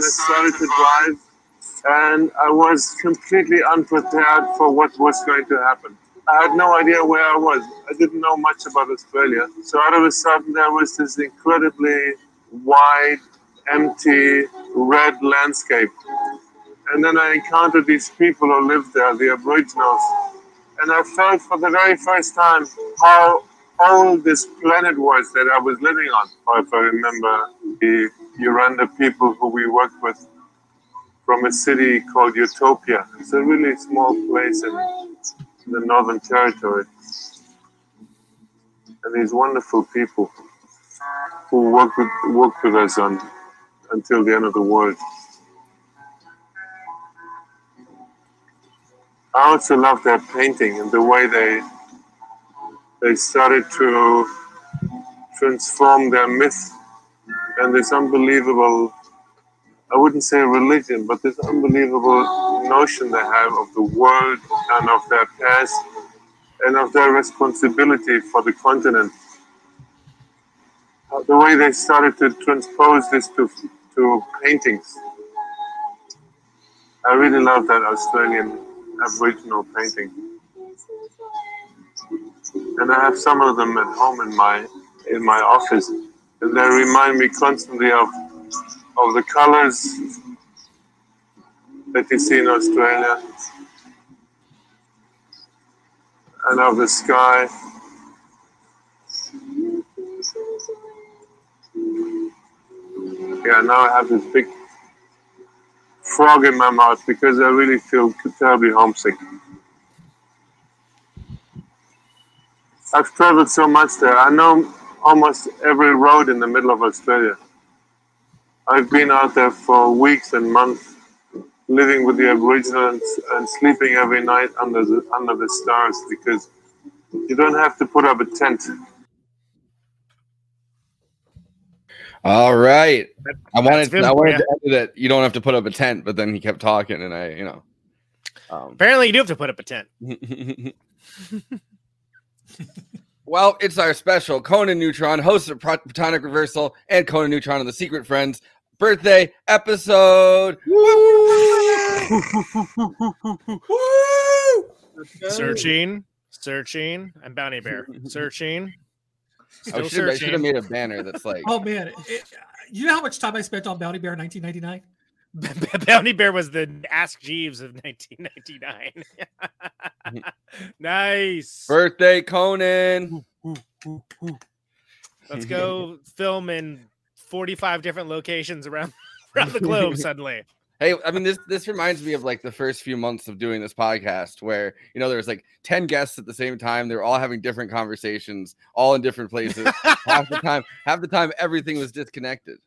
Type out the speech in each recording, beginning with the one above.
and I started to drive, and I was completely unprepared for what was going to happen. I had no idea where I was. I didn't know much about Australia. So out of a sudden, there was this incredibly wide, empty, red landscape. And then I encountered these people who lived there, the Aboriginals. And I felt for the very first time how old this planet was that I was living on. If I remember the Yuranda people who we worked with from a city called Utopia. It's a really small place in the Northern Territory. And these wonderful people who worked with, work with us on until the end of the world. I also love their painting and the way they they started to transform their myth and this unbelievable I wouldn't say religion, but this unbelievable notion they have of the world and of their past and of their responsibility for the continent. Uh, the way they started to transpose this to, to paintings. I really love that Australian Aboriginal painting. And I have some of them at home in my in my office. And they remind me constantly of of the colors that you see in Australia and of the sky. Yeah, now I have this big frog in my mouth because I really feel terribly homesick. I've traveled so much there. I know almost every road in the middle of Australia. I've been out there for weeks and months, living with the Aboriginals and sleeping every night under the under the stars because you don't have to put up a tent. All right. I wanted That's I wanted yeah. to end that you don't have to put up a tent, but then he kept talking and I, you know. Um, Apparently, you do have to put up a tent. well, it's our special Conan Neutron, host of Protonic Reversal and Conan Neutron of the Secret Friends birthday episode. Searching, searching. I'm Bounty Bear. Searching. I Still should, I should have made a banner that's like Oh man, it, you know how much time I spent on Bounty Bear in 1999? Bounty Bear was the Ask Jeeves of 1999. Mm-hmm. nice. birthday Conan. Let's go film in 45 different locations around around the globe suddenly. Hey, I mean this this reminds me of like the first few months of doing this podcast where you know there's like 10 guests at the same time. They're all having different conversations, all in different places. half the time, half the time everything was disconnected.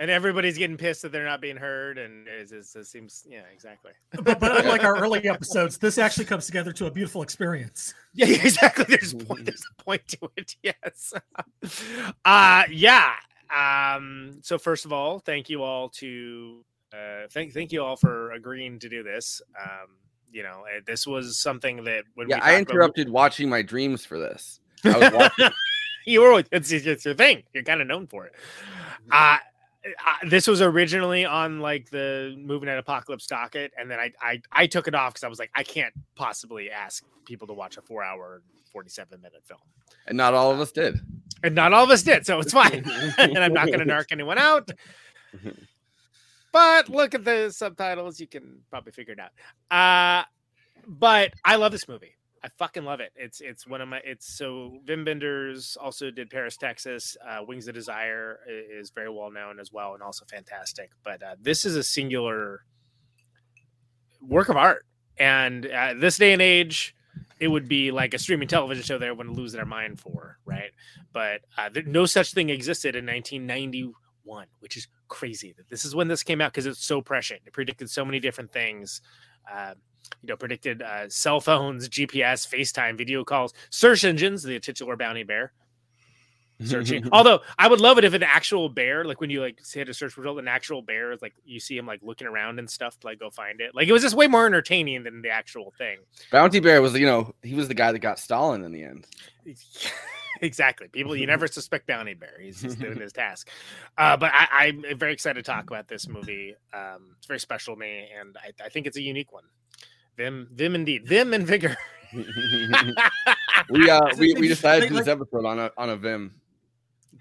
And everybody's getting pissed that they're not being heard. And it's, it's, it seems, yeah, exactly. But, but unlike our early episodes, this actually comes together to a beautiful experience. Yeah, exactly. There's a point. There's a point to it. Yes. uh yeah. Um. So first of all, thank you all to uh thank thank you all for agreeing to do this. Um. You know, uh, this was something that when Yeah, we I talked about- interrupted watching my dreams for this. I was watching, you were it's, it's your thing. You're kind of known for it. Uh, uh, this was originally on like the moving at apocalypse docket, and then I I, I took it off because I was like, I can't possibly ask people to watch a four hour, forty seven minute film, and not all of us did. and not all of us did, so it's fine. and I'm not going to narc anyone out. But look at the subtitles; you can probably figure it out. Uh, but I love this movie. I fucking love it. It's it's one of my it's so Wim Wenders also did Paris, Texas. Uh, Wings of Desire is very well known as well and also fantastic. But uh, this is a singular work of art, and uh, this day and age, it would be like a streaming television show everyone would lose their mind for, right? But uh, there, no such thing existed in 1991, which is crazy. This is when this came out because it's so prescient. It predicted so many different things. You know, predicted uh, cell phones, GPS, FaceTime, video calls, search engines, the titular bounty bear searching. Although I would love it if an actual bear, like when you like hit a search result, an actual bear is like you see him like looking around and stuff to like go find it. Like it was just way more entertaining than the actual thing. Bounty Bear was, you know, he was the guy that got Stalin in the end. exactly. People you never suspect Bounty Bear. He's just doing his task. Uh, but I, I'm very excited to talk about this movie. Um, it's very special to me, and I, I think it's a unique one. Vim, Vim, indeed, Vim and Vigor. we uh we, we decided to do this episode on a on a Vim.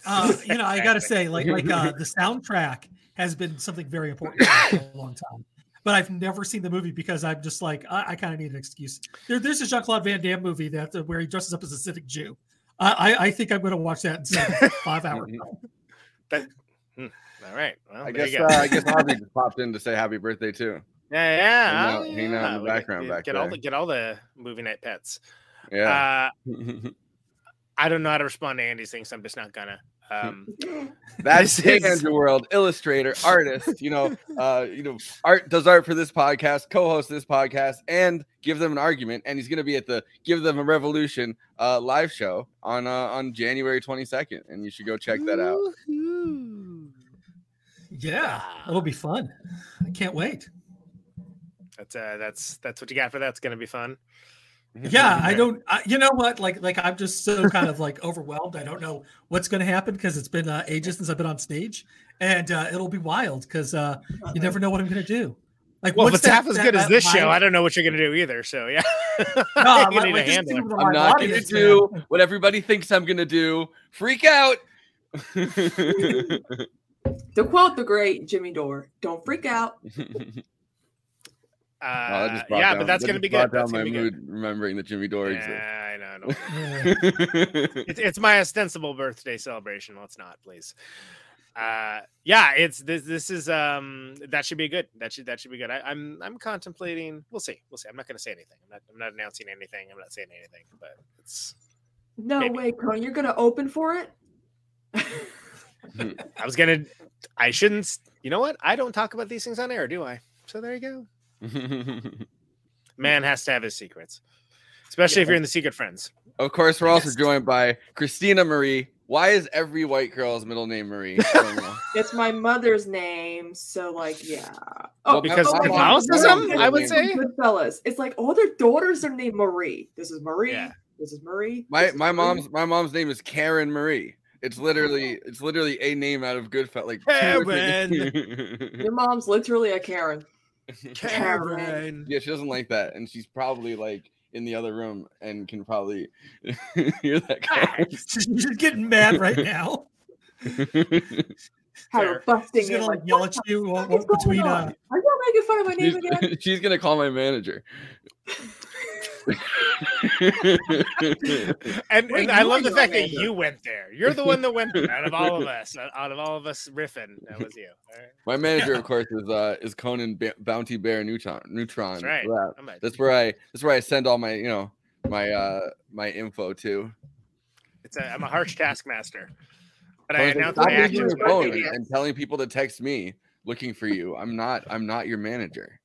Uh, you know, I gotta say, like like uh, the soundtrack has been something very important for a long time. But I've never seen the movie because I'm just like I, I kind of need an excuse. There, there's a Jean Claude Van Damme movie that where he dresses up as a civic Jew. I, I think I'm going to watch that in seven, five hours. That, hmm, all right. Well, I guess uh, I guess Audrey just popped in to say happy birthday too. Yeah, yeah. hang out- oh, hang out in the we get- background get, back get all the get all the movie night pets. Yeah. Uh, I don't know how to respond to Andy's things. so I'm just not gonna. Um, That's This is- Andrew World, illustrator, artist. You know, uh, you know, art does art for this podcast, co-host this podcast, and give them an argument. And he's going to be at the Give Them a Revolution uh, live show on uh, on January twenty second, and you should go check that out. Yeah, it'll be fun. I can't wait. That's uh, that's that's what you got for that. It's gonna be fun. Yeah, I don't. I, you know what? Like, like I'm just so kind of like overwhelmed. I don't know what's going to happen because it's been uh, ages since I've been on stage, and uh, it'll be wild because uh, you never know what I'm going to do. Like, Well, if what's it's that- half as that- good as this show, I don't know what you're gonna do either. So yeah, No, you like- like, to just handle think it. of the I'm not going to do man. what everybody thinks I'm going to do. Freak out. To quote the great Jimmy Dore, don't freak out. Oh, that Uh, just brought yeah, down- but that's that gonna be good. Down That's my gonna be mood good. remembering that Jimmy Dore exists. Yeah, I know. I know. It's, it's my ostensible birthday celebration. Let's not, please. Uh, yeah, it's this. This is um. That should be good. That should that should be good. I, I'm I'm contemplating. We'll see. We'll see. I'm not going to say anything. I'm not. I'm not announcing anything. I'm not saying anything. But it's. No Maybe. way, Conan, you're gonna open for it? I was gonna. I shouldn't. You know what? I don't talk about these things on air, do I? So there you go. Man has to have his secrets, especially if you're in the secret friends. of course, we're also Yes. joined by Christina Marie. Why is every white girl's middle name Marie? I don't know. It's my mother's name, so like, yeah. Oh, well, Oh, because oh, my oh, oh, Catholicism, I would name- say. Goodfellas. It's like all their daughters are named Marie. This is Marie. Yeah. This is Marie. My is my Marie. mom's my mom's name is Karen Marie. It's literally it's literally a name out of Goodfellas. Like Your mom's literally a Karen. Karen. yeah, she doesn't like that, and she's probably like in the other room and can probably hear that. coming. She's getting mad right now. How Fair. busting She's gonna like, like yell at you fuck going between. on? Uh, Are you making fun of my name she's, again? she's gonna call my manager. And, Wait, and I love the your fact that you went there. You're the one that went there out of all of us. Out of all of us riffing, that was you. All right. My manager, of course, is uh is Conan ba- Bounty Bear Neutron. Neutron. That's right. Yeah. A- That's where I that's where I send all my you know my uh my info to. It's a, I'm a harsh taskmaster. But I Conan's like, announced my actions. phone and telling people to text me looking for you. I'm not I'm not your manager.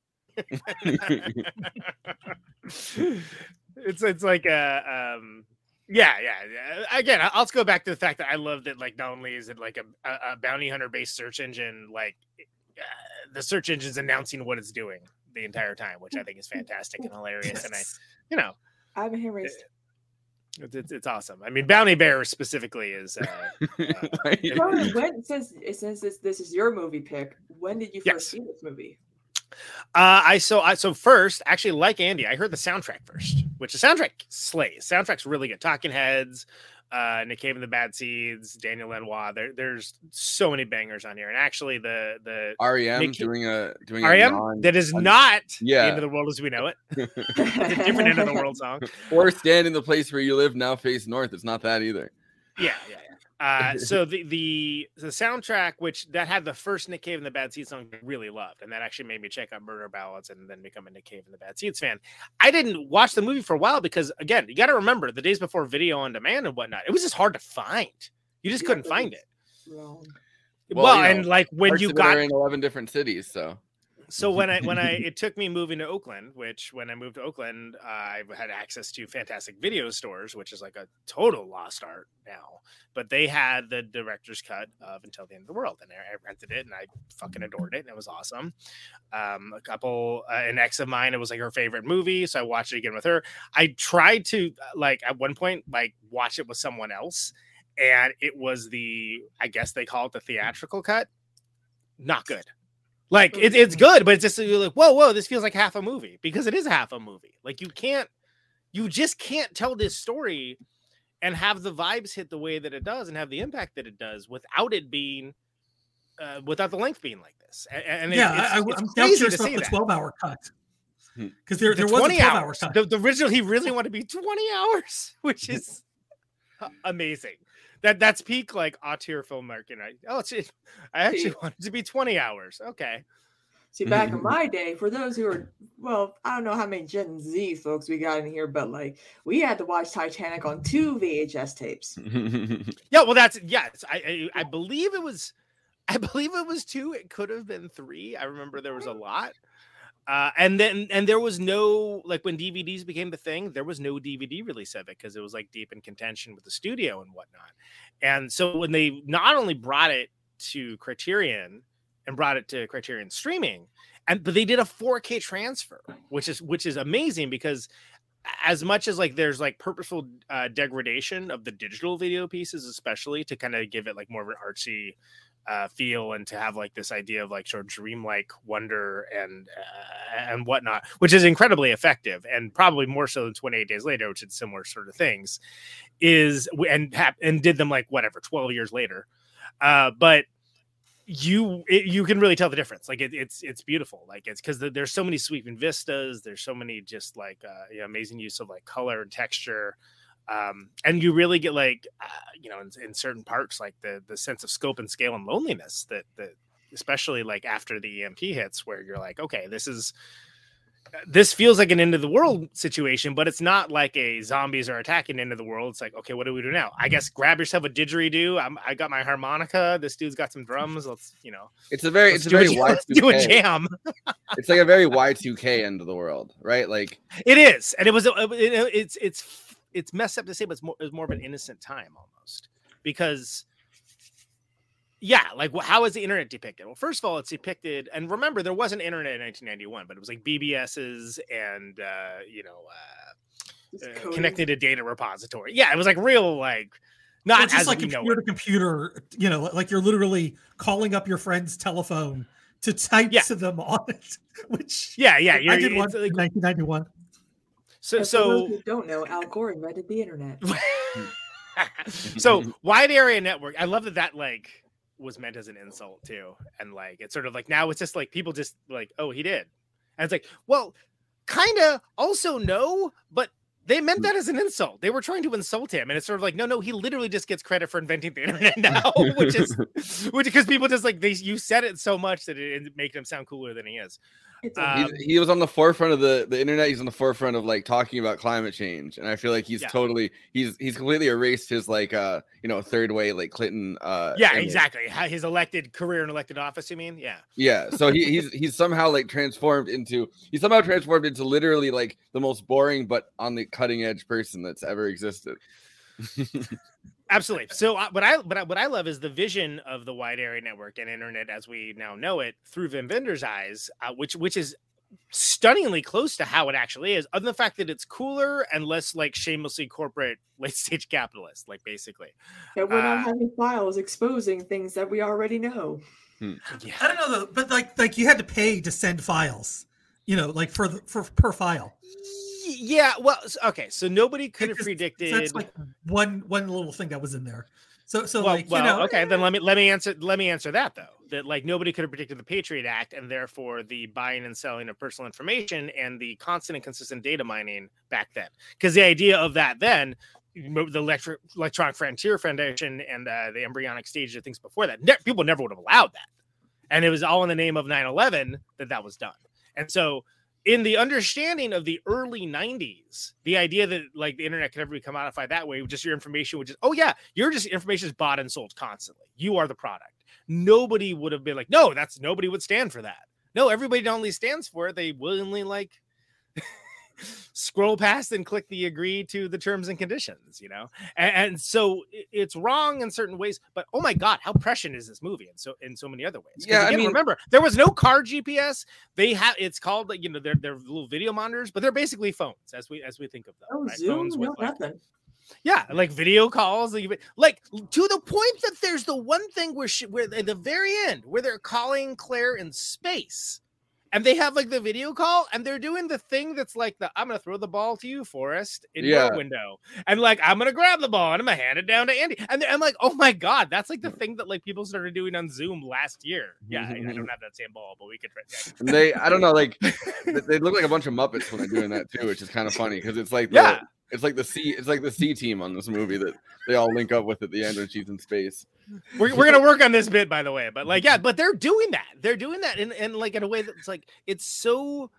It's it's like a um yeah yeah yeah. again i'll just go back to the fact that i love that like not only is it like a, a, a bounty hunter based search engine like uh, the search engine's announcing what it's doing the entire time which i think is fantastic and hilarious and i you know I have a hand raised. it's, it's, it's awesome i mean bounty bear specifically is uh, Conan, when since since this this is your movie pick, when did you Yes. first see this movie? Uh, I so I so first, actually, like Andy, I heard the soundtrack first, which the soundtrack slays. Soundtrack's really good. Talking Heads, uh, Nick Cave and the Bad Seeds, Daniel Lanois. There, there's so many bangers on here, and actually, the the REM Nicky- doing a doing a REM non- that is not yeah. the end of the world as we know it. It's a different end of the world song. or stand in the place where you live now face north. It's not that either. Yeah, yeah. Uh, so the the the soundtrack, which that had the first Nick Cave and the Bad Seeds song, I really loved, and that actually made me check out Murder Ballads and then become a Nick Cave and the Bad Seeds fan. I didn't watch the movie for a while because, again, you got to remember the days before video on demand and whatnot, it was just hard to find. You just Yeah, couldn't find it. Well, Well, you and like when you of it are got in eleven different cities, so so when I when I it took me moving to Oakland, which when I moved to Oakland, uh, I had access to fantastic video stores, which is like a total lost art now. But they had the director's cut of Until the End of the World, and I, I rented it, and I fucking adored it, and it was awesome. Um, a couple, uh, an ex of mine, it was like her favorite movie, so I watched it again with her. I tried to like at one point like watch it with someone else, and it was the I guess they call it the theatrical cut. Not good. Like it, it's good, but it's just you're like, whoa, whoa, this feels like half a movie because it is half a movie. Like you can't, you just can't tell this story and have the vibes hit the way that it does and have the impact that it does without it being, uh, without the length being like this. And, and it- yeah, I, it's, I, it's I'm now crazy curious to about see the that. 12 hour cut Hmm. because there, The there was a 20 12 hour hours. cut. The, the original, he really wanted to be 20 hours, which is amazing. That that's peak like auteur filmmaking. I oh, it's, it, I actually wanted to be 20 hours. Okay. See, back Mm-hmm. in my day, for those who are, well, I don't know how many Gen Z folks we got in here, but like we had to watch Titanic on two VHS tapes. Yeah, well, that's yes, I, I I believe it was, I believe it was two. It could have been three. I remember there was a lot, uh, and then and there was no like when DVDs became the thing. There was no DVD release of it because it was like deep in contention with the studio and whatnot. And so when they not only brought it to Criterion and brought it to Criterion streaming, and but they did a 4K transfer, which is which is amazing because as much as like there's like purposeful uh, degradation of the digital video pieces, especially to kind of give it like more of an artsy uh, feel and to have like this idea of like sort of dreamlike wonder and uh, and whatnot, which is incredibly effective and probably more so than 28 Days Later, which did similar sort of things, is and and did them like whatever 12 years later, uh, but you it, you can really tell the difference. Like it, it's it's beautiful. Like it's because there's so many sweeping vistas. There's so many just like uh you know, amazing use of like color and texture um and you really get like uh, you know in, in certain parts like the the sense of scope and scale and loneliness that that especially like after the emp hits where you're like okay this is this feels like an end of the world situation, but it's not like a zombies are attacking end of the world. It's like, okay, what do we do now? I guess grab yourself a didgeridoo. I'm, I got my harmonica. This dude's got some drums. Let's, you know, it's a very it's a very let's do a jam. It's like a very Y two K end of the world, right? Like It is, and it was. It, it's it's it's messed up to say, but it's more, it's more of an innocent time almost because. Yeah, like wh- how is the internet depicted? Well, first of all, it's depicted, and remember, there wasn't internet in 1991, but it was like BBSs and uh, you know uh, uh, coding. connected to data repository. Yeah, it was like real, like not Well, just as like we know computer to computer, you know, like you're literally calling up your friend's telephone to type Yeah. to them on it. Which Yeah, yeah. I You're, did one it's in like, 1991. So, And for those so, who don't know, Al Gore invented the internet. so wide area network. I love that that like was meant as an insult too, and like it's sort of like now it's just like people just like, oh, he did, and it's like, well, kind of. Also, no, but they meant that as an insult. They were trying to insult him, and it's sort of like, no, no, he literally just gets credit for inventing the internet now, which is, which because people just like they you said it so much that it, it make him sound cooler than he is. It's a he's, Um, he was on the forefront of the the internet. He's on the forefront of like talking about climate change, and I feel like he's Yeah. totally he's he's completely erased his like uh you know third way like Clinton. uh Yeah, image. exactly. His elected career and elected office. You mean? Yeah. Yeah, so he, he's he's somehow like transformed into he's somehow transformed into literally like the most boring but on the cutting edge person that's ever existed. Absolutely. So, uh, what I but I, what I love is the vision of the wide area network and internet as we now know it through Wim Wenders' eyes, uh, which which is stunningly close to how it actually is, other than the fact that it's cooler and less like shamelessly corporate late stage capitalist, like basically. that we're uh, not having files exposing things that we already know. Yeah. I don't know though, but like like you had to pay to send files, you know, like for the, for per file. Yeah. Well, okay. So nobody could have predicted. That's like one one little thing that was in there. So so well, like well, you know, okay, then let me let me answer let me answer that though. That like nobody could have predicted the Patriot Act and therefore the buying and selling of personal information and the constant and consistent data mining back then. Because the idea of that then, the Electro- Electronic Frontier Foundation and uh, the embryonic stage of things before that, ne- people never would have allowed that. And it was all in the name of 9/11 that that was done. And so in the understanding of the early 90s the idea that like the internet could ever be commodified that way just your information would just oh yeah your just information is bought and sold constantly. You are the product. Nobody would have been like no that's nobody would stand for that. No, everybody not only stands for it, they willingly like scroll past and click the agree to the terms and conditions, you know? And, and, so it's wrong in certain ways, but oh my god, how prescient is this movie? And so in so many other ways. Yeah, again, I mean, remember there was no car GPS. They have it's called like you know, they're they're little video monitors, but they're basically phones as we as we think of them. Oh, right? Zoom, Phones with, like, yeah, like video calls, like, like to the point that there's the one thing where she, where at the very end where they're calling Claire in space, and they have like the video call, and they're doing the thing that's like the I'm gonna throw the ball to you, Forrest, in Yeah. your window, and like I'm gonna grab the ball and I'm gonna hand it down to Andy, and I'm like, oh my god, that's like the thing that like people started doing on Zoom last year. Yeah, I, I don't have that same ball, but we could. Yeah. And they, I don't know, like they- look like a bunch of Muppets when they're doing that too, which is kind of funny because it's like the, Yeah. It's like the C, it's like the C team on this movie that they all link up with at the end when she's in space. we're, we're gonna work on this bit by the way but like yeah but they're doing that they're doing that in, in like in a way that's like it's so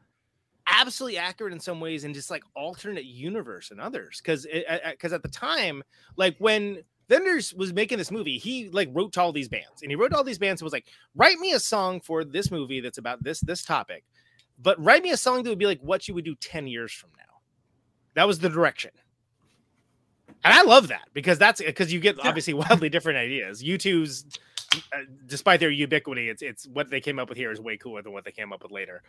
absolutely accurate in some ways and just like alternate universe and others because because eh, eh, eh, at the time like when Wenders was making this movie, he like wrote to all these bands and he wrote to all these bands and was like, write me a song for this movie that's about this this topic, but write me a song that would be like what you would do 10 years from now. That was the direction. And I love that because that's because you get Yeah. obviously wildly different ideas. U2's, uh, despite their ubiquity, it's it's what they came up with here is way cooler than what they came up with later.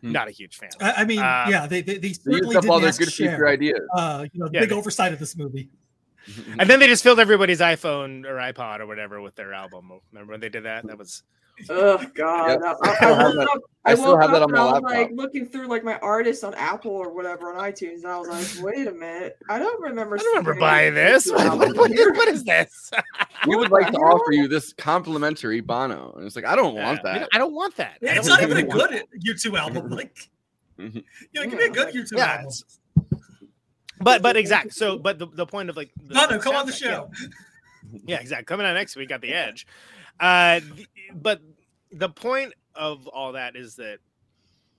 Hmm. Not a huge fan. I, I mean, Uh, yeah, they they, they They certainly used up didn't all their ask good future ideas. Uh, you know, Yeah, big they- oversight of this movie. And then they just filled everybody's iPhone or iPod or whatever with their album. Remember when they did that? That was Oh God! Yep. I, I I, still have woke that- up, I I still woke have that on and my I was laptop. like looking through like my artists on Apple or whatever on iTunes, and I was like, wait a minute, I don't remember. I don't remember buying this. U2 What, album what, is, what is this? we would like to offer you this complimentary Bono, and it's like I don't want that. I don't want that. I It's don't even a really want good U2 album. Like, Mhm. you know, give me a good U2 Yeah, album. But but exact. So but the, the point of like the, No, no, come on the soundtrack, yeah. show. Yeah, exactly. Coming out next week, got the edge. Uh, th- but the point of all that is that,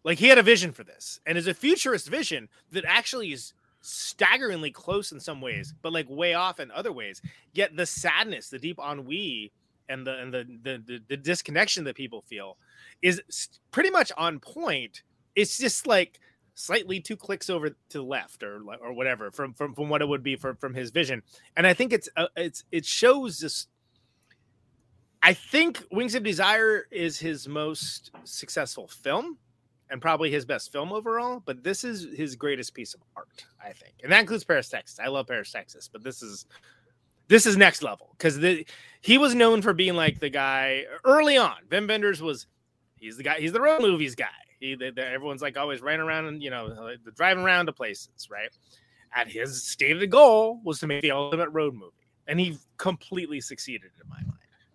like, he had a vision for this, and it's a futurist vision that actually is staggeringly close in some ways, but like way off in other ways. Yet the sadness, the deep ennui, and the and the the, the, the disconnection that people feel is pretty much on point. It's just like slightly two clicks over to the left or or whatever from from, from what it would be from from his vision and i think it's uh, it's it shows this i think wings of desire is his most successful film and probably his best film overall but this is his greatest piece of art i think and that includes paris texas. I love paris texas but this is this is next level because he was known for being like the guy early on. Wim Wenders was he's the guy he's the road movies guy. He everyone's like always running around and you know uh, like, driving around to places right? And his stated goal was to make the ultimate road movie and he completely succeeded in my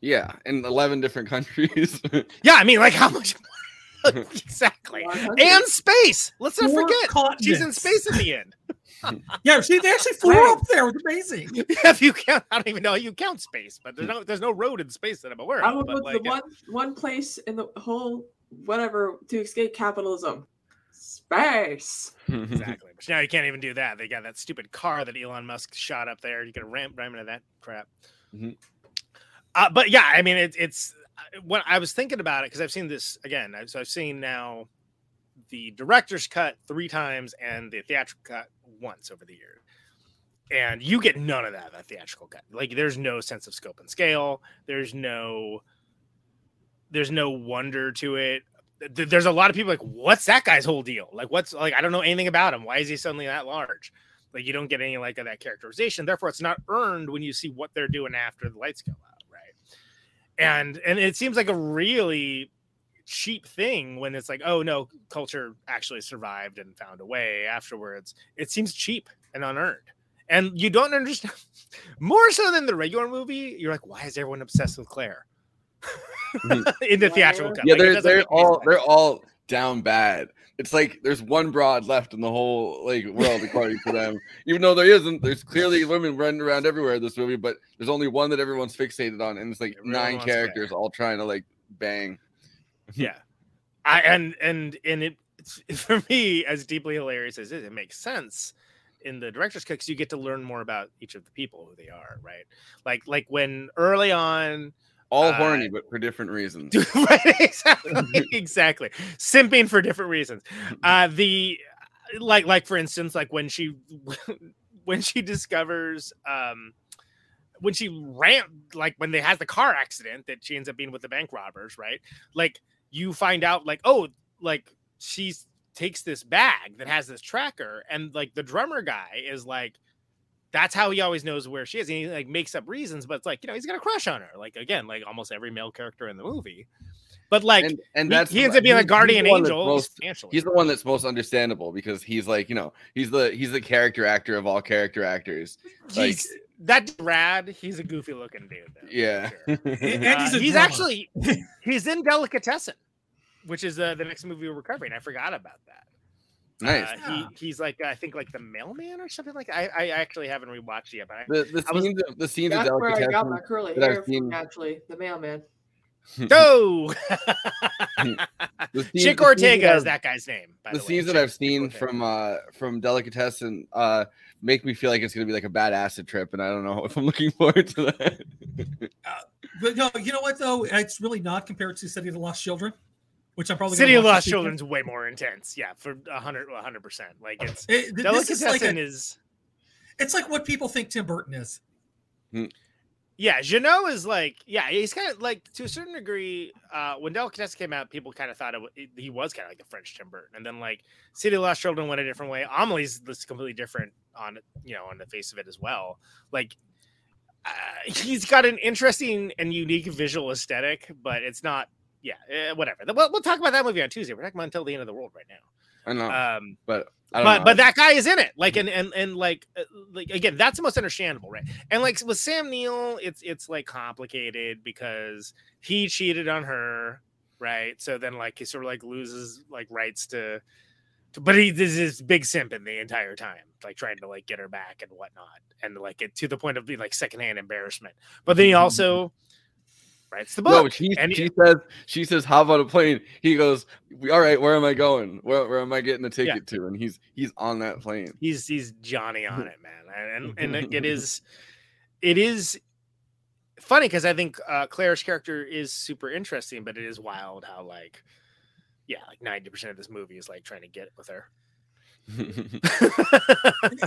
Yeah, in eleven different countries. yeah i mean like how much exactly and space let's not Four forget she's in space in the end Yeah, see, they actually flew Right. up there. It was amazing. if you count i don't even know how you count space but there's no there's no road in space that i'm aware of. I of would but put like, the one one place in the whole whatever to escape capitalism. Space. exactly but now you can't even do that they got that stupid car that elon musk shot up there you can ram ram into that crap Mhm. Uh, but yeah i mean it, it's uh, when i was thinking about it because i've seen this again I've, so i've seen now the director's cut three times and the theatrical cut once over the year. And you get none of that that theatrical cut. Like there's no sense of scope and scale. There's no there's no wonder to it. There's a lot of people like what's that guy's whole deal? Like what's like i don't know anything about him. Why is he suddenly that large? Like you don't get any like of that characterization. Therefore it's not earned when you see what they're doing after the lights go out and and it seems like a really cheap thing when it's like oh no culture actually survived and found a way afterwards. It seems cheap and unearned. And you don't understand more so than the regular movie you're like why is everyone obsessed with claire? In the theatrical cut. Yeah, Like, they're they're all sense. they're all down bad. It's like there's one broad left in the whole like world according to them. Even though there isn't, there's clearly women running around everywhere in this movie, but there's only one that everyone's fixated on, and it's like Everyone nine characters all trying to like bang. yeah i and and and it for me as deeply hilarious as it, is, it makes sense in the director's cut because you get to learn more about each of the people who they are right like like when early on All Uh, horny, but for different reasons. right exactly exactly. Simping for different reasons. Uh the like like for instance like when she when she discovers um when she ran like when they has the car accident that she ends up being with the bank robbers right? Like you find out like oh like she's takes this bag that has this tracker and like the drummer guy is like that's how he always knows where she is. And he like makes up reasons, but it's like, you know, he's got a crush on her. Like again, like almost every male character in the movie. But like and, and he- that's he, ends up being a he's- he's the guardian angel most- he's the one that's most understandable because he's like you know he's the he's the character actor of all character actors like He's that rad. He's a goofy looking dude. Though, Yeah. sure. And Uh, he's he's actually he's in Delicatessen, which is uh, the next movie we're covering. I forgot about that. Nice Uh, Yeah. he, he's like I think like the mailman or something like. I I actually haven't rewatched it yet, but I, the the I was- scenes of the scenes of That's where I got my curly that I've hair seen- from, naturally. The mailman. go. the scenes- Chick Ortega is that guy's name. by the way. scenes that Chick- I've seen from uh from delicatessen uh make me feel like it's gonna be like a bad acid trip and I don't know if I'm looking forward to that. But no, you know what though? It's really not compared to City of the Lost Children, which I'm probably City of Lost this weekend. Children's way more intense. Yeah, for a hundred, a hundred percent. Like it's It- th- this is like Delicatessen a, is it's like what people think Tim Burton is. yeah. Jeunet is like yeah. He's kind of like to a certain degree. Uh, when Delicatessen came out, people kind of thought it, it- he was kind of like the French Tim Burton, and then like City of Lost Children went a different way. Amelie's this completely different on you know on the face of it as well. Like. Uh, he's got an interesting and unique visual aesthetic, but it's not. Yeah, eh, whatever. We'll, we'll talk about that movie on Tuesday. We're talking about until the end of the world right now. I know, Um, but I don't but know. but that guy is in it like and and and like uh, like again that's the most understandable right and like with sam neill it's it's like complicated because he cheated on her right so then like he sort of like loses like rights to, but he is this big simp in the entire time like trying to like get her back and whatnot and like it to the point of being like secondhand embarrassment but then he also writes the book no, she, and she says she says how about a plane? He goes, all right, where am I going? Where, where am I getting a ticket to? And he's he's on that plane. he's he's Johnny on it, man, and and, and it is it is funny because I think uh, Claire's character is super interesting, but it is wild how like yeah, like ninety percent of this movie is like trying to get with her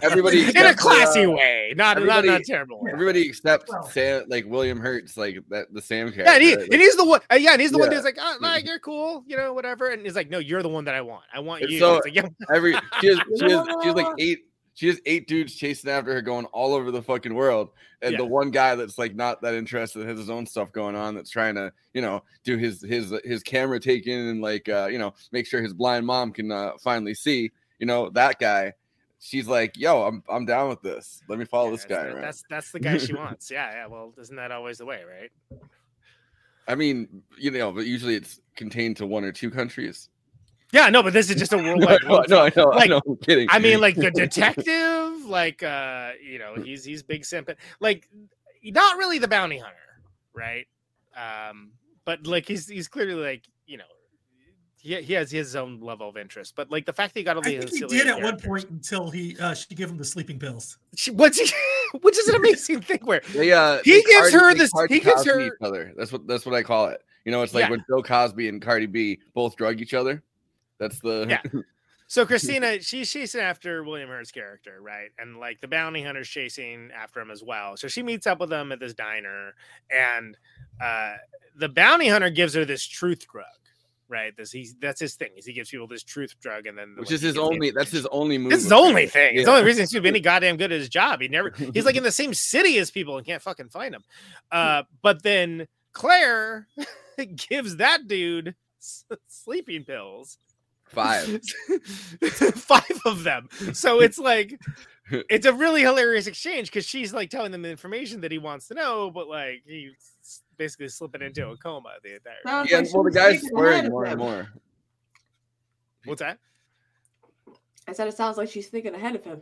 Everybody in a classy uh, way, not not not terrible. way. Everybody except Well- Sam, like William Hurt's, like that the Sam character. Yeah, and, he, like- and he's the one. Uh, yeah, and he's the one Yeah. who's like, oh, like, you're cool, you know, whatever. And he's like, no, you're the one that I want. I want It's you. so- like, yeah, every she has, she has she has like eight she has eight dudes chasing after her going all over the fucking world and Yeah. the one guy that's like not that interested has his own stuff going on that's trying to you know do his his his camera taken and like uh you know make sure his blind mom can uh, finally see you know that guy she's like yo i'm i'm down with this let me follow yeah, this guy that's, around that's that's the guy she wants. Yeah, yeah. Well, isn't that always the way, right? i mean you know but usually it's contained to one or two countries Yeah, no, but this is just a no, worldwide. I know, no, I know, I Like, know, I'm kidding. I mean, like the detective, like uh, you know, he's he's big simp, like not really the bounty hunter, right? Um, but like he's he's clearly like you know, he, he has his own level of interest. But like the fact that he got all I think he did at one point until he uh, she gave him the sleeping pills. She, what's he, which is an amazing thing where They, uh, He gives Cardi- her they this- Cardi he gives Cosby her- each other. That's what that's what I call it. You know, it's like Yeah. when Bill Cosby and Cardi B both drug each other. That's the Yeah. So Christina, she's chasing after William Hurt's character, right? And like the bounty hunter's chasing after him as well. So she meets up with him at this diner, and uh, the bounty hunter gives her this truth drug, right? This he's that's his thing. Is he gives people this truth drug, and then which like, is his only. That's his only move. This is his only thing. It's the only reason he's any goddamn good at his job. He never he's like in the same city as people and can't fucking find him. Uh, but then Claire gives that dude sleeping pills. Five. Five of them. So it's like it's a really hilarious exchange because she's like telling them the information that he wants to know, but like he's basically slipping into a coma the entire time. Sounds Yeah, like well, the guy's thinking swearing more and more. What's that? I said it sounds like she's thinking ahead of him.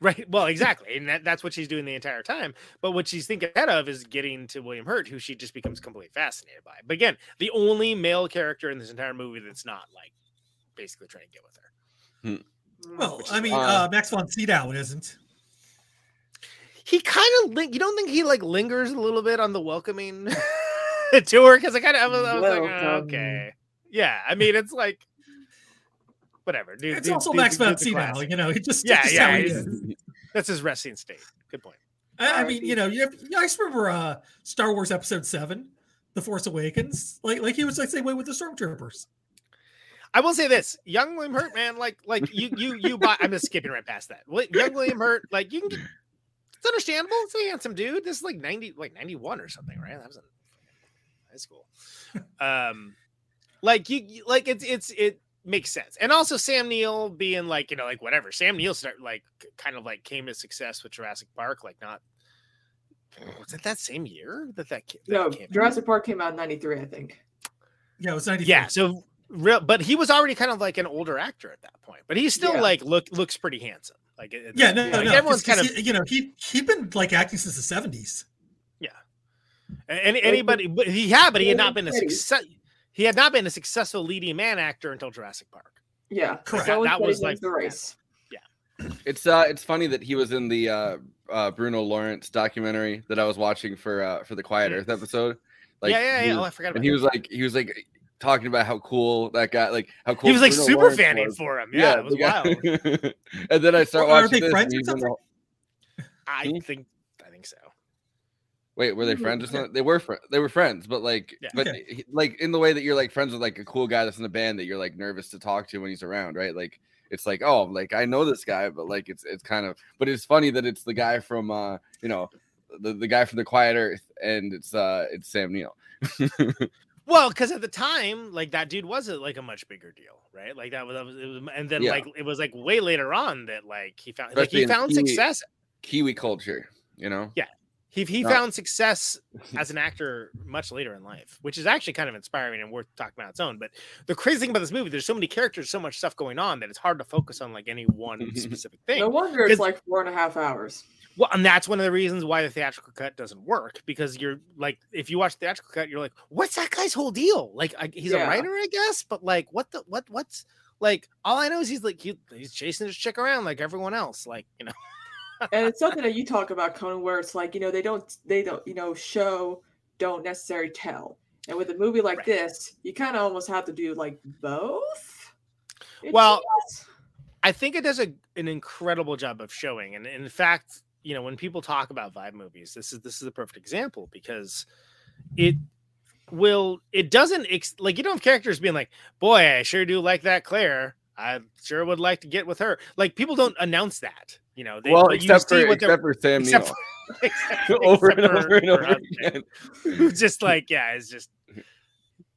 Right. Well, exactly. And that, that's what she's doing the entire time. But what she's thinking ahead of is getting to William Hurt, who she just becomes completely fascinated by. But again, the only male character in this entire movie that's not like basically trying to get with her. Mm. Well, I mean, uh, uh, Max von Sydow isn't. He kind of, ling- you don't think he like lingers a little bit on the welcoming the tour because I kind of I was, I was like, oh, okay, yeah. I mean, it's like whatever. Dude, It's dude- also dude- Max dude's a von Sydow, you know. He just Yeah, just yeah, how he is. That's his resting state. Good point. I, I mean, you know, you have, you guys remember uh, Star Wars Episode Seven, The Force Awakens? Like, like he was the same way with the stormtroopers. I will say this: Young William Hurt, man, like, like you, you, you buy. I'm just skipping right past that. Young William Hurt, like, you can get. It's understandable. It's a handsome dude. This is like ninety, like ninety one or something, right? That was in high school. Um, like you, you- like it's it's it makes sense, and also Sam Neill being like, you know, like whatever. Sam Neill start like kind of like came to success with Jurassic Park, like not. Was it that same year that that, ca- that No, came? out? Jurassic Park came out in '93, I think. Yeah, it was ninety. Yeah, so real, but he was already kind of like an older actor at that point. But he still Yeah. like look looks pretty handsome. Like it- yeah, no, like, no, no. everyone's 'cause- kind 'cause of he- you know, he he'd been like acting since the seventies. yeah any, anybody. But he had, but he had not been a success. He had not been a successful leading man actor until Jurassic Park. Yeah, Correct. That that was was like- the race. Yeah. It's uh it's funny that he was in the uh uh Bruno Lawrence documentary that I was watching for uh for the Quiet. Earth episode. Like yeah, yeah, yeah. was- Oh, I forgot about and he that. was like he was like talking about how cool that guy like how cool he was like Bruno super Lawrence fanning was. for him. Yeah, it was the wild. and then I start Well, are watching they this. friends or he's in the- I Hmm? think, I think so. Wait, were they Mhm. friends or something? They were fr- they were friends, but like, Yeah. but Okay. he- like in the way that you're like friends with like a cool guy that's in the band that you're like nervous to talk to when he's around, right? Like it's like, oh, like I know this guy, but like it's it's kind of, but it's funny that it's the guy from uh, you know, the, the guy from the Quiet Earth, and it's uh, it's Sam Neill. Well, because at the time, like that dude wasn't like a much bigger deal, right? Like that was, that was, it was and then Yeah. like it was like way later on that like he found like he found Kiwi- success Kiwi culture, you know. He he No. found success as an actor much later in life, which is actually kind of inspiring and worth talking about its own. But the crazy thing about this movie, there's so many characters, so much stuff going on that it's hard to focus on like any one specific thing. No wonder it's like four and a half hours. Well, and that's one of the reasons why the theatrical cut doesn't work because you're like, if you watch the theatrical cut, you're like, what's that guy's whole deal? Like, I, he's a writer, I guess, but like, what the what what's like? All I know is he's like he, he's chasing his chick around like everyone else, like you know. and it's something that you talk about, Conan, where it's like you know they don't they don't you know show don't necessarily tell, and with a movie like Right. this, you kind of almost have to do like both. Well. I think it does a, an incredible job of showing, and in fact, you know, when people talk about vibe movies, this is this is a perfect example because it will it doesn't ex- like you don't have characters being like, boy, I sure do like that Claire. I sure would like to get with her. Like people don't announce that, you know. They, well, except see for except for Sam except Neill, for- except- over and except over for- and over again. who's just like, yeah, it's just,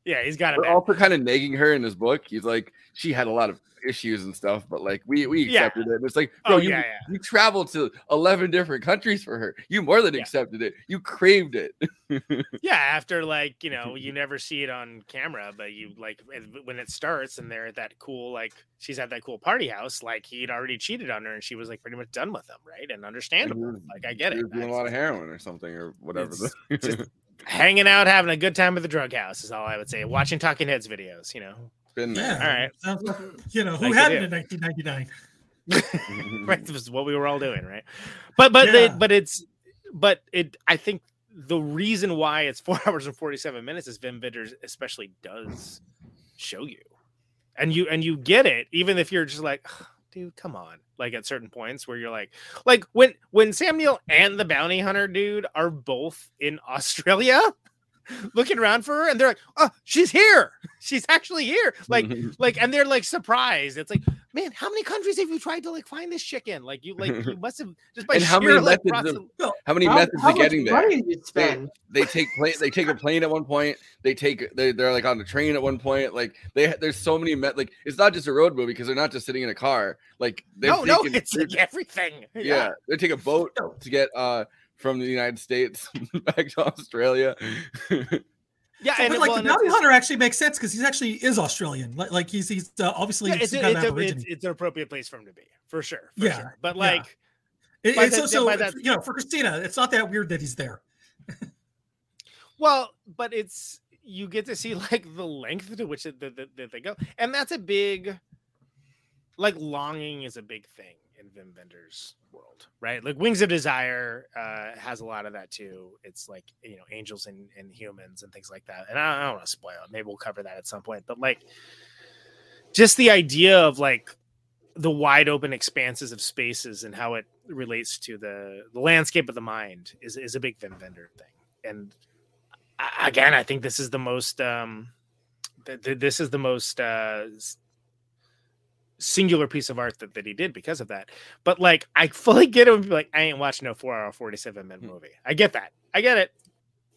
yeah, he's got it. We're also kind of nagging her in his book. He's like, she had a lot of issues and stuff, but like we we Yeah. accepted it. And it's like, bro, Oh you yeah, yeah. you traveled to eleven different countries for her. You more than Yeah. accepted it. You craved it. Yeah, after like you know, you never see it on camera, but you like when it starts and they're at that cool like she's at that cool party house, like he'd already cheated on her and she was like pretty much done with him, right? And understandable. Like I get it. doing a lot of heroin or something or whatever. It's just- Hanging out, having a good time at the drug house is all I would say. Watching Talking Heads videos, you know. Been there. Yeah. All right. Sounds you know, who Like had it in 1999? right this is what we were all doing right but but Yeah. the, but it's but it i think the reason why it's four hours and 47 minutes is Wim Wenders especially does show you and you and you get it even if you're just like "Ugh, dude come on. Like at certain points where you're like like when when Samuel and the bounty hunter dude are both in australia looking around for her and they're like oh she's here. She's actually here. Like like and they're like surprised. It's like man how many countries have you tried to like find this chicken? like you like you must have just by And how sheer, many like, methods of- how many How- methods how of getting there? money did you spend? They take plane. They take a plane at one point. They take. They, they're like on the train at one point. Like they. There's so many. Met, like it's not just a road movie because they're not just sitting in a car. Like they're no no it's like everything yeah. They take a boat to get uh from the United States back to Australia. Yeah So, and but like well, the bounty hunter actually makes sense because he's actually is Australian. Like, like he's he's uh, obviously yeah, it's, it's, it's, it's an appropriate place for him to be for sure for Yeah, sure. but yeah. like It- it's that- also that- you know for Christina, it's not that weird that he's there. Well, but it's you get to see like the length to which that, that, that they go, and that's a big, like longing is a big thing in Wim Wenders' world, right? Like Wings of Desire uh, has a lot of that too. It's like you know angels and, and humans and things like that. And I, I don't want to spoil it. Maybe we'll cover that at some point. But like, just the idea of like the wide open expanses of spaces and how it relates to the the landscape of the mind is is a big Vim Vendor thing. And again, I think this is the most um, th- th- this is the most uh, singular piece of art that, that he did because of that. But like, I fully get him. Like, I ain't watching no four hour forty seven minute Hmm. movie. I get that. I get it.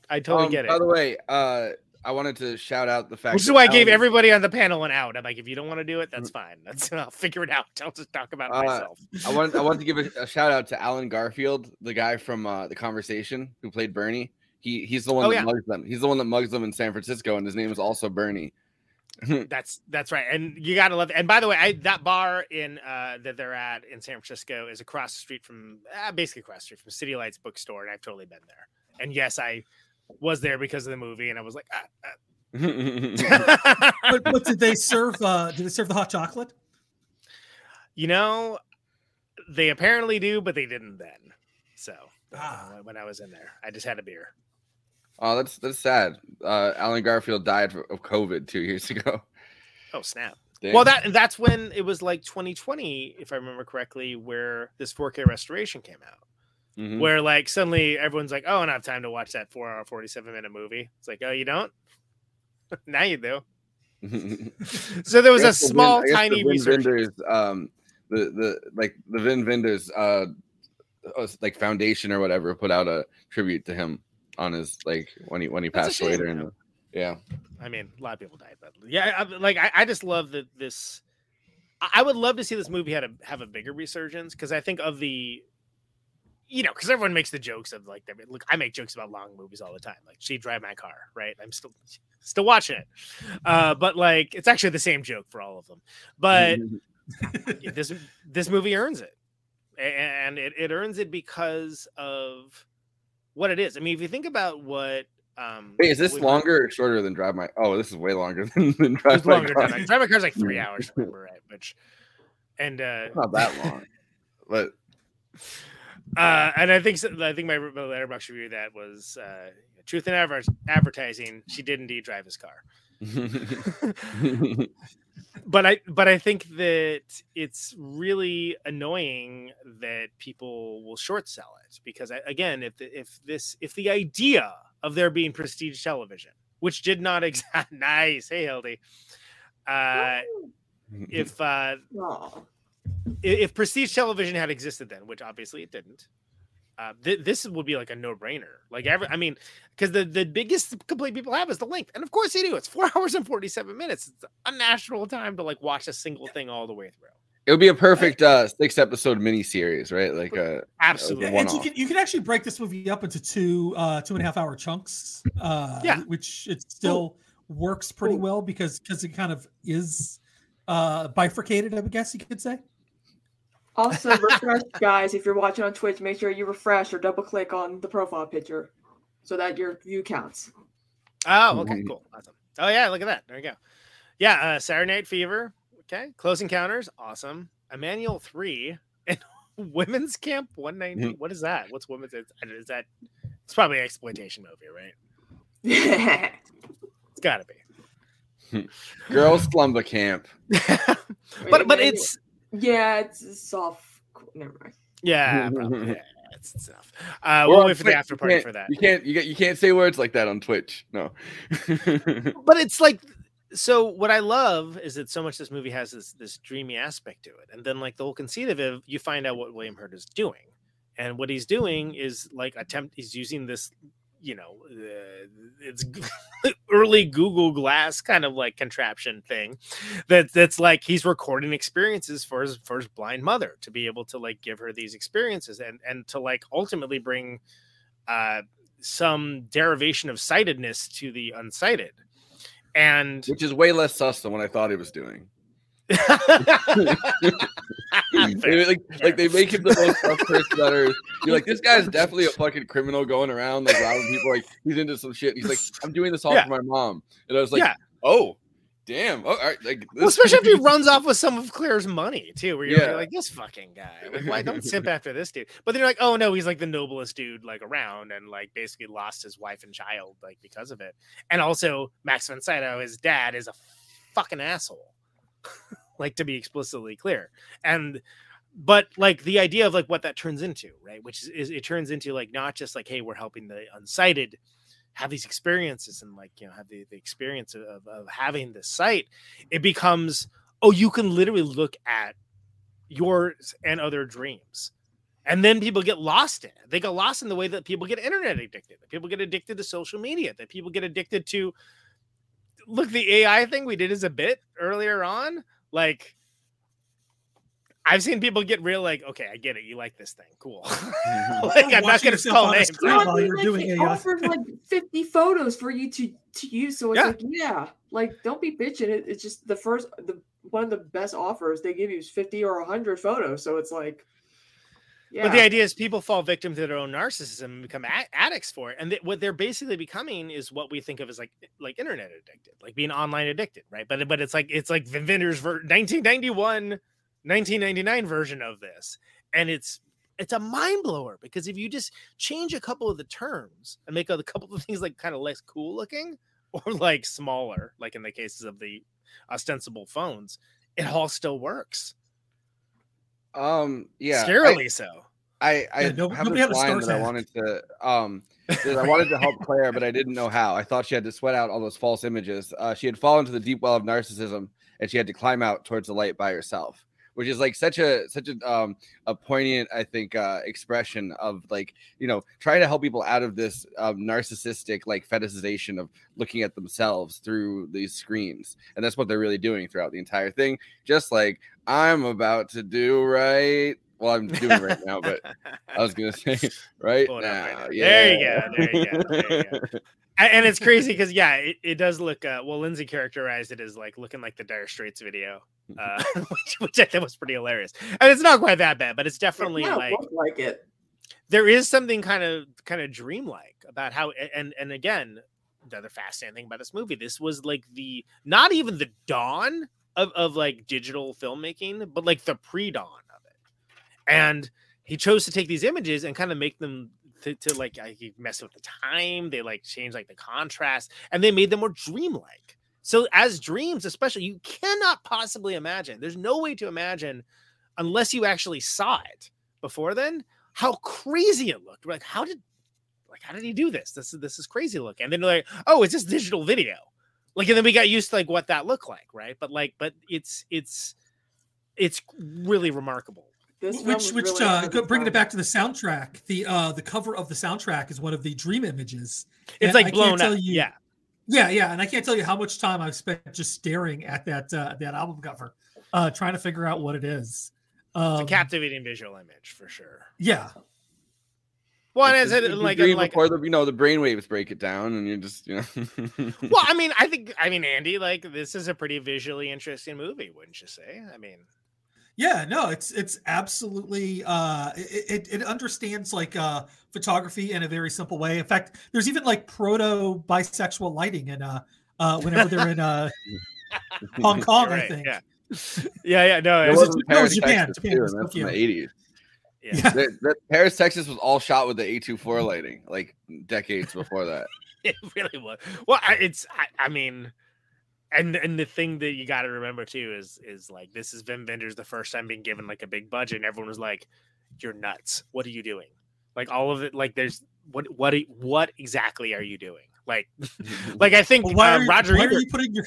I totally Um, get it. By the way, uh, I wanted to shout out the fact Which is why I gave Alan- everybody on the panel an out. I'm like, if you don't want to do it, that's fine. That's I'll figure it out. I'll just talk about it Uh, myself. I want I want to give a, a shout out to Allen Garfield, the guy from uh, the Conversation who played Bernie. He he's the one Oh, that yeah. mugs them. He's the one that mugs them in San Francisco, and his name is also Bernie. That's that's right, and you gotta love. It. And by the way, I, that bar in uh, that they're at in San Francisco is across the street from uh, basically across the street from City Lights bookstore, and I've totally been there. And yes, I was there because of the movie, and I was like, ah, ah. But, but did they serve? Uh, did they serve the hot chocolate? you know, they apparently do, but they didn't then. So uh, Ah. when I was in there, I just had a beer. Oh, that's that's sad. Uh, Allen Garfield died of COVID two years ago. Oh snap! Damn. Well, that that's when it was like 2020, if I remember correctly, where this 4K restoration came out. Mhm. where like suddenly everyone's like, "Oh, I don't have time to watch that four hour, forty seven minute movie." It's like, "Oh, you don't? now you do." So there was a the Vin- small, the tiny Vin research. Vendors, um, the the like the Wim Wenders, uh, uh, like foundation or whatever, put out a tribute to him on his like when he when he That's passed away during the yeah. I mean, a lot of people died, but yeah, I, like I, I just love that this. I I would love to see this movie had a have a bigger resurgence because I think of the, you know, because everyone makes the jokes of like, look, I make jokes about long movies all the time. Like, she drive my car, right? I'm still still watching it, uh, but like, it's actually the same joke for all of them. But this this movie earns it and it, it earns it because of what it is i mean if you think about what um Wait, is this we- longer or shorter than Drive My? Oh, this is way longer than, than Drive My longer Car. than drive my car's like three hours remember right which and uh It's not that long, but uh and i think so, i think my, my Letterboxd review of that was uh truth in adver- advertising she did indeed drive his car but I but I think that it's really annoying that people will short sell it because I, again, if the, if this if the idea of there being prestige television, which did not exist, nice, hey Hildy, uh, if uh, if prestige television had existed then, which obviously it didn't, uh, th- this would be like a no brainer. Like every, I mean, because the the biggest complaint people have is the length, and of course they do. It's four hours and forty seven minutes. It's unnatural time to like watch a single thing all the way through. it would be a perfect uh six episode mini series, right? Like uh Absolutely. one And you can you can actually break this movie up into two uh two and a half hour chunks. Uh Yeah. which it still works pretty Cool. well because because it kind of is uh bifurcated, I would guess you could say. Also, refresh, guys. If you're watching on Twitch, make sure you refresh or double click on the profile picture so that your view counts. Oh, okay, cool, awesome. Oh yeah, look at that. There you go. Yeah, uh, Saturday Night Fever. Okay, Close Encounters, awesome. Emmanuel three and Women's Camp one ninety. What is that? What's women's? Is is that? It's probably an exploitation movie, right? It's got to be. Girls Slumber Camp. but but it's yeah, it's soft. Never mind. yeah, probably, yeah, it's, it's enough. Uh, We're we'll on wait for the Twitch. after party for that. You can't you get you can't say words like that on Twitch. No. but it's like so what i love is that so much this movie has this this dreamy aspect to it and then like the whole conceit of it you find out what william hurt is doing and what he's doing is like attempt he's using this you know uh, it's early google glass kind of like contraption thing that that's like he's recording experiences for his for his blind mother to be able to like give her these experiences and and to like ultimately bring uh some derivation of sightedness to the unsighted and Which is way less sus than what I thought he was doing. Like, like they make him the most sus person that is. You're like, this guy's definitely a fucking criminal going around like robbing people. Like he's into some shit. He's like, I'm doing this all Yeah. for my mom. And I was like, Yeah. oh, damn. Oh, all right, like Well, especially if he runs off with some of Claire's money too, where you're Yeah. like, this fucking guy. Like, why don't simp after this dude? But then you're like, oh no, he's like the noblest dude like around, and like basically lost his wife and child like because of it. And also Max von Sydow, his dad, is a fucking asshole. Like to be explicitly clear. And but like the idea of like what that turns into, right? Which is, is it turns into like not just like, hey, we're helping the unsighted have these experiences and like you know have the, the experience of, of, having this site it becomes oh you can literally look at yours and other dreams and then people get lost in it they get lost in the way that people get internet addicted that people get addicted to social media that people get addicted to look the ai thing we did is a bit earlier on like I've seen people get real like, okay, I get it. You like this thing. Cool. Mm-hmm. like, I'm not going to call on a names. screen Well, while you're like, doing it a, offers like 50 photos for you to to use. So it's Yeah. like, yeah, like don't be bitching. It, it's just the first, the one of the best offers they give you is 50 or 100 photos. So it's like, yeah, But the idea is people fall victim to their own narcissism and become addicts for it. And th- what they're basically becoming is what we think of as like like internet addicted, like being online addicted, right? But but it's like it's like Wim Wenders' ver- 1991, 1999 version of this, and it's it's a mind blower because if you just change a couple of the terms and make a couple of things like kind of less cool looking or like smaller, like in the cases of the ostensible phones, it all still works. Um, yeah, I- Scarily so. I, I Yeah, no- have nobody this had a line Stars that I wanted to um that I wanted to help Claire, but I didn't know how. I thought she had to sweat out all those false images. Uh, she had fallen to the deep well of narcissism, and she had to climb out towards the light by herself, which is like such a such a um a poignant, I think, uh, expression of like you know trying to help people out of this um, narcissistic like fetishization of looking at themselves through these screens, and that's what they're really doing throughout the entire thing. Just like I'm about to do right. Well, I'm doing it right now, but I was gonna say right Pull it up now. right now. yeah. There you go, there you go, there you go. And it's crazy because yeah, it, it does look. Uh, well, Lindsay characterized it as like looking like the Dire Straits video, uh, which, which I thought was pretty hilarious. And it's not quite that bad, but it's definitely kinda like like it. there is something kind of kind of dreamlike about how and and again another fascinating thing about this movie this was like the not even the dawn of, of like digital filmmaking but like the pre-dawn of it and he chose to take these images and kind of make them to, to like mess with the time they like change like the contrast and they made them more dreamlike so as dreams especially you cannot possibly imagine there's no way to imagine unless you actually saw it before then how crazy it looked. We're like, how did like how did he do this? This is this is crazy looking. And then like, oh, it's just digital video. Like, and then we got used to like what that looked like, right? But like, but it's it's it's really remarkable. This which which really uh, ahead of go- its bringing it back to the soundtrack the uh the cover of the soundtrack is one of the dream images It's And like I can't blown tell up. you- Yeah. yeah yeah and i can't tell you how much time i've spent just staring at that uh that album cover uh trying to figure out what it is It's um, a captivating visual image for sure. yeah Well, and It's- as it like dream like before the you know the brainwaves break it down, and you just you know. well, I mean, I think I mean Andy, like this is a pretty visually interesting movie, wouldn't you say? I mean, yeah no it's it's absolutely uh it, it, it understands like uh photography in a very simple way in fact there's even like proto bisexual lighting in uh uh whenever they're in uh hong kong you're i right, think Yeah. Yeah, yeah, no, There it's, was was it- in no, it was Japan, Texas, Japan, too, it was that's from the eighties. yeah. The, Paris, Texas was all shot with the A24 lighting, like decades before that. it really was. Well, I- it's I, I mean, and and the thing that you got to remember too is is like this is Wim Wenders the first time being given like a big budget, and everyone was like, "You're nuts! What are you doing?" Like all of it, like there's what what what exactly are you doing? Like like I think Well, why, uh, are you, Roger why are you putting your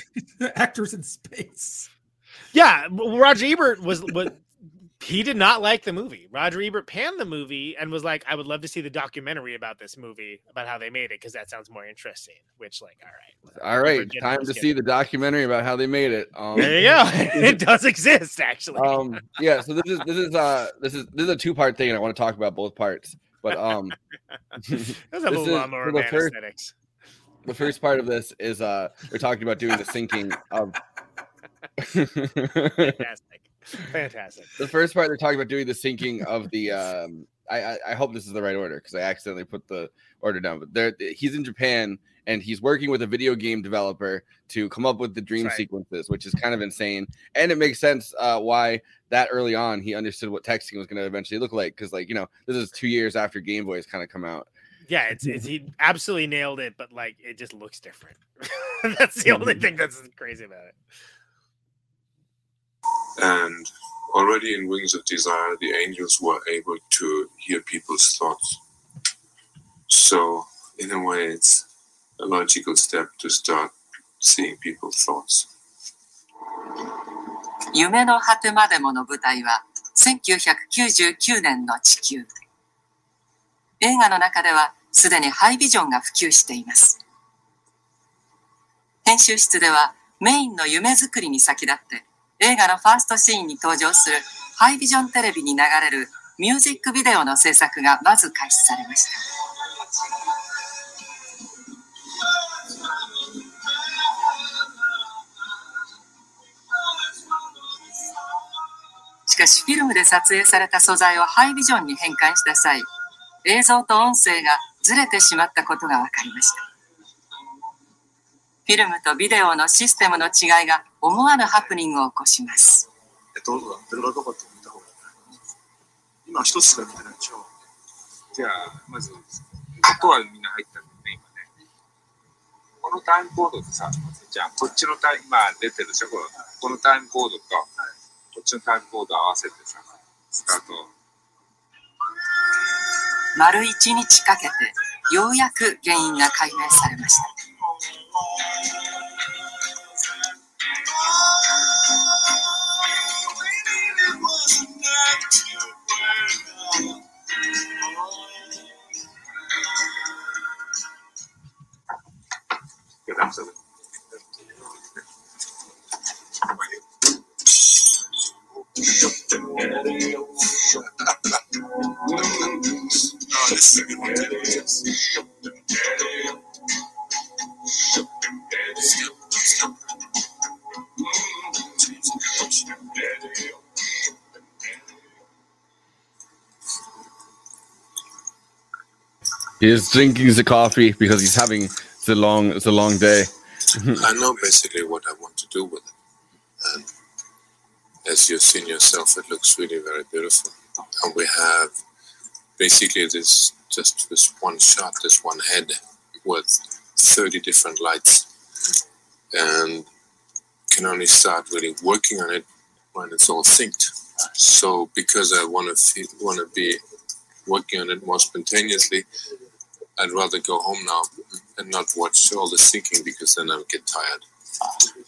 actors in space yeah, Roger Ebert was was. He did not like the movie. Roger Ebert panned the movie and was like, "I would love to see the documentary about this movie, about how they made it, because that sounds more interesting." Which, like, all right, all right, time to see the documentary about how they made it. Um, There you go. it does exist, actually. um yeah so this is this is uh this is this is a two part thing and i want to talk about both parts but um Those have a little is lot more the first- aesthetics. the first part of this is uh we're talking about doing the sinking of Fantastic. Fantastic. the first part they're talking about doing the syncing of the um I, I, I hope this is the right order because I accidentally put the order down. But there, he's in Japan and he's working with a video game developer to come up with the dream right. sequences, which is kind of insane. And it makes sense uh, why that early on he understood what texting was going to eventually look like because, like, you know, this is two years after Game Boy has kind of come out. Yeah, it's, it's he absolutely nailed it, but like it just looks different. that's the only thing that's crazy about it. And already in Wings of Desire, the angels were able to hear people's thoughts. So, in a way, it's a logical step to start seeing people's thoughts. 夢の果てまでもの舞台は1999年の地球。映画の中ではすでにハイビジョンが普及しています。編集室ではメインの夢作りに先立って映画のファーストシーンに登場するハイビジョンテレビに流れるミュージックビデオの制作がまず開始されました。しかしフィルムで撮影された素材をハイビジョンに変換した際、映像と音声がずれてしまったことが分かりました。フィルムとビデオのシステムの違いが思わぬハプニングを起こします。えっと、ベルガとかって見た方がいい？今一つしか見てないでしょ。じゃあ、まず、音はみんな入ったんだよね、今ね。このタイムコードでさ、じゃあ、こっちのタイム、今出てるでしょ、このこのタイムコードと、こっちのタイムコード合わせてさ、スタート。丸一日かけてようやく原因が解明されました。Oh, this is a good one. He is drinking the coffee because he's having the long the long day. I know basically what I want to do with it. And as you've seen yourself, it looks really very beautiful. And we have basically this just this one shot, this one head with 30 different lights. And can only start really working on it when it's all synced. So because I want to want to be working on it more spontaneously, I'd rather go home now and not watch all the syncing because then I'll get tired.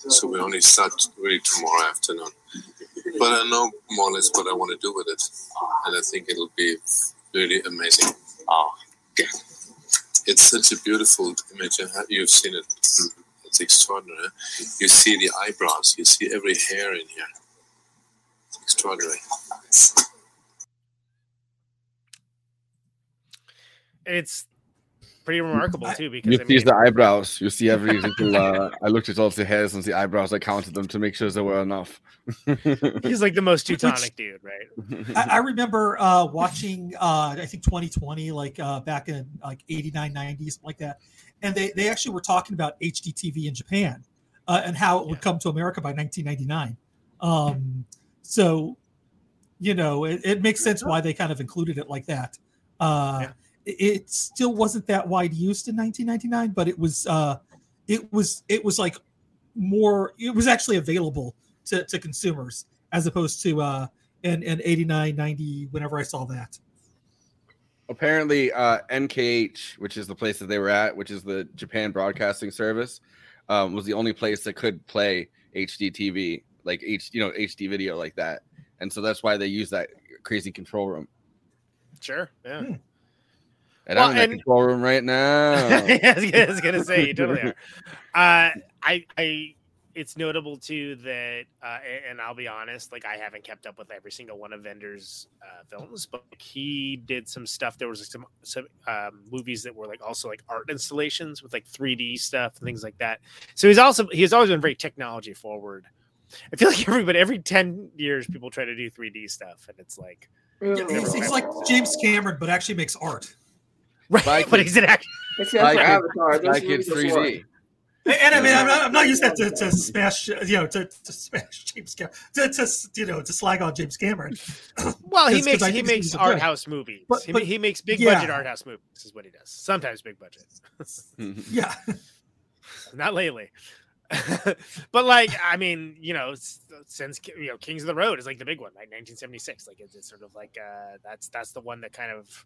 So we only start really tomorrow afternoon. But I know more or less what I want to do with it, and I think it'll be really amazing. Oh, yeah. It's such a beautiful image. You've seen it. It's extraordinary. You see the eyebrows. You see every hair in here. It's extraordinary. It's pretty remarkable too because You I see mean, the eyebrows. You see every little. Uh, I looked at all the hairs and the eyebrows. I counted them to make sure there were enough. he's like the most Which- Teutonic dude, right? I, I remember uh, watching, uh, I think 2020, like uh, back in like 89, 90, something like that. And they, they actually were talking about HDTV in Japan uh, and how it would Yeah. come to America by 1999. Um, so, you know, it, it makes sense why they kind of included it like that. Uh, Yeah. It, it still wasn't that wide used in 1999, but it was, uh, it was, it was like more, it was actually available to, to consumers as opposed to, uh, in, in 89, 90, whenever I saw that. Apparently, uh, NKH, which is the place that they were at, which is the Japan Broadcasting Service, um, was the only place that could play HD TV, like H, you know, HD video like that, and so that's why they use that crazy control room. Sure. Yeah. Hmm. And Well, I'm in that and- control room right now. I was gonna- I was gonna say you totally are. Uh, I, I, it's notable too that, uh, and I'll be honest, like I haven't kept up with every single one of Wenders' uh, films, but he did some stuff. There was some some um, movies that were like also like art installations with like 3D stuff and things like that. So he's also he's always been very technology forward. I feel like everybody every ten years people try to do 3D stuff, and it's like Yeah, he's, he's like James Cameron, but actually makes art. Right, Spy but Kids. he's an actor. Except Spy for Avatar. Spy Those Kids 3D. And I mean, I'm not, I'm not using that to, to smash, you know, to, to smash James Cameron, to, to you know, to slag on James Cameron. Well, he 'Cause- 'cause makes he makes he's art good- house movies. But- he, but- he makes big yeah. budget art house movies. Is what he does. Sometimes big budget, Yeah, not lately. but like, I mean, you know, since you know, Kings of the Road is like the big one, like 1976. Like it's, it's sort of like uh, that's that's the one that kind of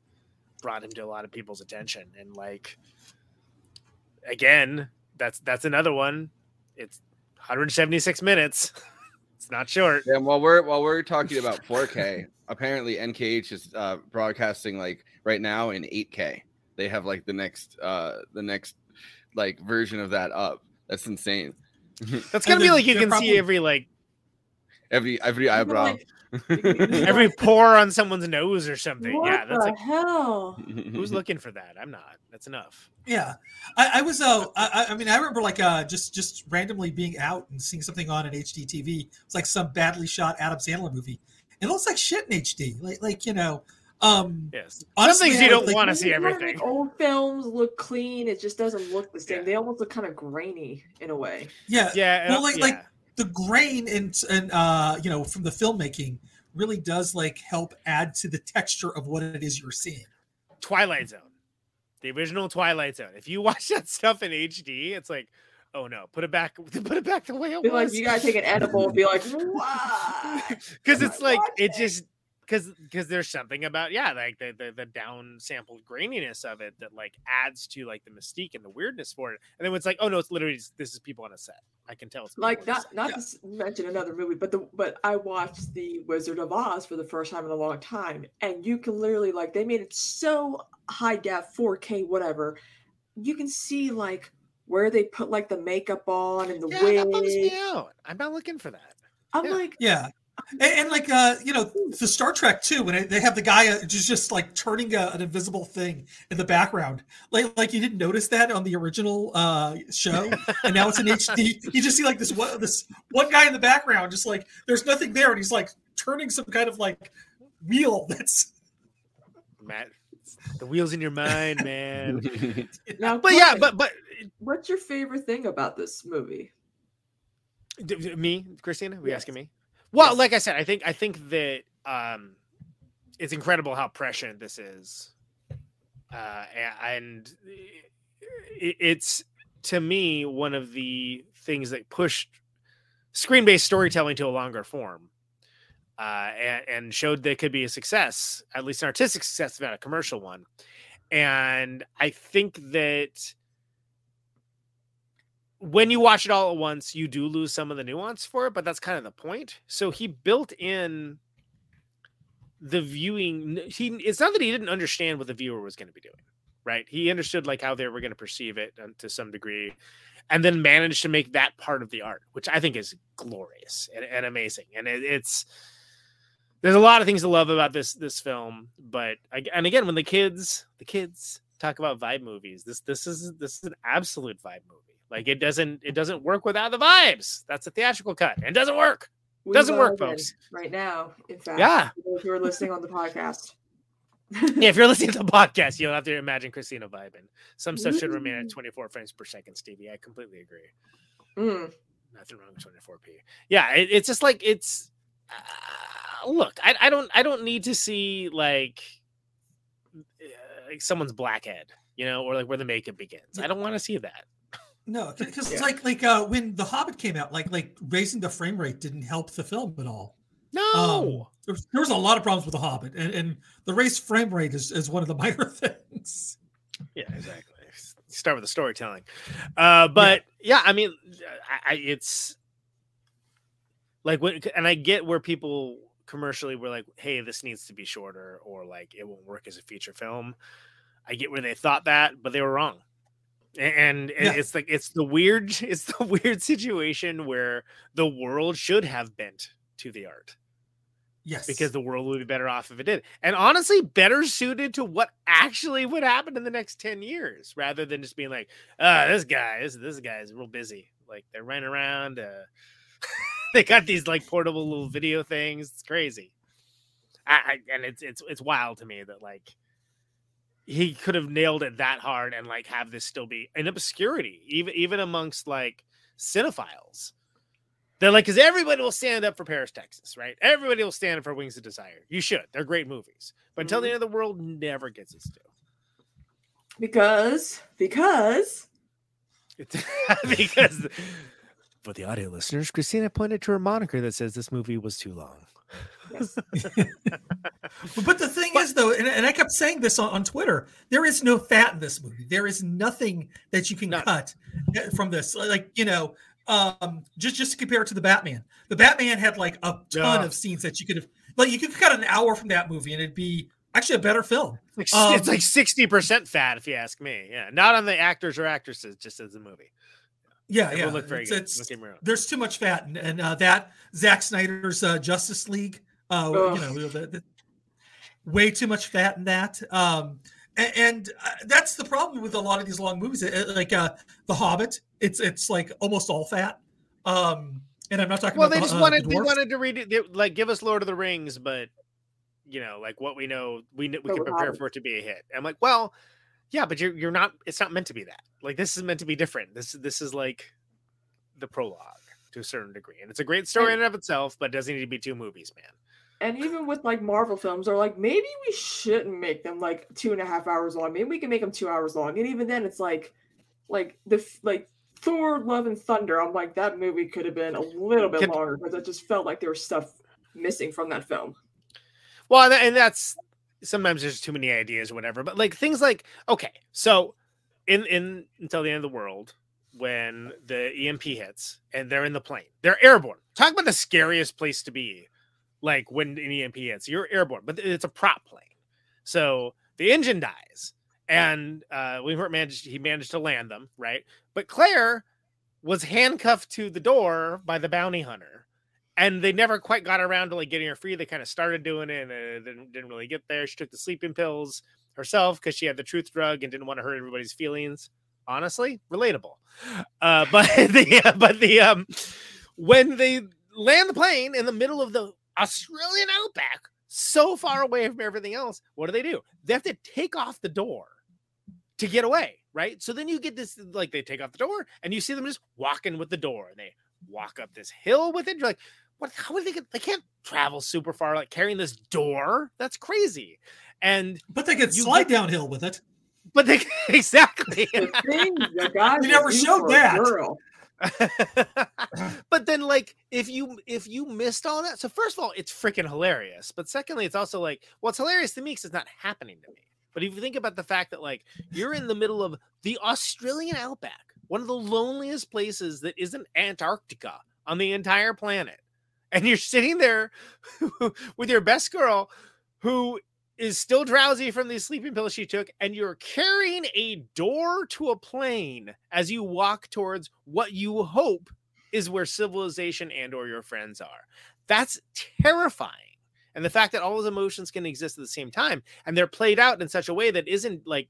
brought him to a lot of people's attention. And like, again, that's that's another one. It's 176 minutes. it's not short. And while we're while we're talking about 4K, apparently NKH is uh, broadcasting like right now in 8K. They have like the next uh the next like version of that up. That's insane. That's gonna be like you they're can see every like Every every eyebrow. every pore on someone's nose or something. What yeah, that's the like hell? who's looking for that? I'm not. That's enough. yeah. I, I was, uh, I, I- I mean, I remember like uh, just just randomly being out and seeing something on an HD TV. It's like some badly shot Adam Sandler movie. It looks like shit in HD. Like, like you know, um, Yes. Honestly, Some things you don't like, want to see everything. Old films look clean. It just doesn't look the same. Yeah. They almost look kind of grainy in a way. yeah, Yeah. Well, like- yeah. like- the grain and and uh, you know from the filmmaking really does like help add to the texture of what it is you're seeing. Twilight Zone, the original Twilight Zone. If you watch that stuff in HD, it's like, oh no, put it back, put it back the way it Be like, was. you gotta take an edible and be like. Because it's like it just because because there's something about yeah, like the, the the down sampled graininess of it that like adds to like the mystique and the weirdness for it. And then it's like, oh no, it's literally just, this is people on a set. I can tell it's like on a not set. not to mention another movie, but the but I watched the Wizard of Oz for the first time in a long time, and you can literally like they made it so high def, 4K, whatever. You can see like where they put like the makeup on and the Yeah, that bums me out. I'm not looking for that. I'm Yeah. like, Yeah. And, and like uh, you know, the Star Trek too, when it, they have the guy uh, just just like turning a, an invisible thing in the background, like like you didn't notice that on the original uh show, and now it's in HD. You just see like this one this one guy in the background, just like there's nothing there, and he's like turning some kind of like wheel that's Matt, the wheels in your mind, man. now, but yeah, but but what's your favorite thing about this movie? D- d- me, Christina, are we Yes. asking me? Well, Yes. like I said, I think I think that um, it's incredible how prescient this is, uh, and it's to me one of the things that pushed screen-based storytelling to a longer form, uh, and, and showed that it could be a success, at least an artistic success, not a commercial one. And I think that when you watch it all at once, you do lose some of the nuance for it, but that's kind of the point. So he built in the viewing. He it's not that he didn't understand what the viewer was going to be doing, right? He understood like how they were going to perceive it um, to some degree, and then managed to make that part of the art, which I think is glorious and, and amazing. And it, it's there's a lot of things to love about this this film, but and again, when the kids the kids talk about vibe movies, this this is this is an absolute vibe movie. Like it doesn't it doesn't work without the vibes. That's a theatrical cut. and It doesn't work. We Doesn't work, folks. Right now, in fact. Yeah. If you're listening on the podcast. Yeah, if you're listening to the podcast, you'll have to imagine Christina vibing. Some stuff should remain at 24 frames per second, Stevie. I completely agree. Mm. Nothing wrong with 24p. Yeah, it, it's just like it's. Uh, look, I, I don't I don't need to see like, uh, like someone's blackhead, you know, or like where the makeup begins. I don't want to see that. No, because Yeah. it's like like uh when The Hobbit came out, like like raising the frame rate didn't help the film at all. No. Um, there, was, there was a lot of problems with The Hobbit, and, and the raised frame rate is, is one of the minor things. Yeah, exactly. Start with the storytelling, uh, but yeah, I mean, I, I, it's like when, and I get where people commercially were like, "Hey, this needs to be shorter," or like it won't work as a feature film. I get where they thought that, but they were wrong. And Yeah. it's like it's the weird, it's the weird situation where the world should have bent to the art Yes, because the world would be better off if it did. And honestly, better suited to what actually would happen in the next 10 years rather than just being like, ah, this guy, this, this guy is real busy. Like they're running around. Uh, they got these like portable little video things. It's crazy. I, I, and it's it's it's wild to me that like he could have nailed it that hard and like have this still be an obscurity, even even amongst like cinephiles. They're like, because everybody will stand up for Paris, Texas, right? Everybody will stand up for Wings of Desire. You should. They're great movies. But until the Mhm. end of the world never gets its due. Because because It's because for the audio listeners, Christina pointed to her moniker that says this movie was too long. Yes. But the thing is, though, and, and I kept saying this on, on Twitter, there is no fat in this movie. There is nothing that you can None. cut uh, from this. Like you know, um, just just to compare it to the Batman. The Batman had like a ton Yeah. of scenes that you could have, like you could cut an hour from that movie, and it'd be actually a better film. Like, Um, it's like sixty percent fat, if you ask me. Yeah, not on the actors or actresses, just as a movie. Yeah, It yeah. will look very it's, good. it's- Don't get me wrong. there's too much fat, and, and uh, that Zack Snyder's uh, Justice League, uh, Ugh. you know, the, the, way too much fat in that. Um, and, and uh, that's the problem with a lot of these long movies. Uh, Like uh, The Hobbit, it's it's like almost all fat. Um, and I'm not talking Well, about they the, just uh, wanted the they dwarfs. wanted to read it, they- like give us Lord of the Rings, but you know, like what we know, we we But can prepare it. for it to be a hit. I'm like, well, yeah, but you're you're not. It's not meant to be that. Like this is meant to be different. This this is like the prologue to a certain degree, and it's a great story in and of itself, but it doesn't need to be two movies, man. And even with like Marvel films, they're like, maybe we shouldn't make them like two and a half hours long. Maybe we can make them two hours long. And even then, it's like, like the like Thor: Love and Thunder. I'm like, that movie could have been a little bit longer because it just felt like there was stuff missing from that film. Well, and, and that's sometimes there's too many ideas or whatever. But like things like okay, so in in until the end of the world, when the EMP hits and they're in the plane, they're airborne. Talk about the scariest place to be. Like when an EMP hits, you're airborne, but it's a prop plane, so the engine dies, and uh, we weren't managed he managed to land them right. But Claire was handcuffed to the door by the bounty hunter and they never quite got around to like getting her free. They kind of started doing it and uh, didn't, didn't really get there. She took the sleeping pills herself because she had the truth drug and didn't want to hurt everybody's feelings. Honestly, relatable. Uh, but the but the um when they land the plane in the middle of the Australian outback, so far away from everything else, what do they do? They have to take off the door to get away, right? So then you get this like they take off the door and you see them just walking with the door and they walk up this hill with it. You're like, what? How would they get? They can't travel super far, like carrying this door. That's crazy. And but they could slide get- downhill with it. but they exactly. The thing the guys They never showed that. but then like if you if you missed all that so first of all it's freaking hilarious but secondly it's also like well it's hilarious to me because it's not happening to me but if you think about the fact that like you're in the middle of the australian outback one of the loneliest places that isn't antarctica on the entire planet and you're sitting there with your best girl who is still drowsy from the sleeping pills she took, and you're carrying a door to a plane as you walk towards what you hope is where civilization and or your friends are. That's terrifying. And the fact that all those emotions can exist at the same time and they're played out in such a way that isn't like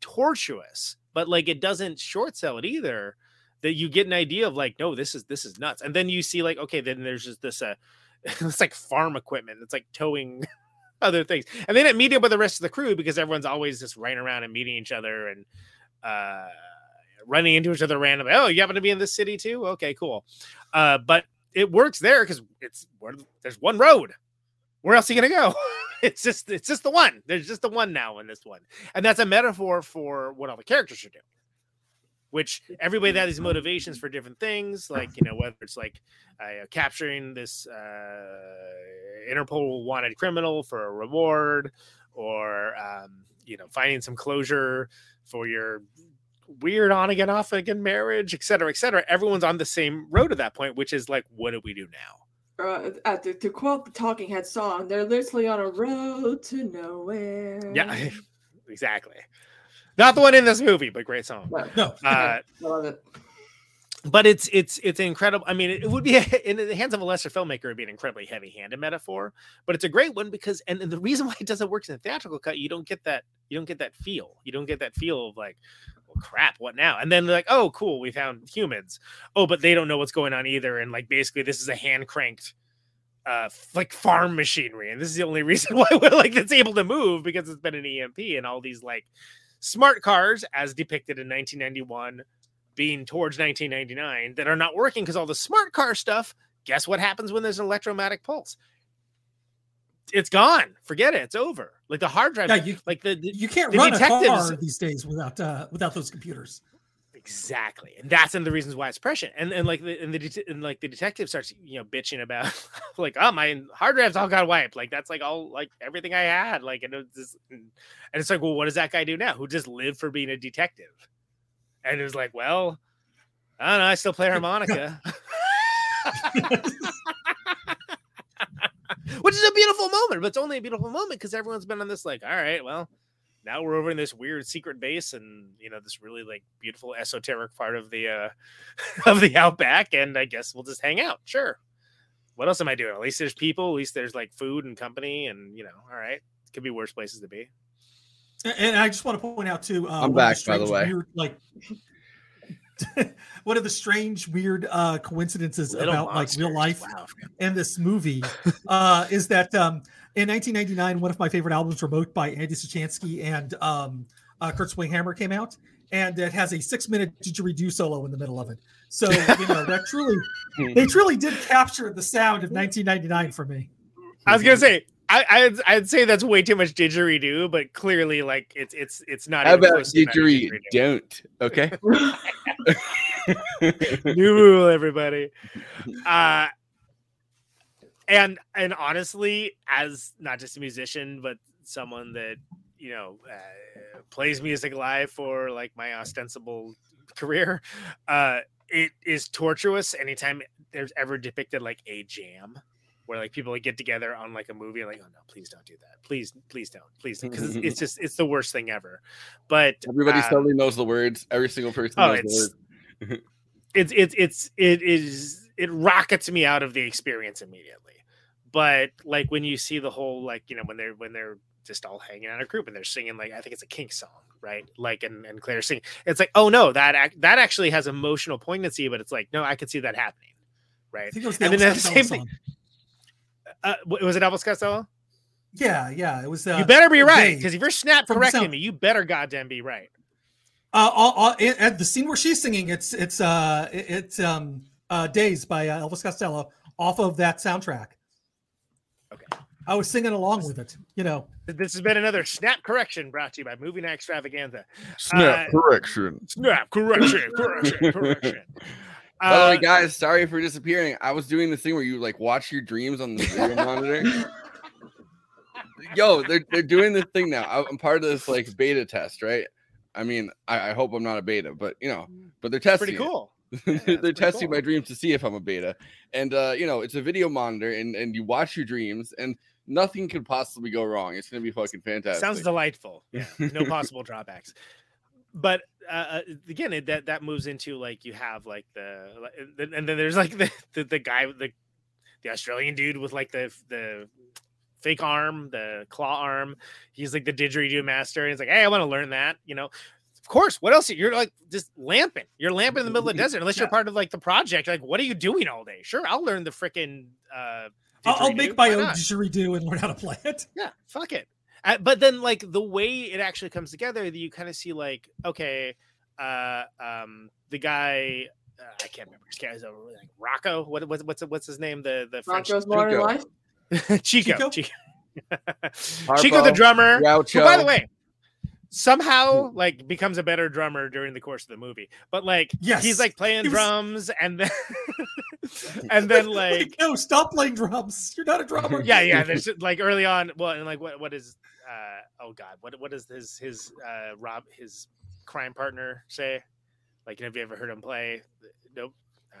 tortuous, but like it doesn't short sell it either. That you get an idea of like, no, this is this is nuts. And then you see like, okay, then there's just this uh it's like farm equipment. It's like towing other things. And they didn't meet up with the rest of the crew because everyone's always just running around and meeting each other and uh running into each other randomly. Oh, you happen to be in this city too? Okay, cool. Uh, but it works there because it's where there's one road. Where else are you gonna go? it's just it's just the one. There's just the one now in this one. And that's a metaphor for what all the characters are doing. Which everybody has these motivations for different things, like you know, whether it's like uh, capturing this uh, Interpol wanted criminal for a reward, or um, you know, finding some closure for your weird on again, off again marriage, et cetera, et cetera. Everyone's on the same road at that point, which is like, what do we do now? Uh, at the, to quote the Talking Head song, they're literally on a road to nowhere. Yeah, exactly. Not the one in this movie, but great song. No, No, Uh, I love it. but it's it's it's incredible. I mean, it would be in the hands of a lesser filmmaker, it'd be an incredibly heavy-handed metaphor. But it's a great one because, and, and the reason why it doesn't work in the theatrical cut, you don't get that you don't get that feel. You don't get that feel of like, well, crap, what now? And then like, oh, cool, we found humans. Oh, but they don't know what's going on either. And like, basically, this is a hand cranked uh f- like farm machinery and this is the only reason why we're like it's able to move because it's been an emp and all these like smart cars as depicted in 1991 being towards 1999 that are not working because all the smart car stuff guess what happens when there's an electromagnetic pulse? It's gone. Forget it. It's over. Like the hard drive Yeah, you like the, the you can't the run a car detectives- these days without uh, without those computers. Exactly, and that's one of the reasons why it's prescient. And and like the and the det- and like the detective starts you know bitching about like oh my hard drives all got wiped. Like that's like all like everything I had. Like and it's just, and it's like well what does that guy do now? Who just lived for being a detective? And it was like well I don't know. I still play harmonica. Which is a beautiful moment, but it's only a beautiful moment because everyone's been on this like, all right, well, now we're over in this weird secret base and you know this really like beautiful esoteric part of the uh of the outback and i guess we'll just hang out sure. What else am i doing? At least there's people at least there's like food and company and you know all right. Could be worse places to be. And- And I just want to point out too. Uh, I'm one of back, by the way. Weird, like one of the strange, weird uh, coincidences Little about like real life wow. and this movie uh, is that um, in 1999, one of my favorite albums, "Remote" by Andy Suchansky and um, uh, Kurt Swinghammer, came out, and it has a six-minute didgeridoo solo in the middle of it. So you know that truly, they truly did capture the sound of 1999 for me. i was gonna say I, I'd, I'd say that's way too much didgeridoo, but clearly, like it's it's it's not. How even about close to the amount of didgeridoo? Don't. Okay. New rule, everybody. Uh, and and honestly, as not just a musician, but someone that you know uh, plays music live for like my ostensible career, uh, it is tortuous anytime there's ever depicted like a jam. Where like people like get together on like a movie and like, oh no, please don't do that. Please, please don't, please, because it's, it's just it's the worst thing ever. But Everybody uh, suddenly knows the words. Every single person Oh, knows the it's words. it's it's it's it is it rockets me out of the experience immediately. But like when you see the whole like you know when they're when they're just all hanging out in a group and they're singing like I think it's a Kink song, right? Like and and Claire singing, it's like oh no that that actually has emotional poignancy, but it's like no I could see that happening, right? think it was the And then the same thing-. Uh, was it Elvis Costello? Yeah, yeah, it was. Uh, you better be right because if you're snap correcting me, you better goddamn be right. Uh, all, all, at- the scene where she's singing, it's it's uh it- it's um uh Days by uh, Elvis Costello off of that soundtrack. Okay. I was singing along with it, you know. This has been another snap correction brought to you by Movie Night Extravaganza. Snap Uh, correction. Snap correction, correction, correction. By the way, Uh, guys, sorry for disappearing. I was doing this thing where you like watch your dreams on the video monitor. Yo, they're they're doing this thing now. I- I'm part of this like beta test, right? I mean, I, I hope I'm not a beta, but you know, but they're testing. pretty it. cool. they're testing cool. my dreams to see if I'm a beta. And uh, you know, it's a video monitor and and you watch your dreams and nothing could possibly go wrong. It's gonna be fucking fantastic. Sounds delightful. Yeah, no possible drawbacks. But uh, uh, again, it, that that moves into like you have like the and then- there's like the the, the guy the the Australian dude with like the the fake arm, the claw arm. He's like the didgeridoo master. And he's like, hey, I want to learn that. You know, of course. What else? You're like just lamping. You're lamping in the middle of the desert. Unless you're part of like the project. Like, what are you doing all day? Sure, I'll learn the freaking. Uh, I'll, I'll make my Why own not? didgeridoo and learn how to play it. yeah fuck it uh, but then like the way it actually comes together that you kind of see like okay uh um the guy uh, i can't remember his guy's over like rocco what what's what's what's his name the the french Rocco's Modern Chico. Life. chico Chico? chico, chico the Harpo, drummer who, by the way somehow like becomes a better drummer during the course of the movie but like Yes. he's like playing He was- drums and then and then like no, stop playing drums. You're not a drummer. yeah, yeah. There's like early on. Well, and like what what is uh oh god, what what does his his uh Rob his crime partner say? Like, have you ever heard him play? Nope.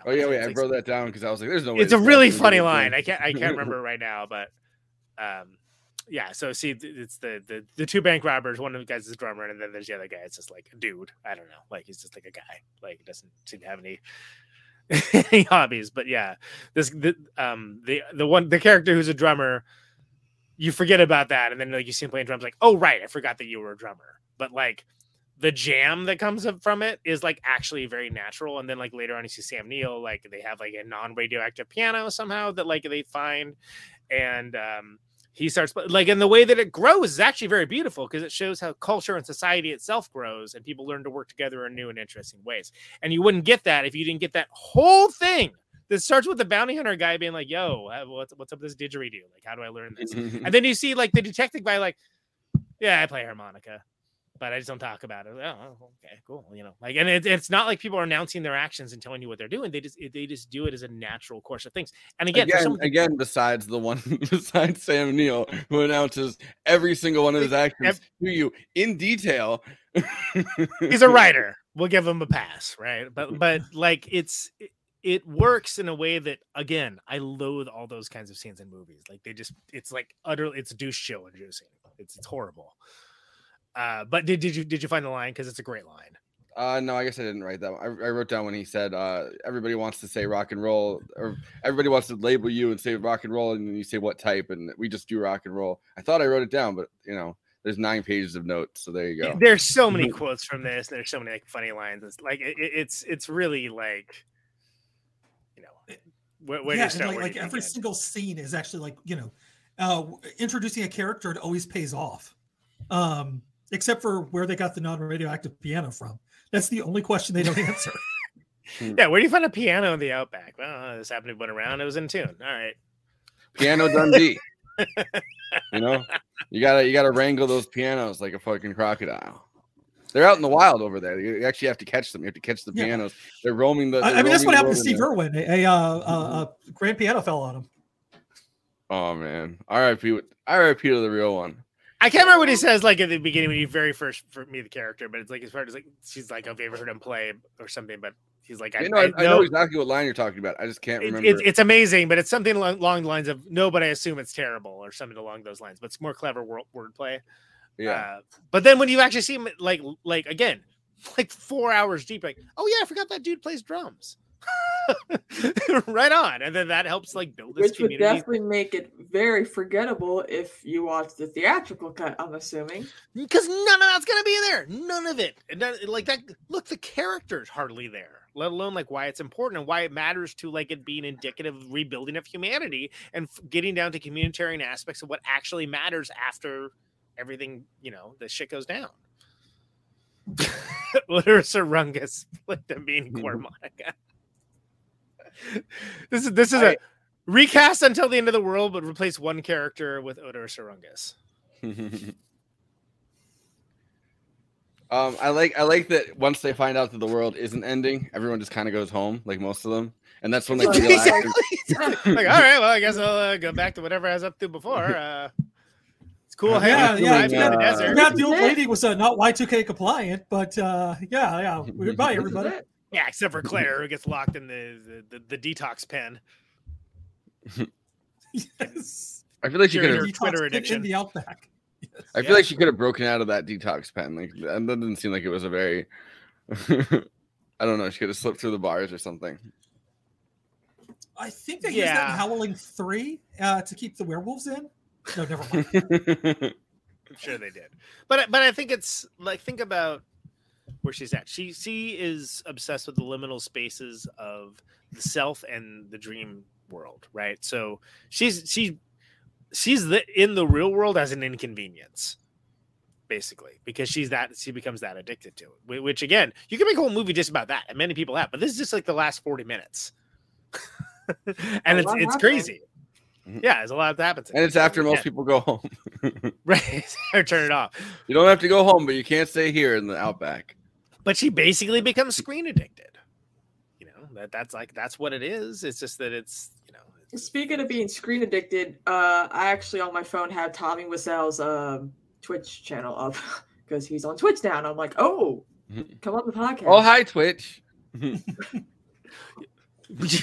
Oh yeah, wait, I like- wrote that down because I was like, "There's no way." It's a really funny line. thing. I can't I can't remember right now, but um yeah. So see, it's the the the two bank robbers. One of the guys is a drummer, and then there's the other guy. It's just like a dude. I don't know. Like he's just like a guy. Like doesn't seem to have any any hobbies. But yeah, this the um the the one the character who's a drummer, you forget about that, and then like you see him playing drums, like oh right, I forgot that you were a drummer. But like the jam that comes up from it is like actually very natural. And then like later on, you see Sam Neill, like they have like a non-radioactive piano somehow that like they find, and um, he starts like in the way that it grows is actually very beautiful because it shows how culture and society itself grows and people learn to work together in new and interesting ways. And you wouldn't get that if you didn't get that whole thing that starts with the bounty hunter guy being like, "Yo, uh, what's what's up with this didgeridoo? Like, how do I learn this?" and then you see like the detective guy, like, "Yeah, I play harmonica." But I just don't talk about it. Oh, okay, cool. You know, like, and it, it's not like people are announcing their actions and telling you what they're doing. They just they just do it as a natural course of things. And again, again, some, again, besides the one besides Sam Neill, who announces every single one of his actions to you in detail. he's a writer. We'll give him a pass, right? But but like it's it works in a way that again i loathe all those kinds of scenes in movies like they just it's like utterly it's douche chill inducing it's it's horrible uh but did, did you did you find the line? Because it's a great line. Uh no i guess i didn't write that I, I wrote down when he said uh everybody wants to say rock and roll or everybody wants to label you and say rock and roll and then you say what type and we just do rock and roll. I thought i wrote it down but you know there's nine pages of notes so there you go. there's so many quotes from this. There's so many like funny lines. It's like it, it's it's really like where, where yeah, do you like, like every begin? single scene is actually like you know, uh, introducing a character. It always pays off, um, except for where they got the non-radioactive piano from. That's the only question they don't answer. yeah, where do you find a piano in the outback? Well, this happened to put around. It was in tune. All right, piano Dundee. you know, you gotta you gotta wrangle those pianos like a fucking crocodile. They're out in the wild over there. You actually have to catch them. You have to catch the Yeah. pianos. They're roaming the. I, I they're mean, that's what happened to Steve world Irwin. A, a, uh, uh, a grand piano fell on him. Oh man, R.I.P. R.I.P. to the real one. I can't remember what he says like at the beginning when you very first for me the character, but it's like as far as like she's like, "Have you ever heard him play or something?" But he's like, "I, You know, I, I I know know exactly what line you're talking about. I just can't it- remember. it's, it's amazing, but it's something along, along the lines of no, but I assume it's terrible or something along those lines. But it's more clever word wordplay. yeah. Uh, but then when you actually see him, like like again, like four hours deep, like oh yeah, I forgot that dude plays drums. right on, and then that helps like build this Which would community. definitely make it very forgettable if you watch the theatrical cut, I'm assuming. because none of that's gonna be there. None of it. And that- like that. Look, the character's hardly there. Let alone like why it's important and why it matters to like it being indicative of rebuilding of humanity and f- getting down to communitarian aspects of what actually matters after everything. You know, the shit goes down. Larissa Rungus split the mean mm-hmm. harmonica. this is this is a recast until the end of the world, but replace one character with Odor Sarungus. um, I like I like that once they find out that the world isn't ending, everyone just kind of goes home, like most of them, and that's when they realize. like, all right, well, I guess I'll uh, go back to whatever I was up to before. Uh, it's cool. Hey, yeah, yeah. I'm in the uh, too desert. the old lady was uh, not Y2K compliant, but uh, yeah, yeah. Goodbye, everybody. Yeah, except for Claire, who gets locked in the the, the, the detox pen. yes. I feel like she could her have. Twitter addiction. in the outback. I feel like she could have broken out of that detox pen. Like that didn't seem like it was a very. I don't know. She could have slipped through the bars or something. I think they used that in Howling Three uh, to keep the werewolves in. No, never mind. I'm sure they did. But but I think it's like think about where she's at. She she is obsessed with the liminal spaces of the self and the dream world, right? So she's she she's the, in the real world as an inconvenience basically because she's that she becomes that addicted to it which again you can make a whole movie just about that and many people have but this is just like the last 40 minutes and it's it's happening. crazy Mhm. yeah there's a lot that happens and it's after most Yeah, people go home. right or turn it off you don't have to go home, but you can't stay here in the outback. But she basically becomes screen addicted. You know that that's like that's what it is. It's just that it's you know Speaking of being screen addicted, uh, I actually on my phone have Tommy Wiseau's um, Twitch channel up because he's on Twitch now, and I'm like, oh, Mhm. come on the podcast. Oh, hi Twitch.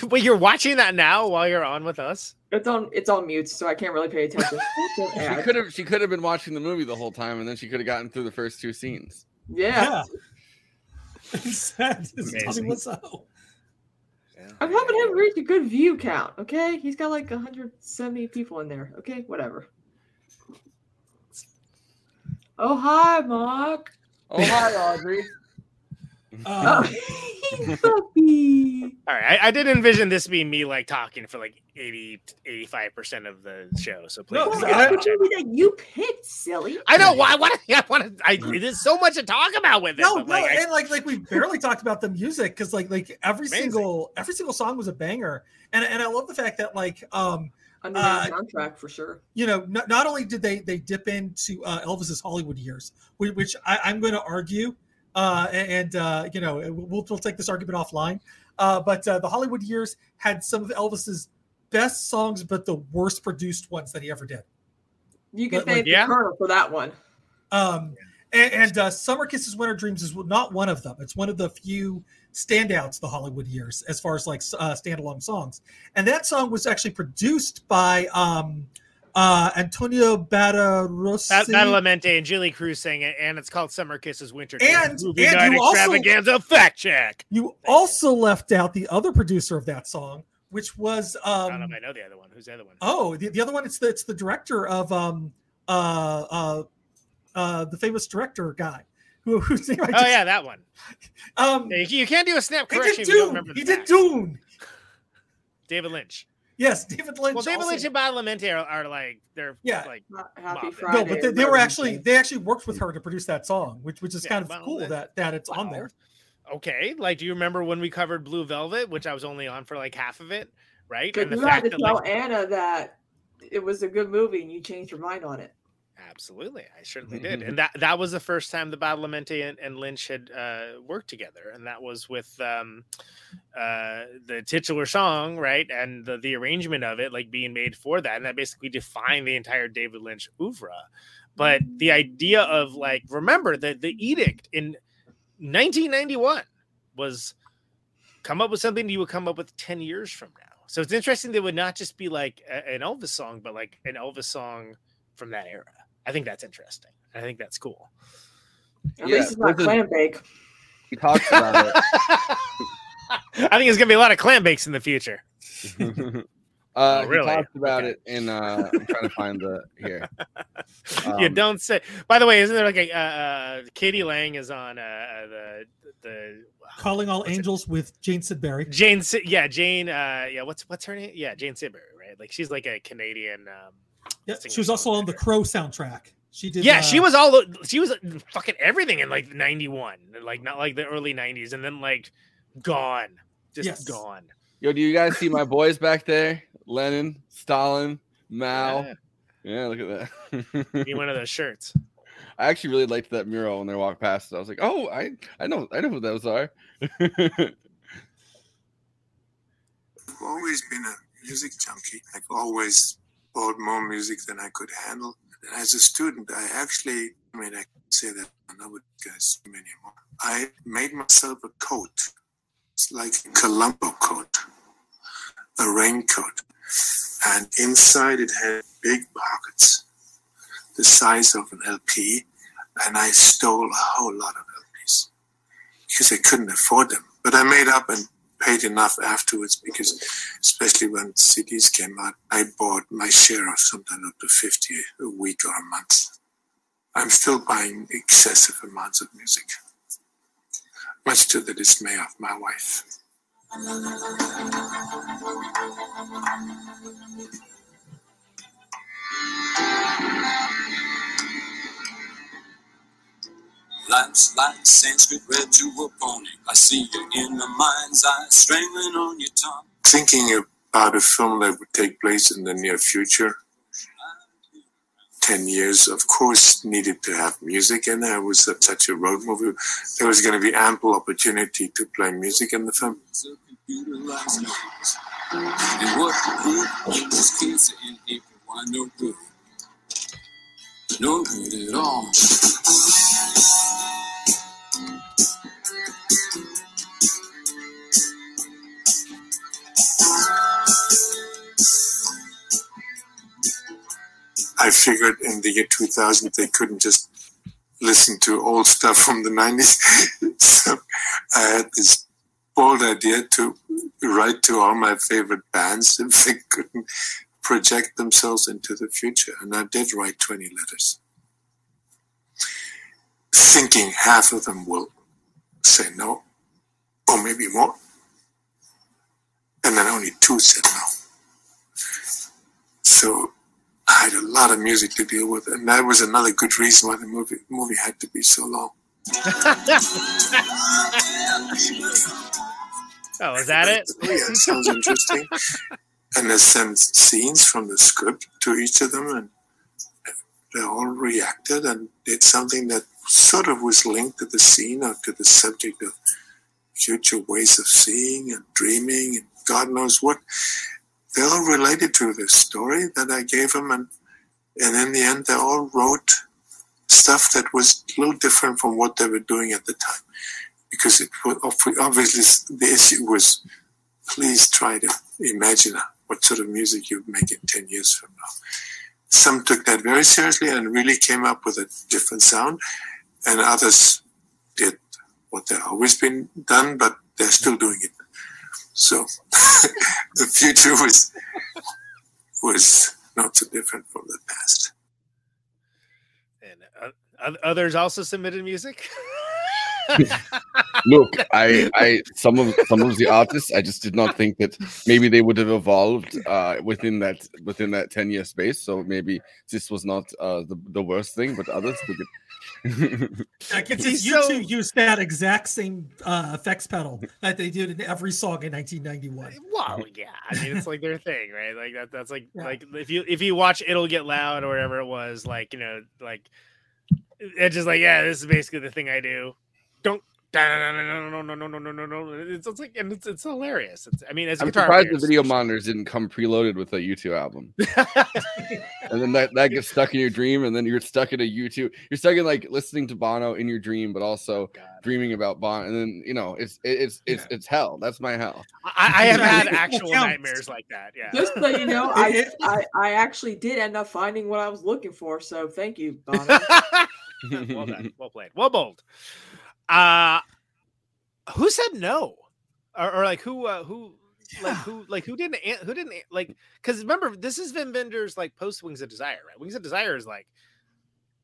wait you're watching that now while you're on with us. It's on it's on mute, so I can't really pay attention. She could have. She could have been watching the movie the whole time, and then she could have gotten through the first two scenes. yeah. Instead, it's Tommy Amazing. Wiseau. I'm helping him reach a good view count. Okay, he's got like 170 people in there. Okay, whatever. Oh hi, Mark. Oh, hi, Audrey. Um, Puppy. All right, I, I did envision this being me like talking for like 80 85 percent of the show. So please, No, Well, get I- that what that you picked, silly. I know why. What I want to. I there's so much to talk about with it. no, no, like, I- and like like we barely talked about the music because like like every Amazing. single every single song was a banger, and and I love the fact that like um Under Uh, the soundtrack for sure. you know not, not only did they they dip into uh, Elvis's Hollywood years, whi- which I, I'm going to argue, uh, and uh, you know we'll we'll take this argument offline, uh, but uh, the Hollywood years had some of Elvis's best songs, but the worst produced ones that he ever did. You can Like- like- thank Yeah. the Colonel for that one. Um, and, and uh, Summer Kisses, Winter Dreams is not one of them. It's one of the few standouts the Hollywood years as far as like uh, standalone songs. And that song was actually produced by um, uh, Antonio Badarossi. Bat- Badalamenti and Julee Cruise sang it, and it's called "Summer Kisses, Winter Dreams." And- Movie and night you also- fact check. You also left out the other producer of that song, which was I don't know um, if I know the other one. Who's the other one? oh the, the other one. It's the it's the director of um, uh, uh, uh, the famous director guy who whose name I Oh yeah, that one. um, You you can't do a snap he correction did you don't Dune. He did. Dune. David Lynch. Yes, David Lynch. Well, David also- Lynch and Badalamenti are, are like they're Yeah. like Happy Friday. No, but they, they were actually they actually worked with her to produce that song, which which is Yeah, kind of well, cool that- that that it's on there. okay. Like, do you remember when we covered Blue Velvet, which I was only on for like half of it, right? But and the you had fact to that tell like, Anna that it was a good movie and you changed your mind on it. Absolutely, I certainly did, and that that was the first time the Badalamenti and, and Lynch had uh, worked together, and that was with um, uh, the titular song, right, and the the arrangement of it, like being made for that, and that basically defined the entire David Lynch oeuvre. But the idea of like, remember that the edict in 1991 was come up with something you would come up with 10 years from now. So it's interesting that it would not just be like a- an Elvis song, but like an Elvis song from that era. I think that's interesting. I think that's cool. At Yeah, least it's not this is- clam bake. He talks about it. I think there's gonna be a lot of clam bakes in the future. Uh, Oh, really? He talked about Okay. it in. Uh, I'm trying to find the here. you Um, don't say. By the way, isn't there like a uh, uh, k.d. lang is on uh, the the Calling All What's it? Angels with Jane Siberry. Jane? Si- Yeah, Jane. Uh, yeah, what's what's her name? Yeah, Jane Siberry, right? Like she's like a Canadian. Um, Yeah, she was also on the. Crow soundtrack. She did. yeah, uh, she was all she was fucking everything in like '91, like not like the early '90s, and then like gone, just Yes. gone. Yo, do you guys see my boys back there? Lenin, Stalin, Mao. Yeah, Yeah, look at that. need one of those shirts. I actually really liked that mural when they walked past it. I was like, oh, I, I know, I know who those are. I've always been a music junkie. I've always bought more music than I could handle. And as a student, I actually, I mean, I can say that I nobody guys anymore. I made myself a coat. It's like a Columbo coat, a raincoat. And inside it had big pockets, the size of an LP. And I stole a whole lot of LPs because I couldn't afford them. But I made up and paid enough afterwards because, especially when CDs came out, I bought my share of sometimes up to 50 a week or a month. I'm still buying excessive amounts of music, much to the dismay of my wife. Life's like Sanskrit read to a pony. I see you in the mind's eye, strangling on your tongue. Thinking about a film that would take place in the near future, 10 years, of course, needed to have music in there. It was such- a road movie. There was going to be ample opportunity to play music in the film. It's a computerized noise. And what good was cancer in April? No good? No good at all. I figured in the year 2000 they couldn't just listen to old stuff from the 90s. so I had this bold idea to write to all my favorite bands if they couldn't project themselves into the future. And I did write 20 letters. thinking half of them will say no, or maybe more. And then only two said no. So I had a lot of music to deal with, and that was another good reason why the movie movie had to be so long. Oh, is that it? Oh, yeah, it sounds interesting. and they sent scenes from the script to each of them, and they all reacted and did something that sort of was linked to the scene or to the subject of future ways of seeing and dreaming and God knows what. They all related to this story that I gave them, and and in the end, they all wrote stuff that was a little different from what they were doing at the time because it was obviously the issue was please try to imagine what sort of music you'd make in 10 years from now. Some took that very seriously and really came up with a different sound, and others did what they've always been done, but they're still doing it. So the future was was not so different from the past. And uh, others also submitted music. Look, I, I, some of some of the artists, I just did not think that maybe they would have evolved uh, within that within that ten year space. So maybe this was not uh, the the worst thing, but others took it. I can see you two use that exact same uh, effects pedal that they did in every song in 1991. Well, yeah, I mean it's like their thing, right? Like that. That's like yeah. like if you if you watch "It'll Get Loud" or whatever it was, like you know, like it's just like yeah, this is basically the thing I do don't no no no no no no no it's, it's like and it's, it's hilarious. It's, i mean as i'm surprised players, the video monitors didn't come preloaded with a u2 album. And then that, that gets stuck in your dream and then you're stuck in a u2 you're stuck in like listening to bono in your dream but also oh, God. dreaming about bono and then you know it's it's it's yeah. it's hell. That's my hell. I, I have had actual nightmares like that yeah. Just so you know I, I i actually did end up finding what i was looking for so thank you bono. Well done. Well played. Well bold uh who said no? Or, or like who uh who yeah. like who like who didn't who didn't like because remember this is Wim Wenders' like post Wings of Desire, right? Wings of Desire is like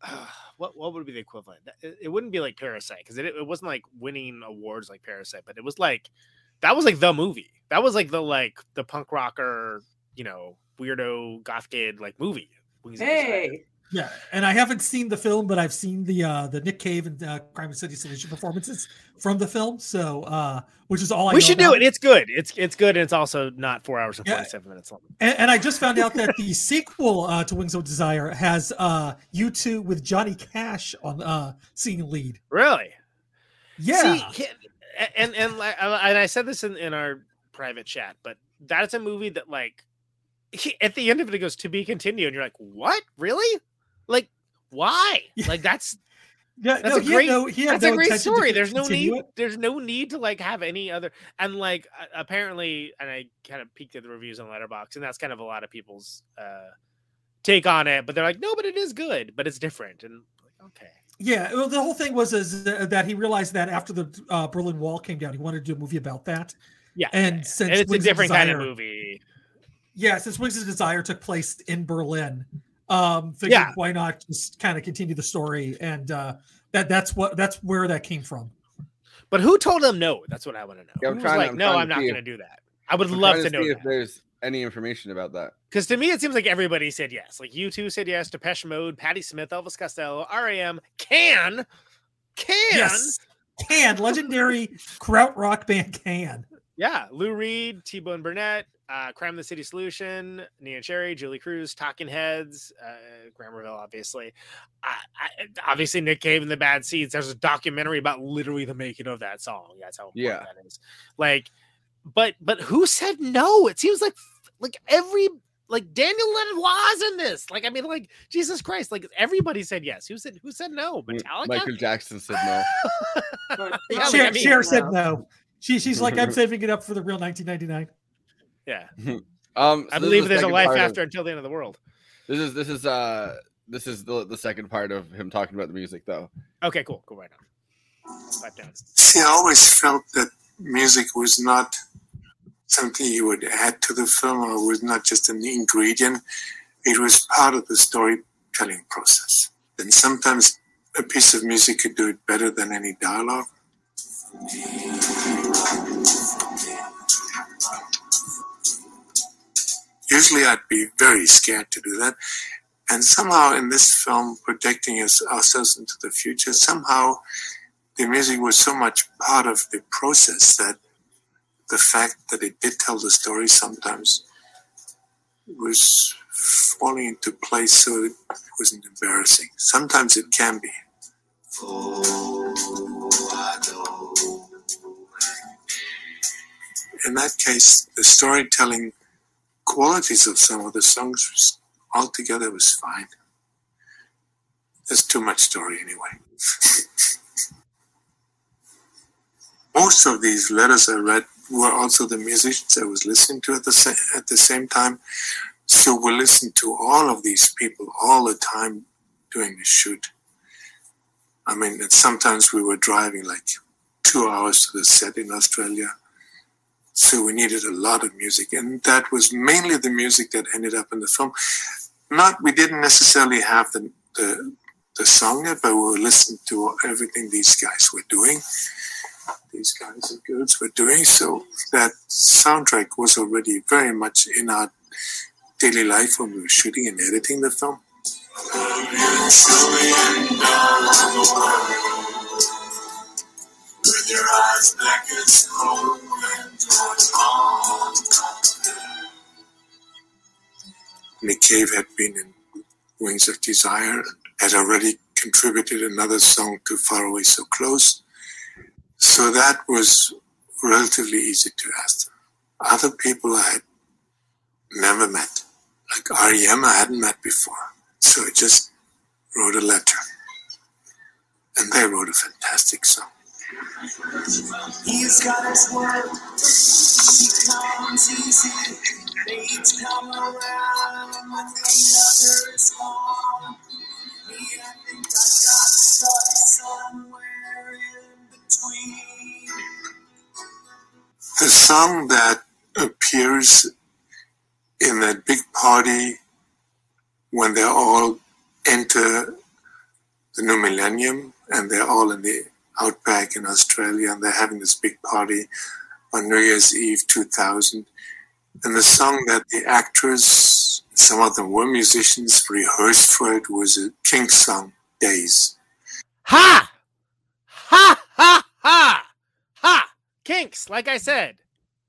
uh, what what would be the equivalent? It, it wouldn't be like Parasite because it, it wasn't like winning awards like Parasite, but it was like that was like the movie. That was like the like the punk rocker, you know, weirdo goth kid like movie. Wings hey, yeah, and I haven't seen the film, but I've seen the uh the Nick Cave and uh, Crime and City Solution performances from the film. So, uh which is all I we should about. do it. It's good. It's it's good, and it's also not four hours and forty seven minutes long. And, and, I just found out that the sequel uh, to Wings of Desire has uh U2 with Johnny Cash on uh singing lead. Really? Yeah. See, and and and I said this in in our private chat, but that's a movie that like he, at the end of it, it goes to be continued, and you're like, what? Really? Like, why? Like that's yeah, that's no, a great, no, that's no a great story. There's no need. It. There's no need to like have any other. And like apparently, and I kind of peeked at the reviews on Letterboxd, and that's kind of a lot of people's uh take on it. But they're like, no, but it is good, but it's different. And like, okay. Yeah, well, the whole thing was is that he realized that after the uh, Berlin Wall came down, he wanted to do a movie about that. Yeah, and yeah, since and it's Wings a different Desire, kind of movie. Yeah, since Wings of Desire took place in Berlin, um figured yeah. why not just kind of continue the story and uh that that's what that's where that came from. But who told him no? That's what i want to know. Yeah, I'm trying, like I'm no i'm not going to do that. I would I'm love to, to know if there's any information about that. Because to me it seems like everybody said yes. Like U2 said yes depeche mode patti smith elvis costello ram can can! Yes. can legendary kraut rock band can yeah lou reed t-bone burnett uh, Crime the City Solution, Neneh Cherry, Julee Cruise, Talking Heads, uh, Graeme Revell, obviously. I, obviously, Nick Cave and the Bad Seeds. There's a documentary about literally the making of that song. That's how important yeah. that is. Like, but but who said no? It seems like like every like Daniel was in this. Like, I mean, like Jesus Christ, like everybody said yes. Who said who said no? Mm, Metallica. Michael Jackson said no. yeah, Cher, I mean, Cher said no. She, she's like, I'm saving it up for the real 1999. Yeah. um, so I believe there's a life after of, until the end of the world. This is this is uh this is the the second part of him talking about the music though. Okay, cool, cool, right on. Pipe down. See, I always felt that music was not something you would add to the film or was not just an ingredient. It was part of the storytelling process. And sometimes a piece of music could do it better than any dialogue. Usually I'd be very scared to do that. And somehow in this film, projecting ourselves into the future, somehow the music was so much part of the process that the fact that it did tell the story sometimes was falling into place so it wasn't embarrassing. Sometimes it can be. In that case, the storytelling qualities of some of the songs altogether was fine. There's too much story anyway. Most of these letters I read were also the musicians I was listening to at the sa- at the same time. So we listened to all of these people all the time doing the shoot. I mean, sometimes we were driving like two hours to the set in Australia. So we needed a lot of music. And that was mainly the music that ended up in the film. Not, we didn't necessarily have the, the, the song yet, but we listening to everything these guys were doing. These guys and girls were doing. So that soundtrack was already very much in our daily life when we were shooting and editing the film. With your eyes black Cave had been in Wings of Desire, and had already contributed another song to Far Away So Close. So that was relatively easy to ask them. Other people I had never met, like REM, I hadn't met before. So I just wrote a letter. And they wrote a fantastic song. He's got his work. He comes easy. Fates come around when the others gone. Me, I I got stuck somewhere in between. The song that appears in that big party when they all enter the new millennium and they're all in the outback in Australia and they're having this big party on New Year's Eve 2000. And the song that the actors, some of them were musicians, rehearsed for it was a King song, Days. Ha! Ha! Ha! Ha! Ha! Kinks, like I said.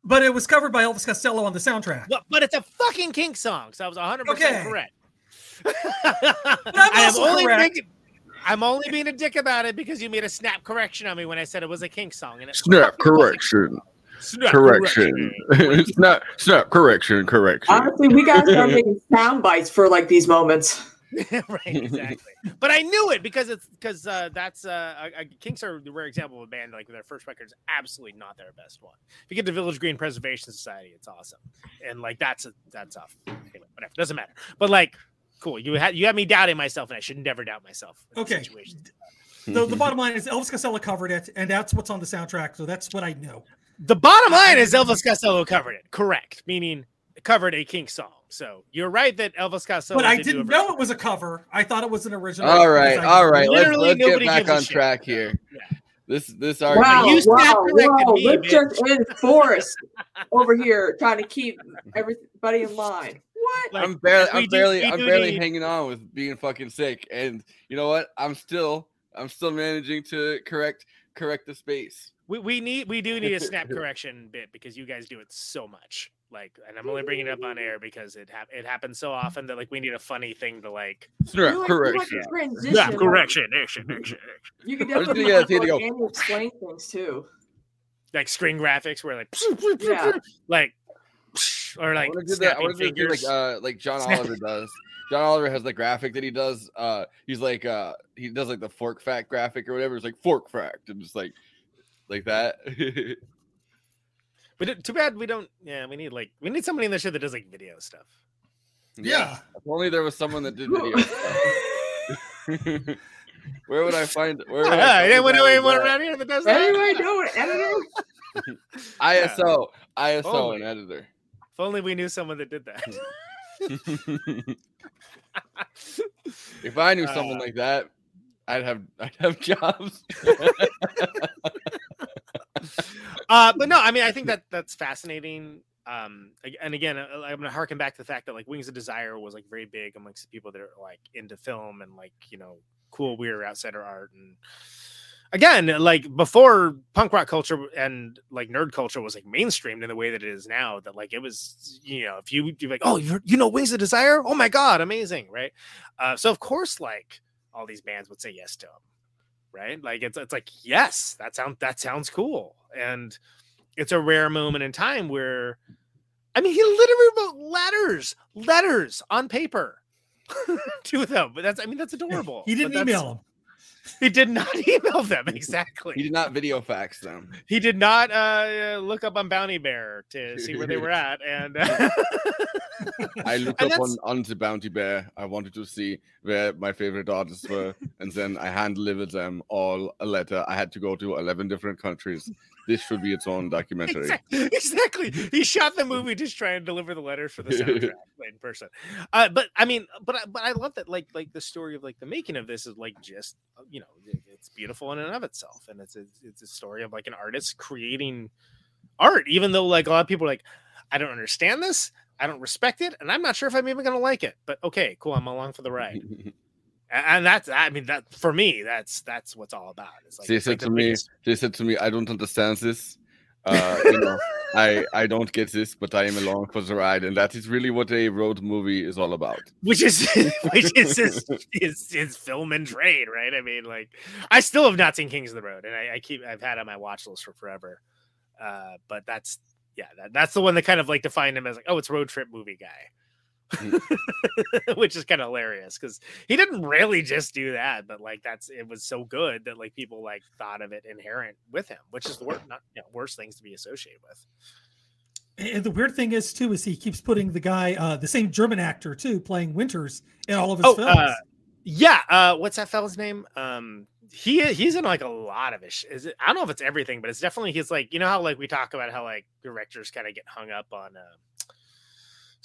But it was covered by Elvis Costello on the soundtrack. But, but it's a fucking Kink song, so I was 100% Okay. correct. I'm I am also only correct. being, I'm only being a dick about it because you made a snap correction on me when I said it was a Kink song. And it Snap fucking wasn't. correction. Snap Correction. snap snap correction. Correction. Honestly, we gotta start making sound bites for like these moments. right, exactly. but I knew it because it's because uh, that's uh, uh, Kinks are the rare example of a band like their first record is absolutely not their best one. If you get the Village Green Preservation Society, it's awesome, and like that's a that's off. Anyway, whatever, doesn't matter. But like, cool. You had you had me doubting myself, and I should never doubt myself. Okay. The, the bottom line is Elvis Costello covered it, and that's what's on the soundtrack. So that's what I know. The bottom line is Elvis Costello covered it. Correct, meaning covered a Kink song. So you're right that Elvis Costello. But I did do a didn't know it was a cover. I thought it was an original. All right. I, all right. Let's, let's get back gives a on shit. track here. This this Wow, argument. You snap wow, wow. me, Let's bitch. just end Forrest over here trying to keep everybody in line. What? Like, I'm barely, I'm do- barely, we I'm barely need- hanging on with being fucking sick, and you know what? I'm still, I'm still managing to correct, correct the space. We, we need we do need a snap correction bit because you guys do it so much. Like, and I'm only bringing it up on air because it hap- it happens so often that like we need a funny thing to like. Snap like- you like correction. a transition, Snap like, correction, action, action, action. You can I was definitely gonna have to like go. Explain things too. Like screen graphics where like Yeah. like or I like want to do that. I want to do like uh like John Oliver does. John Oliver has the graphic that he does. Uh, he's like uh he does like the fork fact graphic or whatever. It's like fork fact and just like like that. But it- too bad we don't. Yeah, we need like we need somebody in the show that does like video stuff. Yeah. If only there was someone that did video stuff. where would I find? Where would I Yeah, find anyone that know anyone that? around here that does that? Anyway, know an editor? ISO, ISO, Only. and editor. If only we knew someone that did that. if I knew someone Uh, like that, I'd have I'd have jobs. uh, but no, I mean, I think that that's fascinating. Um, and again, uh, I'm gonna harken back to the fact that like Wings of Desire was like very big amongst the people that are like into film and like you know cool, weird outsider art. And again, like before punk rock culture and like nerd culture was like mainstreamed in the way that it is now. That like it was, you know, if you you're like, oh, you're, you know, Wings of Desire, oh my god, amazing, right? Uh, so of course, like all these bands would say yes to them right? Like it's it's like yes, that sounds that sounds cool, and it's a rare moment in time where, I mean, he literally wrote letters, letters on paper to them. But that's I mean that's adorable. He didn't email him. He did not email them exactly. he did not video fax them. He did not uh, look up on Bounty Bear to see where they were at, and uh, I looked And up on, on the Bounty Bear. I wanted to see where my favorite artists were, and then I hand delivered them all a letter. I had to go to eleven different countries. This should be its own documentary. Exactly. exactly. He shot the movie just trying to deliver the letters for the soundtrack in person. Uh, but I mean, but I, but I love that like like the story of like the making of this is like just uh, you know it's beautiful in and of itself, and it's a, it's a story of like an artist creating art, even though like a lot of people are like, I don't understand this, I don't respect it, and I'm not sure if I'm even gonna like it. But okay, cool, I'm along for the ride. And that's, I mean, that for me, that's that's what's all about. It's like, they said like the to me, biggest- they said to me, I don't understand this. Uh, you know, I I don't get this, but I am along for the ride, and that is really what a road movie is all about. which is which is his, his his film and trade, right? I mean, like I still have not seen Kings of the Road, and I, I keep I've had on my watch list for forever. Uh, but that's yeah, that, that's the one that kind of like defined him as like, oh, it's road trip movie guy, which is kind of hilarious because he didn't really just do that, but like that's it was so good that like people like thought of it inherent with him, which is the worst not you know, worst things to be associated with. And the weird thing is too is he keeps putting the guy, uh, the same German actor too, playing Winters in all of his Oh, films. uh, yeah. Uh, what's that fella's name? Um, he he's in like a lot of ish. Is it? I don't know if it's everything, but it's definitely he's like you know how like we talk about how like directors kind of get hung up on uh,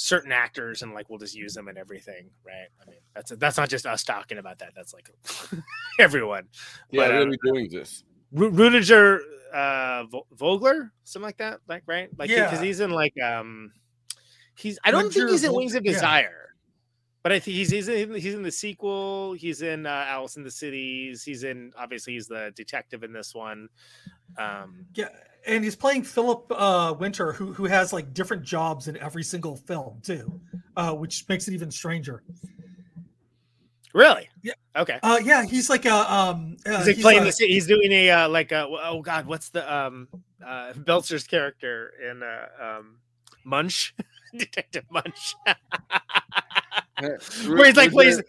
certain actors and like we'll just use them and everything, right? I mean that's that's not just us talking about that. That's like everyone. Yeah, But, really doing this. Ru- Rudiger uh Vogler, something like that, like right? Like because Yeah. he's in like um he's I don't think he's in Wings of yeah. But I think he's he's in he's in the sequel. He's in uh, Alice in the Cities. He's in obviously he's the detective in this one. Um, Yeah, and he's playing Philip uh, Winter, who who has like different jobs in every single film too, uh, which makes it even stranger. really? Yeah. Okay. Uh, yeah, he's like a um. Uh, He's like he's playing a- the he's doing a uh, like a oh god what's the um uh Belzer's character in uh um Munch Detective Munch uh, where he's like plays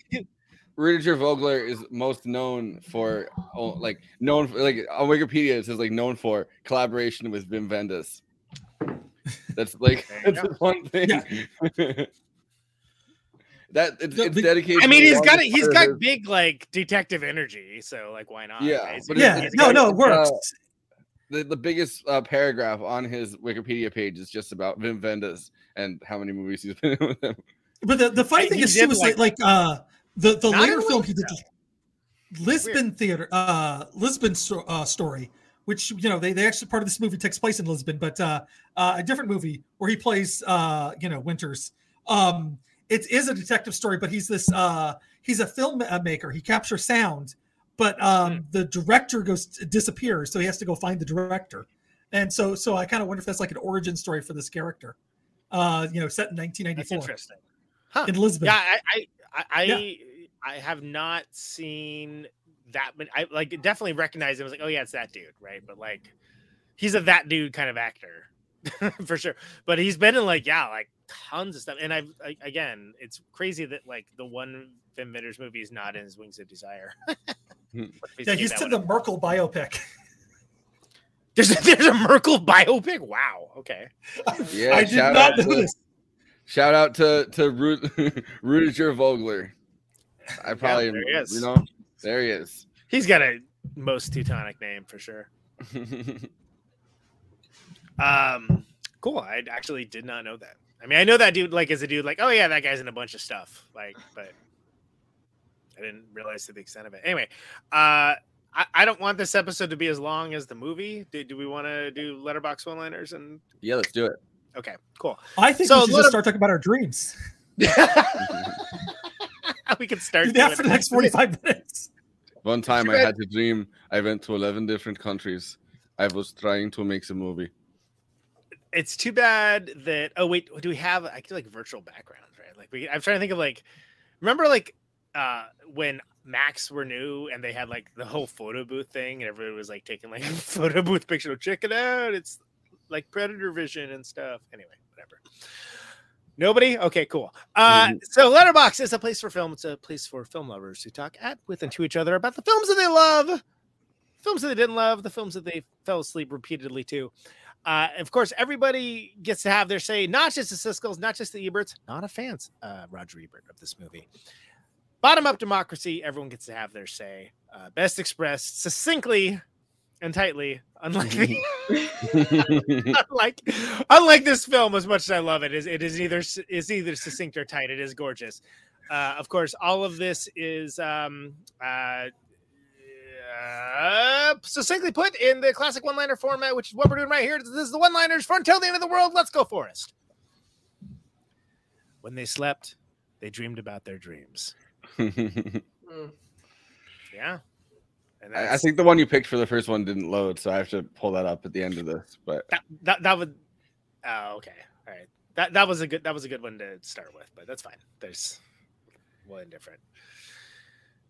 Rudiger Vogler is most known for oh, like known for, like on Wikipedia it says like known for collaboration with Wim Wenders. That's like that's the one thing. that it's, The- it's dedicated. I mean he's got longest he's part got big like detective energy so like why not Yeah, right? But yeah, it's no, got- no, it it's works. The, the biggest uh, paragraph on his Wikipedia page is just about Wim Wenders and how many movies he's been in with him. But the, the funny I- thing is did too is like- like, like uh the the later film he did Wales, Lisbon theater uh Lisbon sto- uh, story which you know they, they actually part of this movie takes place in Lisbon but uh, uh a different movie where he plays uh you know Winters. Um it is a detective story but he's this uh he's a filmmaker. He captures sound but um Hmm. the director goes disappears so he has to go find the director. And so so I kind of wonder if that's like an origin story for this character uh you know set in that's 1994 interesting. Huh. In Lisbon. Yeah I I I, I, Yeah. I have not seen that many I like definitely recognize him as like oh yeah it's that dude right? But like he's a that dude kind of actor for sure. But he's been in like yeah like tons of stuff. And I've I, again it's crazy that like the one Wim Wenders movie is not in his Wings of Desire. But yeah seen he's that to one- the Merkel biopic there's a, there's a Merkel biopic wow okay Yeah, I did shout not out know to- this. Shout out to to Ru- Rudiger Vogler. I probably there he is. you know there he is. he's got a most Teutonic name for sure Um, cool. I actually did not know that. I mean, I know that dude like as a dude, like, oh yeah, that guy's in a bunch of stuff. Like, but I didn't realize to the extent of it. Anyway, uh, I, I don't want this episode to be as long as the movie. Do, do we want to do Letterboxd one liners and Yeah, let's do it. okay, cool. I think So, we should let just start talking about our dreams. we can start Do that for the next 45 minutes. One time I had a dream. I went to 11 different countries. I was trying to make a movie. it's too bad that oh wait do we have i feel like virtual backgrounds right like we i'm trying to think of like remember like uh when Macs were new and they had like the whole photo booth thing and everybody was like taking like a photo booth picture check it out it's like predator vision and stuff. Anyway whatever. Nobody? Okay cool. Uh so Letterboxd is a place for film it's a place for film lovers who talk at with and to each other about the films that they love. Films that they didn't love the films that they fell asleep repeatedly to. Uh, of course, everybody gets to have their say, not just the Siskel's, not just the Eberts, not a fans, uh, Roger Ebert of this movie. Bottom up democracy, everyone gets to have their say. Uh, best expressed succinctly and tightly, unlike the, unlike unlike this film. As much as I love it, is it is either is either succinct or tight. It is gorgeous. Uh, of course, all of this is um, uh, uh, succinctly put in the classic one-liner format, which is what we're doing right here. This is the one-liners for until the end of the world. Let's go, Forest. When they slept, they dreamed about their dreams. Mm. Yeah, and I, I think the one you picked for the first one didn't load, so I have to pull that up at the end of this. But that that, that would. Oh, okay, all right. That that was a good that was a good one to start with, but that's fine. There's one different.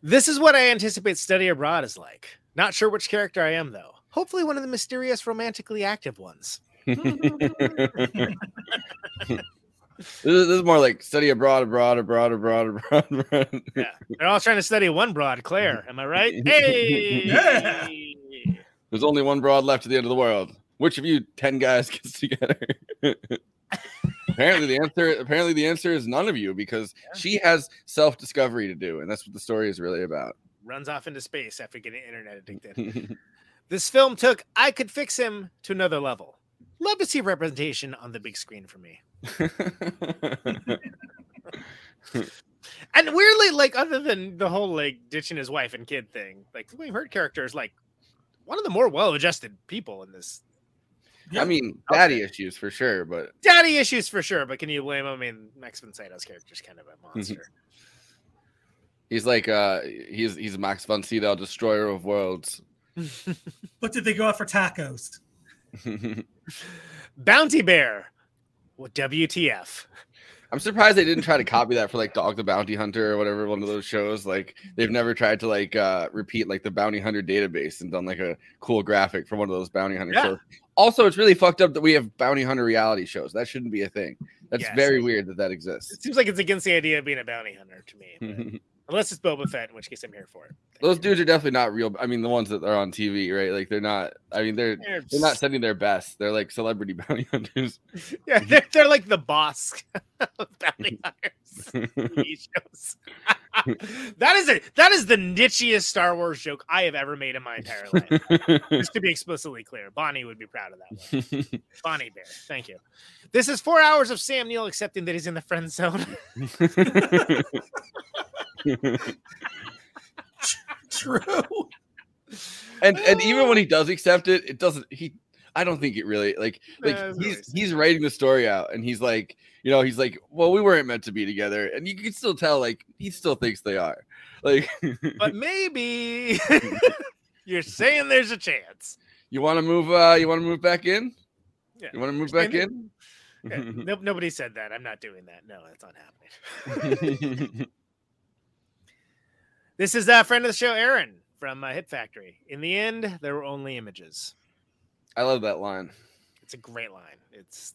This is what I anticipate study abroad is like. Not sure which character I am though. Hopefully, one of the mysterious, romantically active ones. this, is, this is more like study abroad, abroad, abroad, abroad, abroad. abroad. Yeah, they're all trying to study one broad, Claire. Am I right? Hey, Yeah. There's only one broad left at the end of the world. Which of you ten guys gets together? apparently the answer apparently the answer is none of you because she has self-discovery to do, and that's what the story is really about. runs off into space after getting internet addicted. this film took I could fix him to another level. Love to see representation on the big screen for me. And weirdly, like other than the whole like ditching his wife and kid thing, like the William Hurt character is like one of the more well-adjusted people in this. I mean, daddy issues for sure, but Daddy issues for sure, but can you blame him? I mean, Max von Sydow's character is kind of a monster. he's like uh he's he's Max von Sydow, destroyer of worlds. But did they go out for tacos? Bounty Bear, what WTF? I'm surprised they didn't try to copy that for like Dog the Bounty Hunter or whatever one of those shows. Like they've never tried to like uh repeat like the Bounty Hunter database and done like a cool graphic for one of those Bounty Hunter Yeah. shows. Also, it's really fucked up that we have Bounty Hunter reality shows. That shouldn't be a thing. That's Yes. very weird that that exists. It seems like it's against the idea of being a bounty hunter to me. unless it's Boba Fett, in which case I'm here for it. Those dudes are definitely not real. I mean, the ones that are on TV, right? Like they're not. I mean, they're They're they're not sending their best. They're like celebrity bounty hunters. Yeah, they're, they're like the boss of bounty hunters. TV shows. that is it. That is the nichiest Star Wars joke I have ever made in my entire life. Just to be explicitly clear, Bonnie would be proud of that one. Bonnie Bear, thank you. This is four hours of Sam Neill accepting that he's in the friend zone. True. and and even when he does accept it, it doesn't. He, I don't think it really like like he's he's writing the story out, and he's like, you know, he's like, well, we weren't meant to be together, and you can still tell like he still thinks they are. Like, but maybe you're saying there's a chance. you want to move? uh You want to move back in? Yeah. You want to move back in? No, nobody said that. I'm not doing that. No, that's not happening. This is a friend of the show, Aaron from uh, Hit Factory. In the end, there were only images. I love that line. It's a great line. It's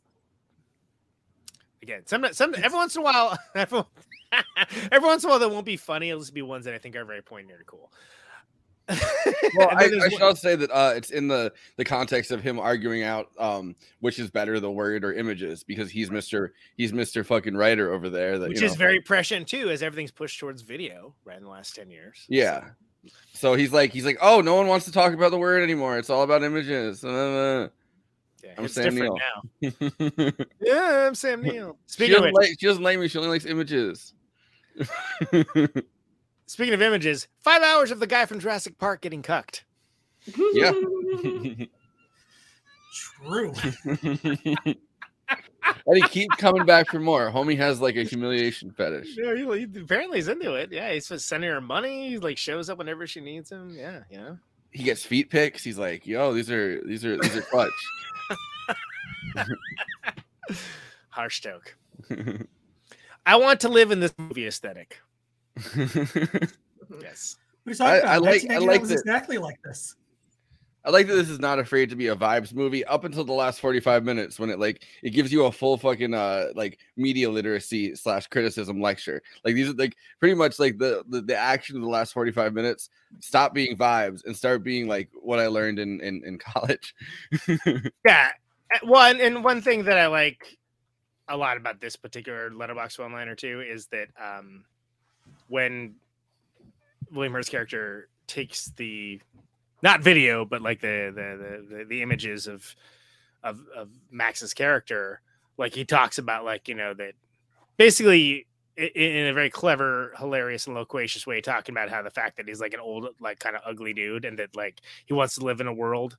again, some some every once in a while, every, every once in a while, that won't be funny. It'll just be ones that I think are very poignant and cool. Well, I, I also say that uh, it's in the the context of him arguing out um, which is better, the word or images, because he's Mister he's Mister fucking writer over there. That which is know, very prescient too, as everything's pushed towards video right in the last ten years. yeah. So he's like he's like, oh, no one wants to talk about the word anymore. It's all about images. Uh, Yeah, I'm it's Sam different Neill. Yeah, I'm Sam Neill. she Speaking of like she doesn't like me. She only likes images. Speaking of images, five hours of the guy from Jurassic Park getting cucked. Yeah. True. and he keeps coming back for more. Homie has like a humiliation fetish. Yeah, he, he- apparently he's into it. Yeah, he's just sending her money. He like shows up whenever she needs him. Yeah, you know. He gets feet pics. He's like, "Yo, these are these are these are clutch." Harsh joke. I want to live in this movie aesthetic. Yes. What are you talking I- I like- I like was that- exactly like this. I like that this is not afraid to be a vibes movie up until the last 45 minutes when it like it gives you a full fucking uh like media literacy slash criticism lecture. Like these are like pretty much like the, the the action of the last 45 minutes stop being vibes and start being like what I learned in in, in college. Yeah. One and one thing that I like a lot about this particular Letterboxd one liner too is that um when William Hurt's character takes the not video but like the the the, the, images of, of of Max's character. Like he talks about like you know that basically in a very clever hilarious and loquacious way talking about how the fact that he's like an old like kind of ugly dude and that like he wants to live in a world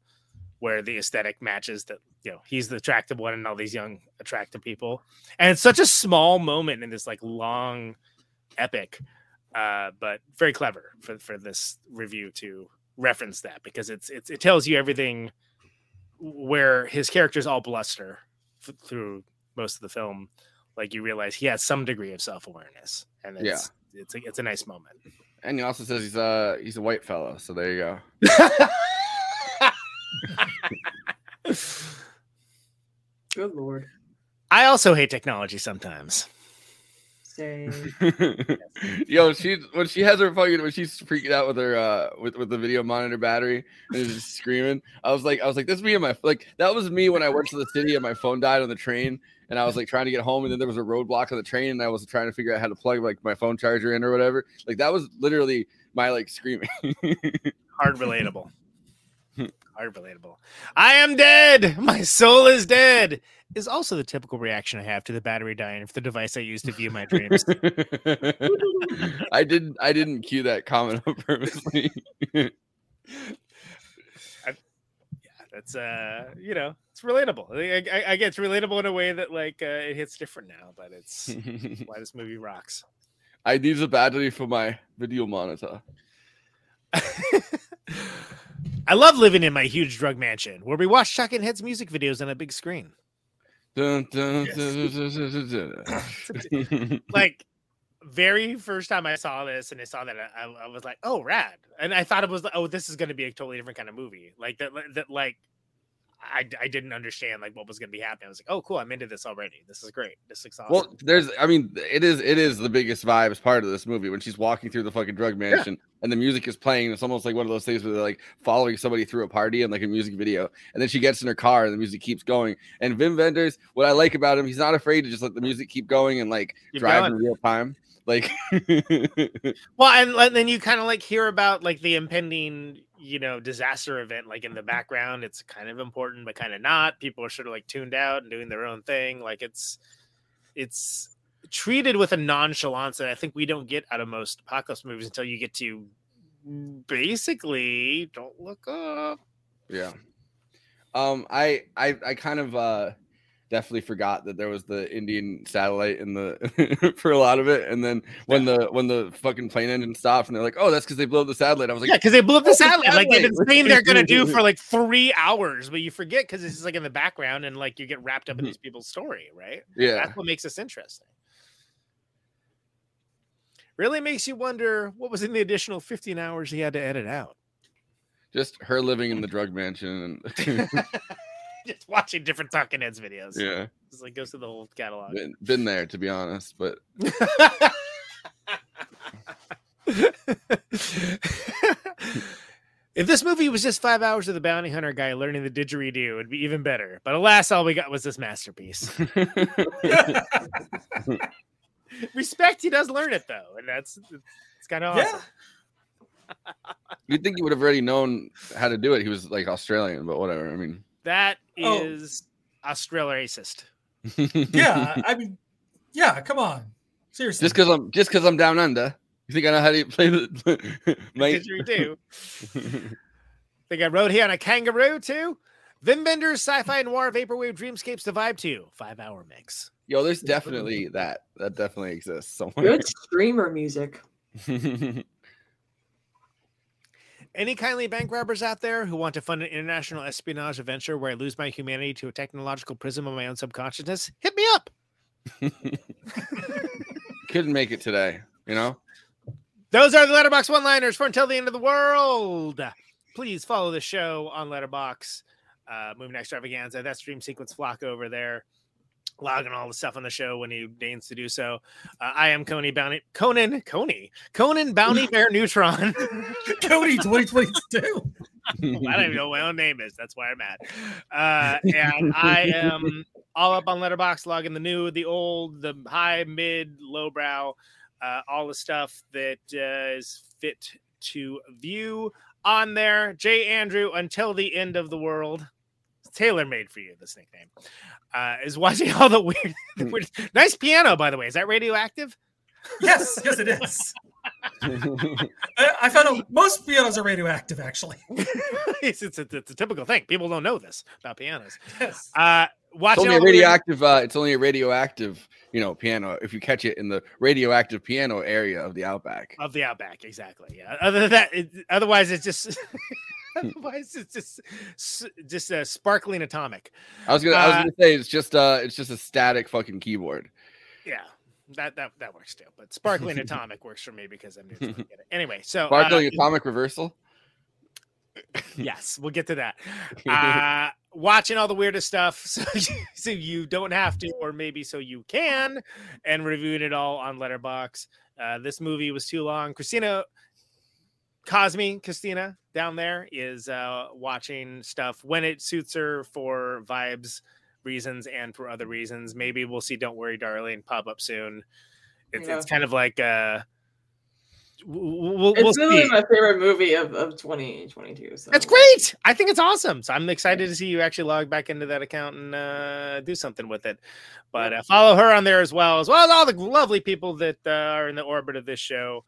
where the aesthetic matches that you know he's the attractive one and all these young attractive people. And it's such a small moment in this like long epic uh but very clever for for this review to reference that because it's, it's it tells you everything where his character's all bluster f- through most of the film like you realize he has some degree of self-awareness and it's Yeah. it's a, it's a nice moment and he also says he's uh he's a white fellow, so there you go. Good lord. i also hate technology sometimes Same. Yo, she when she has her fucking when she's freaking out with her uh with, with the video monitor battery and is just screaming. I was like, I was like, this me and my like that was me when I went to the city and my phone died on the train and I was like trying to get home and then there was a roadblock on the train and I was trying to figure out how to plug like my phone charger in or whatever. Like that was literally my like screaming. hard relatable hard relatable. I am dead! My soul is dead! Is also the typical reaction i have to the battery dying for the device i use to view my dreams. I didn't I didn't cue that comment up purposely. Yeah, that's uh you know it's relatable. I, I, I get it's relatable in a way that like uh, it hits different now but it's why this movie rocks. I need a battery for my video monitor. i love living in my huge drug mansion where we watch Talking Heads music videos on a big screen Dun, dun, dun. like very first time I saw this and I saw that I, I was like, oh, rad. And I thought it was, oh, this is going to be a totally different kind of movie. Like that, that like, I, I didn't understand like what was going to be happening. I was like, oh, cool. I'm into this already. This is great. This looks awesome. Well, there's, I mean, it is, it is the biggest vibes part of this movie when she's walking through the fucking drug mansion and the music is playing. It's almost like one of those things where they're like following somebody through a party and like a music video, and then she gets in her car and the music keeps going. And Wim Wenders, what I like about him, he's not afraid to just let the music keep going and like drive going. in real time. Like, Well, and, and then you kind of like hear about like the impending, you know, disaster event like in the background. It's kind of important, but kind of not. People are sort of like tuned out and doing their own thing. Like it's it's treated with a nonchalance that I think we don't get out of most apocalypse movies until you get to basically don't look up. Yeah. Um, I I I kind of uh definitely forgot that there was the Indian satellite in the for a lot of it, and then when the when the fucking plane engine stopped and they're like, oh, that's because they blew up the satellite. I was like, Yeah, because they blew up the "Oh, satellite. Like they've been saying they're gonna do for like three hours, but you forget because it's just like in the background and like you get wrapped up in mm-hmm. these people's story, right? Yeah. That's what makes this interesting. Really makes you wonder what was in the additional 15 hours he had to edit out. just her living in the drug mansion. And Just watching different Talking Heads videos. yeah, Just like goes through the whole catalog. been, been there to be honest, but if this movie was just five hours of the bounty hunter guy learning the didgeridoo, it'd be even better. But alas, all we got was this masterpiece. Respect, he does learn it though, and that's it's kind of awesome. you'd think he would have already known how to do it. He was like Australian, but whatever. I mean, That Oh. is Australia racist. Yeah, I mean, yeah, come on. Seriously. just because I'm just because I'm down under. You think I know how to play the mate? Because you do. think I rode here on a kangaroo too. Wim Wenders' sci-fi and noir vaporwave dreamscapes to vibe to five hour mix. Yo, there's definitely that. That definitely exists somewhere. Good streamer music. Any kindly bank robbers out there who want to fund an international espionage adventure where I lose my humanity to a technological prism of my own subconsciousness? Hit me up. Couldn't make it today, you know? Those are the Letterboxd one-liners for until the end of the world. Please follow the show on Letterboxd. Uh, Movie Night Extravaganza. That's Dream Sequence Flock over there, logging all the stuff on the show when he deigns to do so. Uh, I am Coney Bounty Conan Coney Conan Bounty Bear Neutron. Cody 2022. I don't even know what my own name is. That's why I'm at. Uh, and I am all up on Letterboxd, logging the new, the old, the high, mid, lowbrow, uh, all the stuff that uh, is fit to view on there. J. Andrew, until the end of the world. Tailor made for you, this nickname. Uh, is watching all the weird, the weird, nice piano, by the way. Is that radioactive? Yes, yes, it is. I, I found out most pianos are radioactive, actually. it's, it's, a, it's a typical thing. People don't know this about pianos. Yes. Uh, It's watching only a the weird- radioactive. Uh, it's only a radioactive, you know, piano. If you catch it in the radioactive piano area of the outback. of the outback exactly yeah other than that it, otherwise it's just otherwise it's just just a sparkling atomic I was gonna. I was Uh, gonna say it's just. Uh, it's just a static fucking keyboard. yeah that that that works too but sparkling atomic works for me because i'm. I get it. anyway so uh, Sparkling atomic reversal. yes we'll get to that uh watching all the weirdest stuff so you, so you don't have to or maybe so you can and reviewing it all on Letterboxd uh this movie was too long christina cosme christina down there is uh watching stuff when it suits her for vibes reasons and for other reasons maybe we'll see don't worry darling pop up soon it's, Yeah. it's kind of like uh we'll, It's we'll really see. my favorite movie of, of 2022. So. That's great. I think it's awesome. So I'm excited to see you actually log back into that account and uh, do something with it. But uh, follow her on there as well, as well as all the lovely people that uh, are in the orbit of this show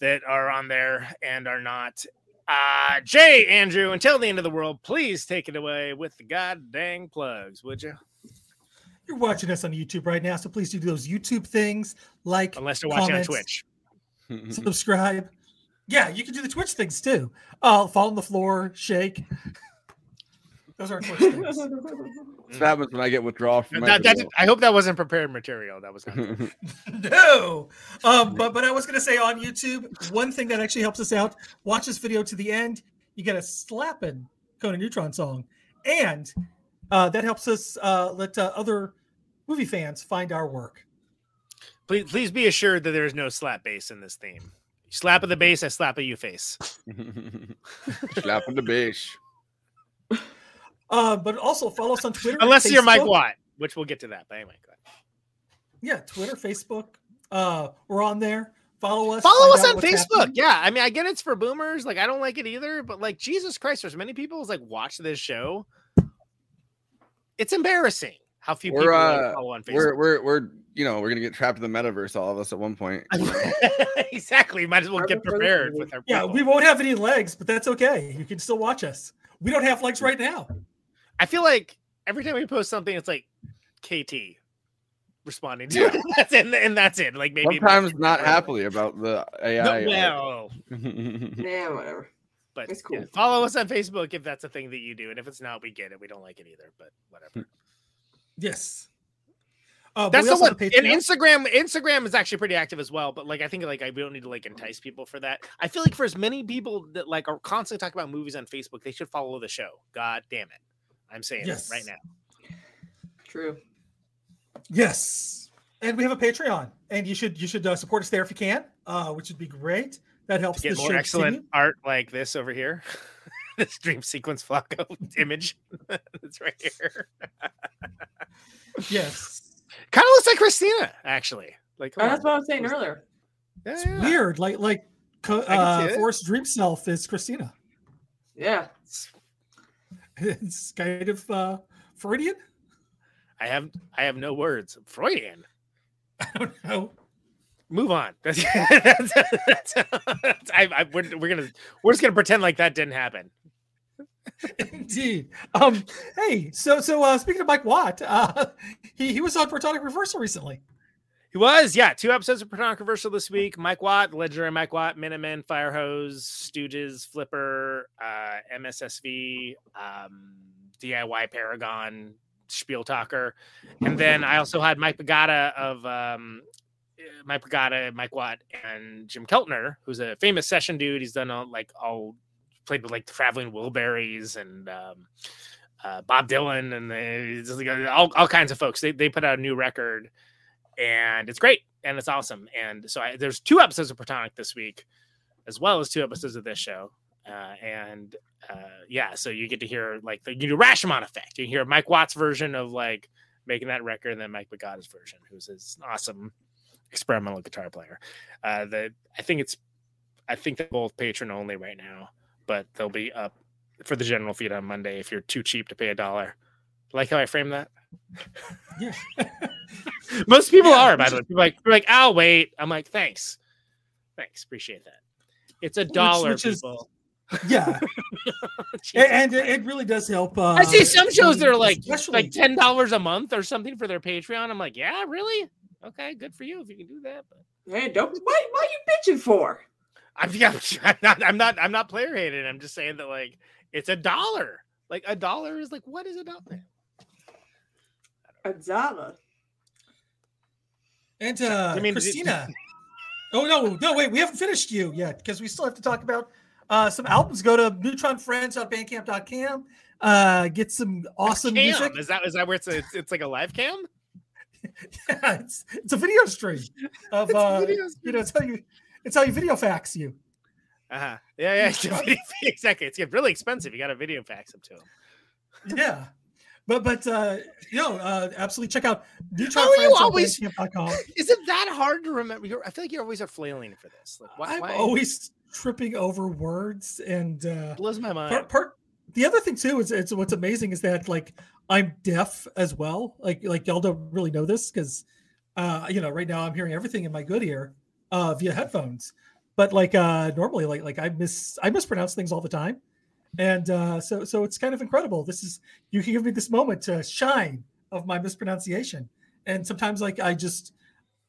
that are on there and are not. Uh, Jay, Andrew, until the end of the world, please take it away with the god dang plugs, would you? You're watching us on YouTube right now, so please do those YouTube things, like, Unless you're watching comments, on Twitch. subscribe. Yeah, you can do the Twitch things too. Uh, fall on the floor, shake. Those are Twitch things. That's what happens when I get withdrawal from That- that- I hope that wasn't prepared material. That was not no. Um, but but I was gonna say on YouTube, one thing that actually helps us out, watch this video to the end. You get a slapping Conan Neutron song, and uh, that helps us uh, let uh, other movie fans find our work. Please, please be assured that there is no slap bass in this theme. Slap at the bass, I slap at you face. Slap on the bass. Uh, but also follow us on Twitter, Unless you're Mike Watt, which we'll get to that. But anyway, go ahead. Yeah, Twitter, Facebook. Uh, we're on there. Follow us. follow us on Facebook. happening. Yeah, I mean, I get it's for boomers. Like, I don't like it either. But like, Jesus Christ, there's many people who's like watch this show. It's embarrassing how few people We're like, uh, follow on Facebook. we're we're we're you know we're gonna get trapped in the metaverse, all of us at one point. exactly. Might as well get prepared with our. Yeah, people. we won't have any legs, but that's okay. You can still watch us. We don't have legs right now. I feel like every time we post something, it's like KT responding to it. That's it, and that's it. Like maybe Sometimes not happily about the AI. No, well, yeah, whatever. but It's yeah, cool. follow us on Facebook if that's a thing that you do, and if it's not, we get it. We don't like it either, but whatever. Yes. Uh, That's the one. have a And Instagram, Instagram is actually pretty active as well. But like, I think like I we don't need to like entice people for that. I feel like for as many people that like are constantly talking about movies on Facebook, they should follow the show. God damn it, I'm saying Yes. right now. True. Yes, and we have a Patreon, and you should you should uh, support us there if you can, uh, which would be great. That helps To get the more excellent continue. art like this over here. this dream sequence Flacco image. that's right here. Yes, Kind of looks like Christina, actually. Like, Oh, that's what I was saying earlier. Yeah, it's yeah. weird. Like like co- can uh, see it. Forrest Dream Self is Christina. Yeah. It's kind of uh, Freudian. I have I have no words. Freudian. I don't know. Move on. That's, that's, that's- I, I, we're, we're gonna we're just gonna pretend like that didn't happen. Indeed. Um, hey, so so uh, speaking of Mike Watt, uh, he he was on Protonic Reversal recently. He was, yeah. Two episodes of Controversial this week. Mike Watt, legendary Mike Watt, Minutemen, Firehose, Stooges, Flipper, uh, MSSV, um, DIY Paragon, Spiel Talker. And then I also had Mike Baggetta of um, uh, Mike Baggetta, Mike Watt, and Jim Keltner, who's a famous session dude. He's done all like all played with like the Traveling Wilburys and um, uh, Bob Dylan and uh, all, all kinds of folks. They, they put out a new record and it's great and it's awesome. And so I, there's two episodes of Protonic this week, as well as two episodes of this show. Uh, and uh, yeah, so you get to hear like the you do Rashomon effect. You hear Mike Watt's version of like making that record, and then Mike Baggetta's version, who's this awesome experimental guitar player. Uh, the I think it's I think they're both patron only right now, but they'll be up for the general feed on Monday if you're too cheap to pay a dollar. Like how I frame that? Yeah. Most people Yeah, are, by the way. People like, they're like, I'll wait. I'm like, thanks. Thanks. Appreciate that. It's a dollar, which is- people. Yeah, and, and it, it really does help. Uh, I see some shows that are like especially- like ten dollars a month or something for their Patreon. I'm like, yeah, really? Okay, good for you if you can do that. But Hey, don't why why are you bitching for? I'm, yeah, I'm not I'm not I'm not player hating. I'm just saying that like it's a dollar. Like a dollar is like what is a dollar? A. And uh, I mean, Christina. oh no, no, wait, we haven't finished you yet because we still have to talk about uh, some albums. Go to neutronfriends.bandcamp.com. Uh, get some awesome cam. music. Is that is that where it's a, it's, it's like a live cam? Yeah, it's, it's a video stream of uh, video you know, it's how you it's how you video fax you. Uh-huh. Yeah, yeah, it's a video- exactly. It's really expensive. You got a video fax them to them. Yeah. But but uh you know, uh absolutely check out How are you always-. Is it that hard to remember? You're, I feel like you always are flailing for this. Like, why? I'm why? always tripping over words and uh blows my mind. part, part the other thing too is it's what's amazing is that like I'm deaf as well. Like like y'all don't really know this because uh you know right now I'm hearing everything in my good ear uh via headphones. But like uh normally like like I miss I mispronounce things all the time. And uh so so it's kind of incredible. This is you can give me this moment to shine of my mispronunciation. And sometimes like I just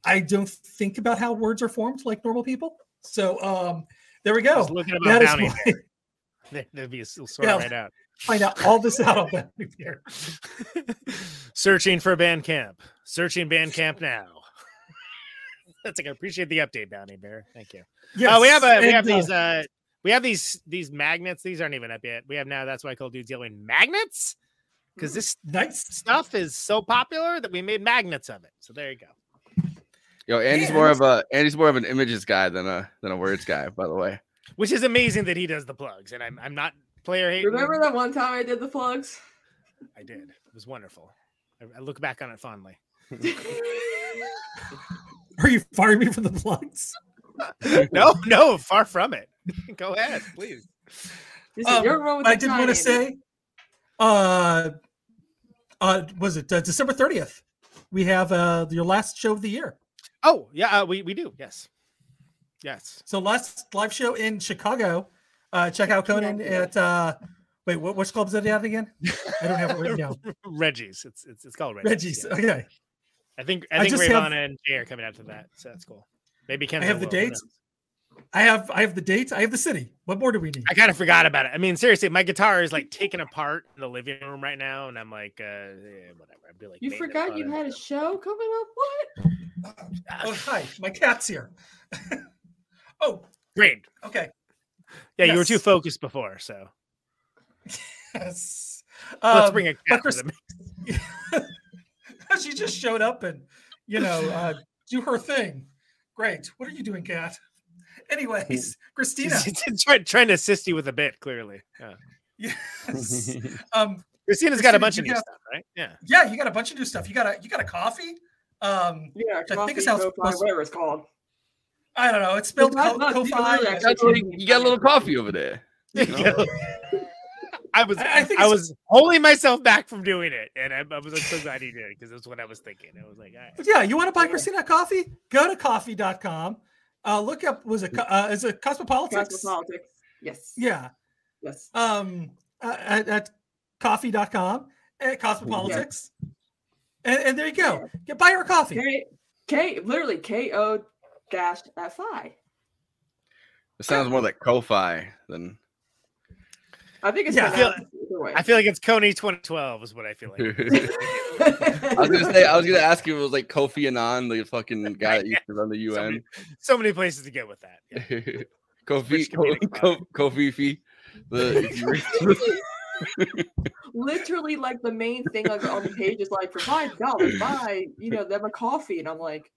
I don't think about how words are formed like normal people. So um there we go. Just looking about That is bounty why- Bear. There- There'd be a sort Yeah. right out. find out all this out on Bounty Bear. Searching for Bandcamp. Searching Bandcamp now. That's like I appreciate the update, Bounty Bear. Thank you. Yeah, Oh, we have a we and, have uh, these uh we have these these magnets. These aren't even up yet. We have now that's why I call dudes yelling magnets. Because this mm, nice stuff is so popular that we made magnets of it. So there you go. Yo, Andy's Yeah, more of a Andy's more of an images guy than a than a words guy, by the way. Which is amazing that he does the plugs. And I'm I'm not player hating. Remember that one time I did the plugs? I did. It was wonderful. I, I look back on it fondly. Are you firing me from the plugs? no, no, far from it. Go ahead, please. This is Um, your role with I did tie, want to say, uh, uh, was it uh, December thirtieth? We have uh your last show of the year. Oh, yeah, uh, we, we do. Yes. Yes. So last live show in Chicago. Uh, check out Conan at uh, wait, what which club is that at again? I don't have it written down. Reggie's. It's it's, it's called Reggie's. Reggie's. yeah. Okay, I think I I think just Ravana have- and Jay are coming out to that. So that's cool. Maybe Ken. I have the dates. I have I have the dates. I have the city. What more do we need? I kind of forgot about it. I mean, seriously, my guitar is like taken apart in the living room right now, and I'm like, uh, yeah, whatever. I'd be like, You forgot you had a show coming up? What? Oh hi, my cat's here. oh, Great. okay. Yeah, you were too focused before, so Yes. let's Um, bring a cat. Chris- the mix. she just showed up and you know uh, do her thing. Great. What are you doing, Cat? Anyways, Christina. Trying, trying to assist you with a bit. Clearly, yeah. Yes. um, Christina's got a bunch of new have- stuff, right? Yeah. yeah, you got a bunch of new stuff. You got a you got a coffee. Um, Yeah, which I think is how it's supposed whatever it's called. I don't know. It's spelled Not- Co- not Ko-Fi. You got, a little, you got a little coffee over there. you? I was I- I I, was holding myself back from doing it, and I, I was like, so glad he did it because that's what I was thinking. I was like, all right. But yeah, you want to buy Christina coffee? Go to coffee.com. Uh, look up was it uh, is it Cosmopolitics? Cosmopolitics. Yes. Yeah. Yes. Um uh, at, at coffee.com at Cosmopolitics. And, and there you go. Get buy her coffee. K, K literally K O dash F I. It sounds more like Ko-Fi than. I think it's Yeah, I feel- pronounced. I feel like it's Coney 2012 is what I feel like. I was gonna say I was gonna ask you if it was like Kofi Annan, the fucking guy that used to run the So UN. many, so many places to go with that. Yeah. Kofi Which Ko, comedic Ko, Kofifi. The literally like the main thing on, on the page is like for five dollars buy you know them a coffee and I'm like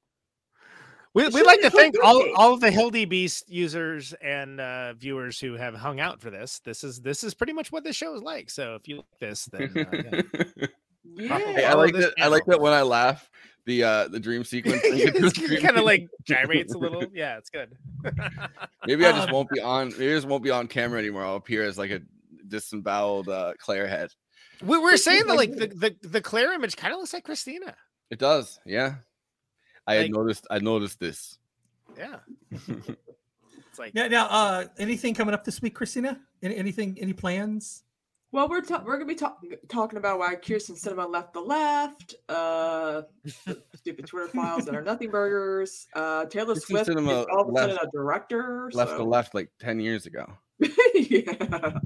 We, we'd like to thank all, all of the Hildy Beast users and uh, viewers who have hung out for this. This is this is pretty much what this show is like. So if you like this, then uh, yeah. Yeah Hey, I like this that. I like that when I laugh, the uh the dream sequence. thing is just it kind of like gyrates a little. Yeah, it's good. maybe I just Um, won't be on. Maybe I just won't be on camera anymore. I'll appear as like a disemboweled uh, Claire head. we were It's saying that like like the, the the Claire image kind of looks like Christina. It does, yeah. I had Like- noticed. I noticed this. Yeah, it's like Now, now uh anything coming up this week, Christina? Any, anything any plans? Well we're ta- we're gonna be talk- talking about why Kyrsten Sinema left the left uh the stupid Twitter files that are nothing burgers uh Taylor Kyrsten Swift Sinema is all of a sudden left- a director Left so. the left like ten years ago. yeah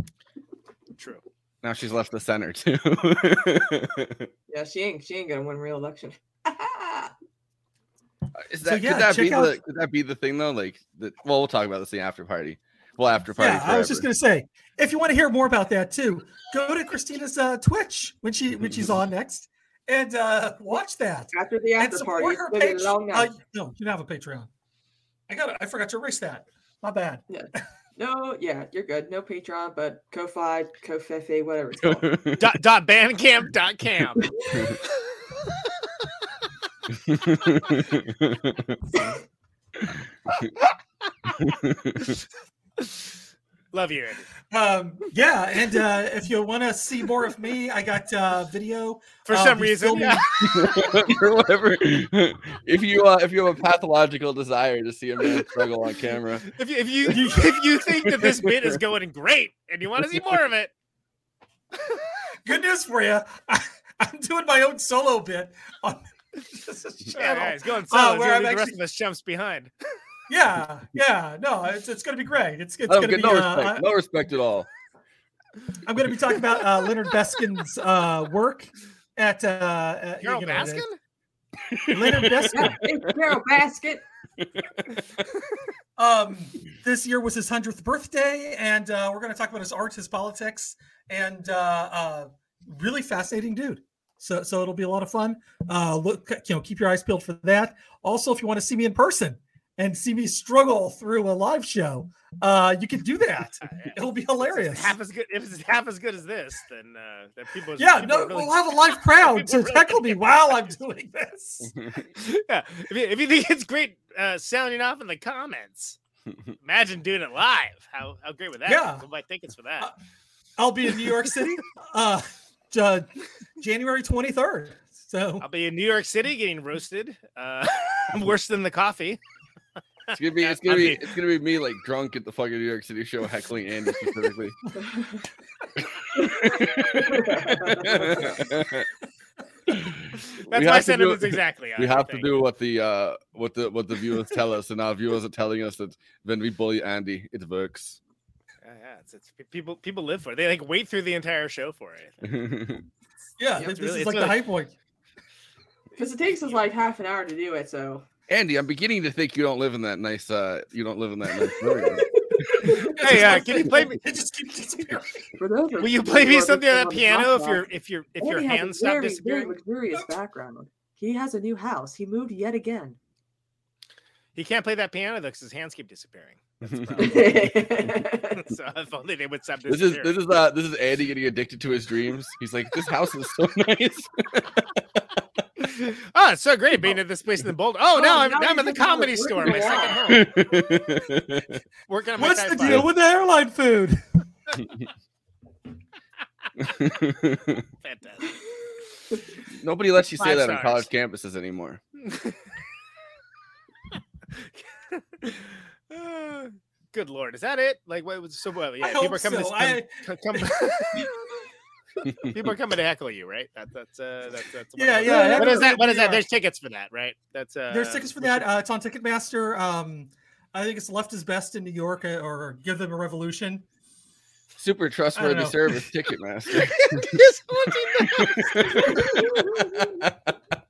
true. Now she's left the center too. yeah she ain't she ain't gonna win re-election Is So, that yeah, could that be out- the could that be the thing though? Like the well, we'll talk about this in the after party. Well, after party. Yeah, I was just gonna say, if you want to hear more about that too, go to Christina's uh, Twitch when she when she's on next, and uh, watch that. after the after party support it's her gonna be a page. long Uh, no, you don't have a Patreon. I got it. I forgot to erase that. My bad. Yeah. No, yeah, you're good. No Patreon, but Ko-Fi, Ko-Fefe, whatever it's called. dot dot bandcamp dot cam. Love you, Andy. Um, yeah, and uh, if you want to see more of me, I got uh, video. For I'll some reason, filming- yeah. or whatever. If you uh, if you have a pathological desire to see a man struggle on camera, If you if you if you think that this bit is going great and you want to see more of it, Good news for you. I, I'm doing my own solo bit on this channel. yeah, it's going Uh, solo. where Uh, I'm the rest of us jumps behind. Yeah, yeah. No, it's, it's going to be great. It's, it's gonna be. no uh, respect. No respect at all. I'm going to be talking about uh, Leonard Baskin's uh, work at uh, uh, Carol you know, Baskin? the- Leonard Baskin. Carol Basket. Um, this year was his hundredth birthday, and uh, we're going to talk about his art, his politics, and uh, uh, really fascinating dude. So, so it'll be a lot of fun. Uh, look, you know, keep your eyes peeled for that. Also, if you want to see me in person and see me struggle through a live show, uh, you can do that. It'll be hilarious. Half as good. If it's half as good as this, then uh, then people. Yeah, people no, really- we'll have a live crowd people to are really heckle me while I'm doing this. yeah, if you, if you think it's great uh, sounding off in the comments, imagine doing it live. How how great would that? Yeah. be? We'll buy tickets for that. I'll be in New York City, uh, uh, January 23rd. So I'll be in New York City getting roasted. Uh, worse than the coffee. It's gonna be it's gonna be be- it's gonna be me like drunk at the fucking New York City show heckling Andy specifically. That's We my have to do- sentiments exactly. We I have to do what the uh what the what the viewers tell us, and our viewers are telling us that when we bully Andy, it works. Yeah, yeah, it's, it's people people live for it. They like wait through the entire show for it. yeah, it's this really- is like really- the high point. Because it takes us like half an hour to do it, so Andy, I'm beginning to think you don't live in that nice uh you don't live in that nice building. Hey, uh, can you play me? It just keep disappearing. for Will you play me something on that piano if your if your if your Andy has a hands stop very, very disappearing? luxurious background. He has a new house. He moved yet again. He can't play that piano though because his hands keep disappearing. That's so if only they would stop This is this is uh this is Andy getting addicted to his dreams. He's like, this house is so nice. Oh, it's so great being at this place in the Boulder. Oh, Oh, now I'm, now now I'm at the comedy store, my second home. Working on my What's the typewriter. deal with the airline food? Fantastic. Nobody lets you say Five that on college campuses anymore. Uh, Good lord, is that it? Like, what was so? Well, yeah, I people hope are coming. so. To, come, come, people are coming to heckle you, right? That, that's uh, that's that's. one of Yeah, the- yeah, What is that? What would is be, that? There's tickets for that, right? That's uh. There's tickets for that. Uh, it's on Ticketmaster. Um, I think it's Left is Best in New York uh, or Give Them a Revolution. Super trustworthy know. service, Ticketmaster.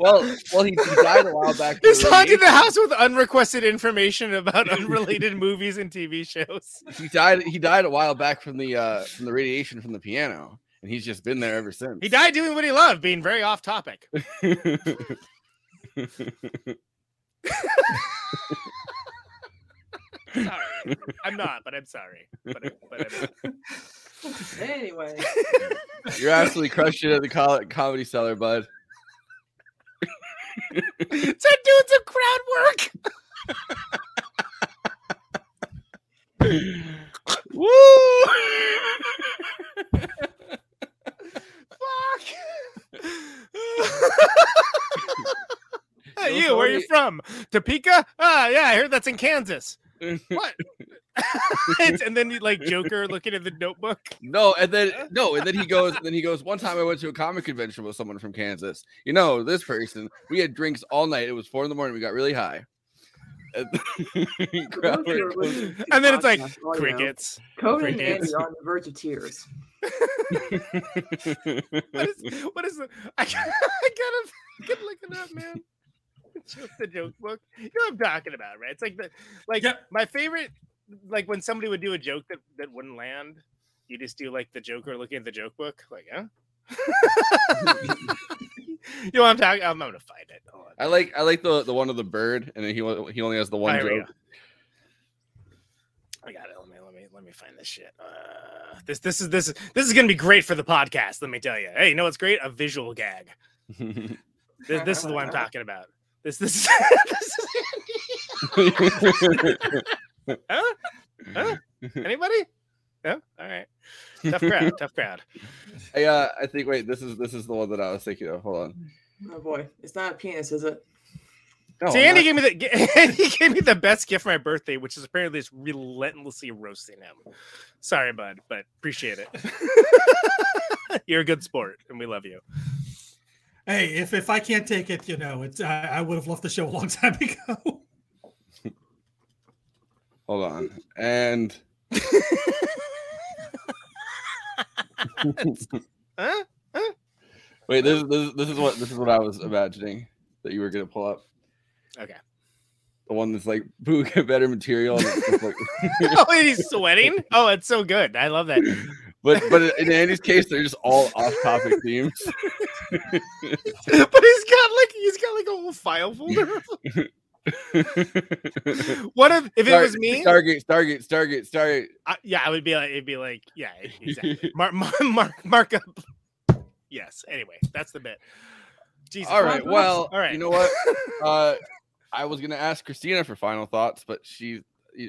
Just haunting well, well, he, he died a while back. He's from haunting the house with unrequested information about unrelated movies and TV shows. He died. He died a while back from the uh, from the radiation from the piano, and he's just been there ever since. He died doing what he loved, being very off topic. Sorry, I'm not, but I'm sorry. But, I- but I'm Anyway, You're absolutely crushed it at the comedy cellar, bud. So doing some crowd work. Woo! Fuck. Hey, you, where are you from? Topeka? Ah, yeah, I heard that's in Kansas. What? And then you like Joker looking at the notebook. No, and then no, and then he goes. Then he goes. One time I went to a comic convention with someone from Kansas. You know, this person. We had drinks all night. It was four in the morning. We got really high. And- crowd those who are work was- listening to the And then it's like podcast oh, audio, crickets. Conan and Andy crickets. are on the verge of tears. What is what is the I gotta I gotta, I gotta look it up, man. Just the joke book. You know what I'm talking about, right? It's like the like my favorite like when somebody would do a joke that, that wouldn't land, you just do like the Joker looking at the joke book, like, huh? you know what I'm talking? I'm, I'm gonna find it. Hold. I like I like the the one of the bird, and then he he only has the one joke. I got it. Let me let me let me find this shit. Uh, this this is this is this is gonna be great for the podcast. Let me tell you. Hey, you know what's great? A visual gag. This, this is the one I'm talking about. This this is, this is huh? Huh? Anybody? No? All right. Tough crowd. Tough crowd. I uh I think wait this is this is the one that I was thinking of. Hold on. Oh boy, it's not a penis, is it? No, See, Andy not- gave me the Andy gave me the best gift for my birthday, which is apparently just relentlessly roasting him. Sorry, bud, but appreciate it. You're a good sport, and we love you. Hey, if if I can't take it, you know, it's I, I would have left the show a long time ago. Hold on. And Huh? Huh? wait, this, this this is what this is what I was imagining that you were gonna pull up. Okay. The one that's like boo get better material. And it's just like, oh, he's sweating. Oh, it's so good. I love that. but but in Andy's case, they're just all off topic themes. but he's got like he's got like a whole file folder. what if if it was me? Stargate, Stargate, Stargate, Stargate. I, yeah, I would be like, it'd be like, yeah, exactly. Mark, mark, mark, mark up. Yes. Anyway, that's the bit. Jesus. All right. Well, all right. You know what? Uh, I was gonna ask Christina for final thoughts, but she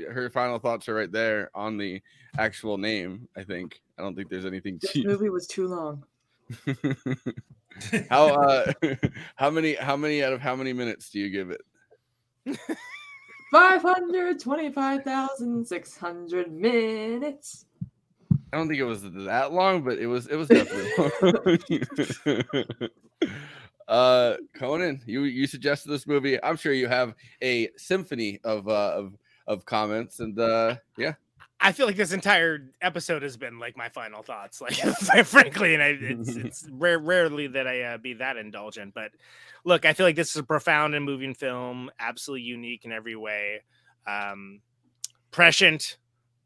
her final thoughts are right there on the actual name. I think. I don't think there's anything. This To... movie was too long. How uh, how many how many out of how many minutes do you give it? Five hundred twenty-five thousand six hundred minutes. I don't think it was that long, but it was it was definitely long. uh Conan, you you suggested this movie. I'm sure you have a symphony of uh of of comments and uh yeah. I feel like this entire episode has been like my final thoughts, like frankly, and I, it's it's rare, rarely that I uh, be that indulgent. But look, I feel like this is a profound and moving film, absolutely unique in every way, um, prescient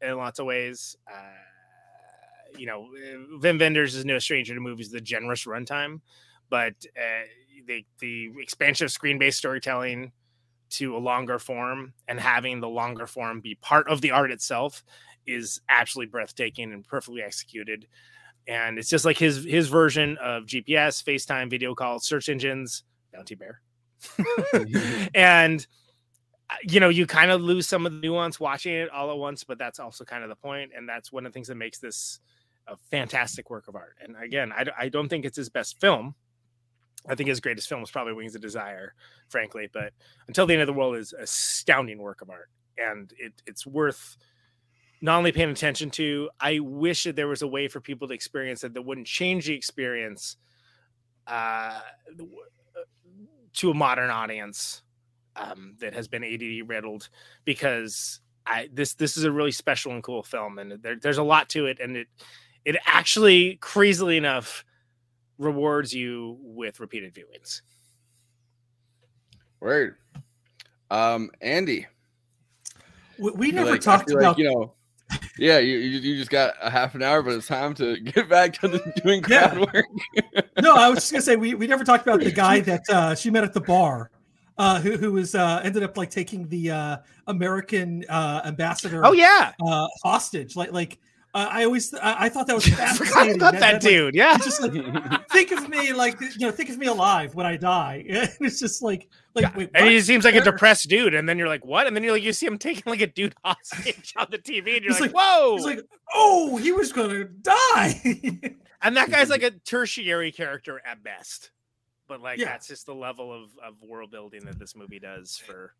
in lots of ways. Uh, you know, Wim Wenders is no stranger to movies. The generous runtime, but uh, the the expansion of screen based storytelling to a longer form and having the longer form be part of the art itself is absolutely breathtaking and perfectly executed. And it's just like his his version of gps facetime video calls search engines bounty bear. And uh, you know you kind of lose some of the nuance watching it all at once but that's also kind of the point and that's one of the things that makes this a fantastic work of art. And again I don't think it's his best film i think his greatest film is probably wings of desire frankly but until the end of the world is astounding work of art and it, it's worth not only paying attention to i wish that there was a way for people to experience it that wouldn't change the experience uh, to a modern audience um, that has been ADD riddled because I this this is a really special and cool film and there, there's a lot to it and it it actually crazily enough rewards you with repeated viewings. Word. Um, Andy. We, we never like- talked about like, you know. Yeah, you, you you just got a half an hour, but it's time to get back to the doing crowd work. no, I was just gonna say we, we never talked about the guy that uh, she met at the bar, uh, who who was uh, ended up like taking the uh, American uh, ambassador. Oh, yeah. uh, hostage. Like like uh, I always I, I thought that was I forgot fascinating. about that like, dude, yeah. just like think of me like you know think of me alive when I die. it's just like like wait, And he seems like a depressed dude, and then you're like, "What?" And then you're like, you see him taking like a dude hostage on the TV, and you're like, like- "Whoa!" He's like, oh, he was gonna die. and that guy's like a tertiary character at best, but like Yeah. that's just the level of of world building that this movie does for.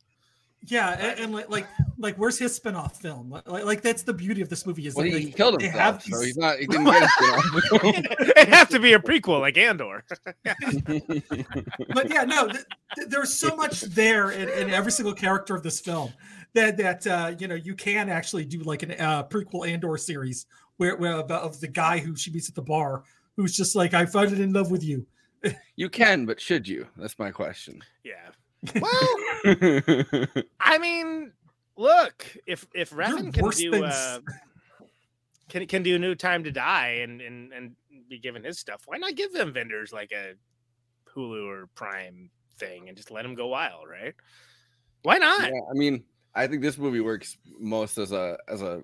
Yeah, and, and like like like where's his spin-off film? Like, like that's the beauty of this movie is Well, that he killed they himself, have so he's not. He didn't get a. It'd have to be a prequel, like Andor. but yeah, no, th- th- there's so much there in, in every single character of this film that that uh, you know you can actually do like an uh, prequel and/or series where, where about of the guy who she meets at the bar who's just like I fallen in love with you. You can, but should you? That's my question. Yeah. Well, I mean, look, if if Refn can do uh, can can do New Time to Die and and and be given his stuff, why not give Wim Wenders like a Hulu or Prime thing and just let them go wild, right? Why not? Yeah, I mean, I think this movie works most as a as a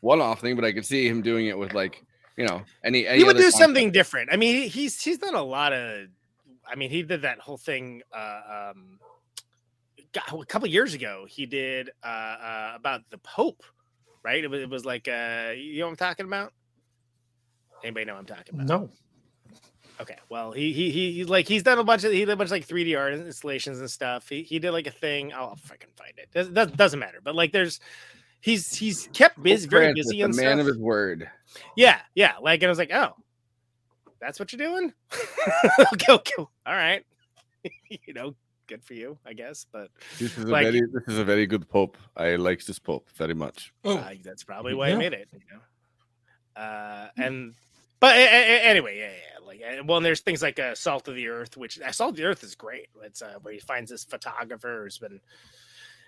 one-off thing, but I could see him doing it with like you know any. any he would other do concept. something different. I mean, he's he's done a lot of. I mean, he did that whole thing. Uh, um, God, a couple years ago, he did uh, uh, about the Pope, right? It was, it was like, uh, you know what I'm talking about? Anybody know what I'm talking about? No. Okay, well, he he he he- like he's done a bunch of he did a bunch of like 3D art installations and stuff. He he did like a thing. I'll freaking find it. Does, does, doesn't matter. But like, there's he's he's kept busy, very Francis, busy the and man stuff. of his word. Yeah, yeah. Like, and I was like, oh, that's what you're doing? okay, okay, all right. you know, good for you, I guess. But This is a very this is a very good pope. I like this pope very much. Oh, uh, that's probably why I made it. You know, uh, and but anyway, yeah, yeah. Like, uh, well, and there's things like uh, Salt of the Earth, which uh, Salt of the Earth is great. It's uh, where he finds this photographer who's been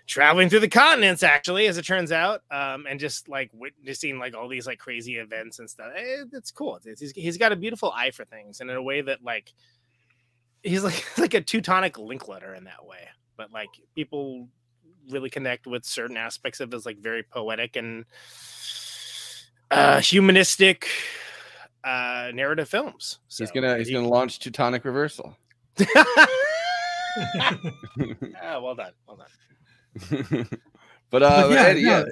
traveling through the continents, actually, as it turns out, um, and just like witnessing like all these like crazy events and stuff. Eh, It's cool. It's, he's, he's got a beautiful eye for things, and in a way that like he's like like a Teutonic Linklater in that way. But like people really connect with certain aspects of his like very poetic and uh humanistic uh narrative films. So he's gonna he's he- gonna launch Teutonic reversal. Ah, well done, well done. but uh, But yeah, Eddie, yeah,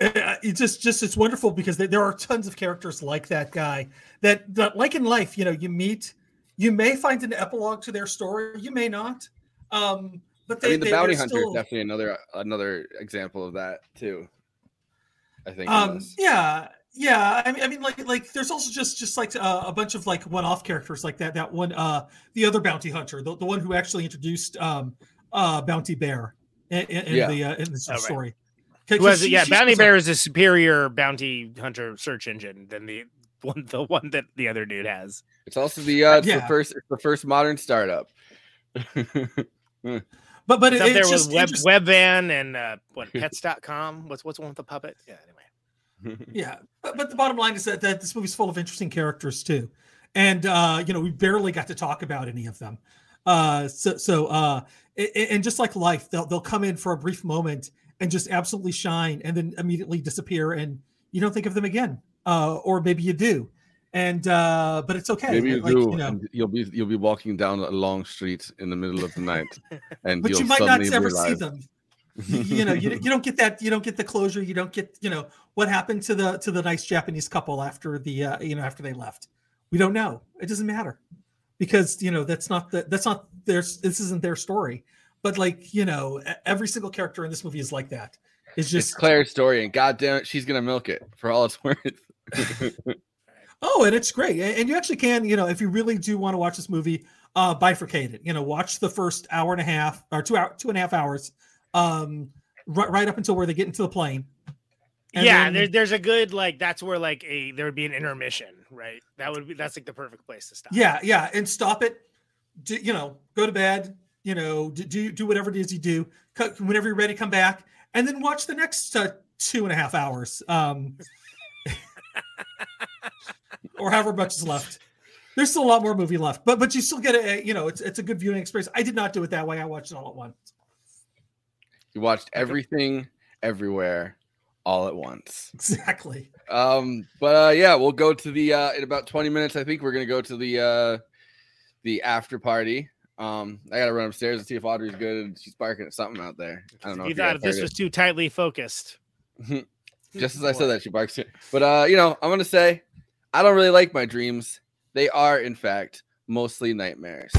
no, uh, it's just just it's wonderful because there- there are tons of characters like that guy that, that like in life you know you meet you may find an epilogue to their story you may not um but they, I mean, the they- bounty hunter still- is definitely another another example of that too. I think. um yeah yeah I mean, I mean like like there's also just just like uh, a bunch of like one-off characters like that that one uh the other bounty hunter the, the one who actually introduced um uh bounty bear in, in, in Yeah. the uh, in the Oh, story Who 'Cause has, she- yeah, she Bounty Bear is a superior bounty hunter search engine than the one the one that the other dude has. It's also the uh, it's the first it's the first modern startup. but but it's it- up there it's with just Web interesting- Webvan and uh what pets.com. What's what's the one with the puppet? Yeah, anyway. yeah but, but the bottom line is that, that this movie's full of interesting characters too and uh you know we barely got to talk about any of them uh so so uh a- a- and just like life they'll they'll come in for a brief moment and just absolutely shine and then immediately disappear and you don't think of them again uh or maybe you do and uh but it's okay Maybe you like, do. You know. You'll be you'll be walking down a long street in the middle of the night, and but you'll you might not ever see them you, know, you, you don't get that. You don't get the closure. You don't get you know what happened to the to the nice Japanese couple after the uh, you know after they left. We don't know. It doesn't matter because you know that's not the that's not their this isn't their story. But like you know, every single character in this movie is like that. It's It's just Claire's story, and goddamn it, she's gonna milk it for all it's worth. Oh, and it's great. And you actually can, you know, if you really do want to watch this movie, uh, bifurcate it. You know, watch the first hour and a half or two hour, two and a half hours, um, right, right up until where they get into the plane. And yeah, then- there, there's a good like that's where like a there would be an intermission, right? That would be that's like the perfect place to stop. yeah, yeah, and stop it. Do, you know, go to bed. You know, do do, do whatever it is you do. Whenever you're ready, come back, and then watch the next uh, two and a half hours, um, or however much is left. There's still a lot more movie left, but but you still get a you know it's it's a good viewing experience. I did not do it that way. I watched it all at once. You watched everything, everywhere, all at once. Exactly. Um, but uh, yeah, we'll go to the uh, in about 20 minutes. I think we're gonna go to the uh, the after party. Um, I gotta run upstairs and see if Audrey's good. She's barking at something out there. I don't know. you if thought guys if this was too tightly focused. just as I said that, she barks. But uh, you know, I'm gonna say I don't really like my dreams. They are, in fact, mostly nightmares.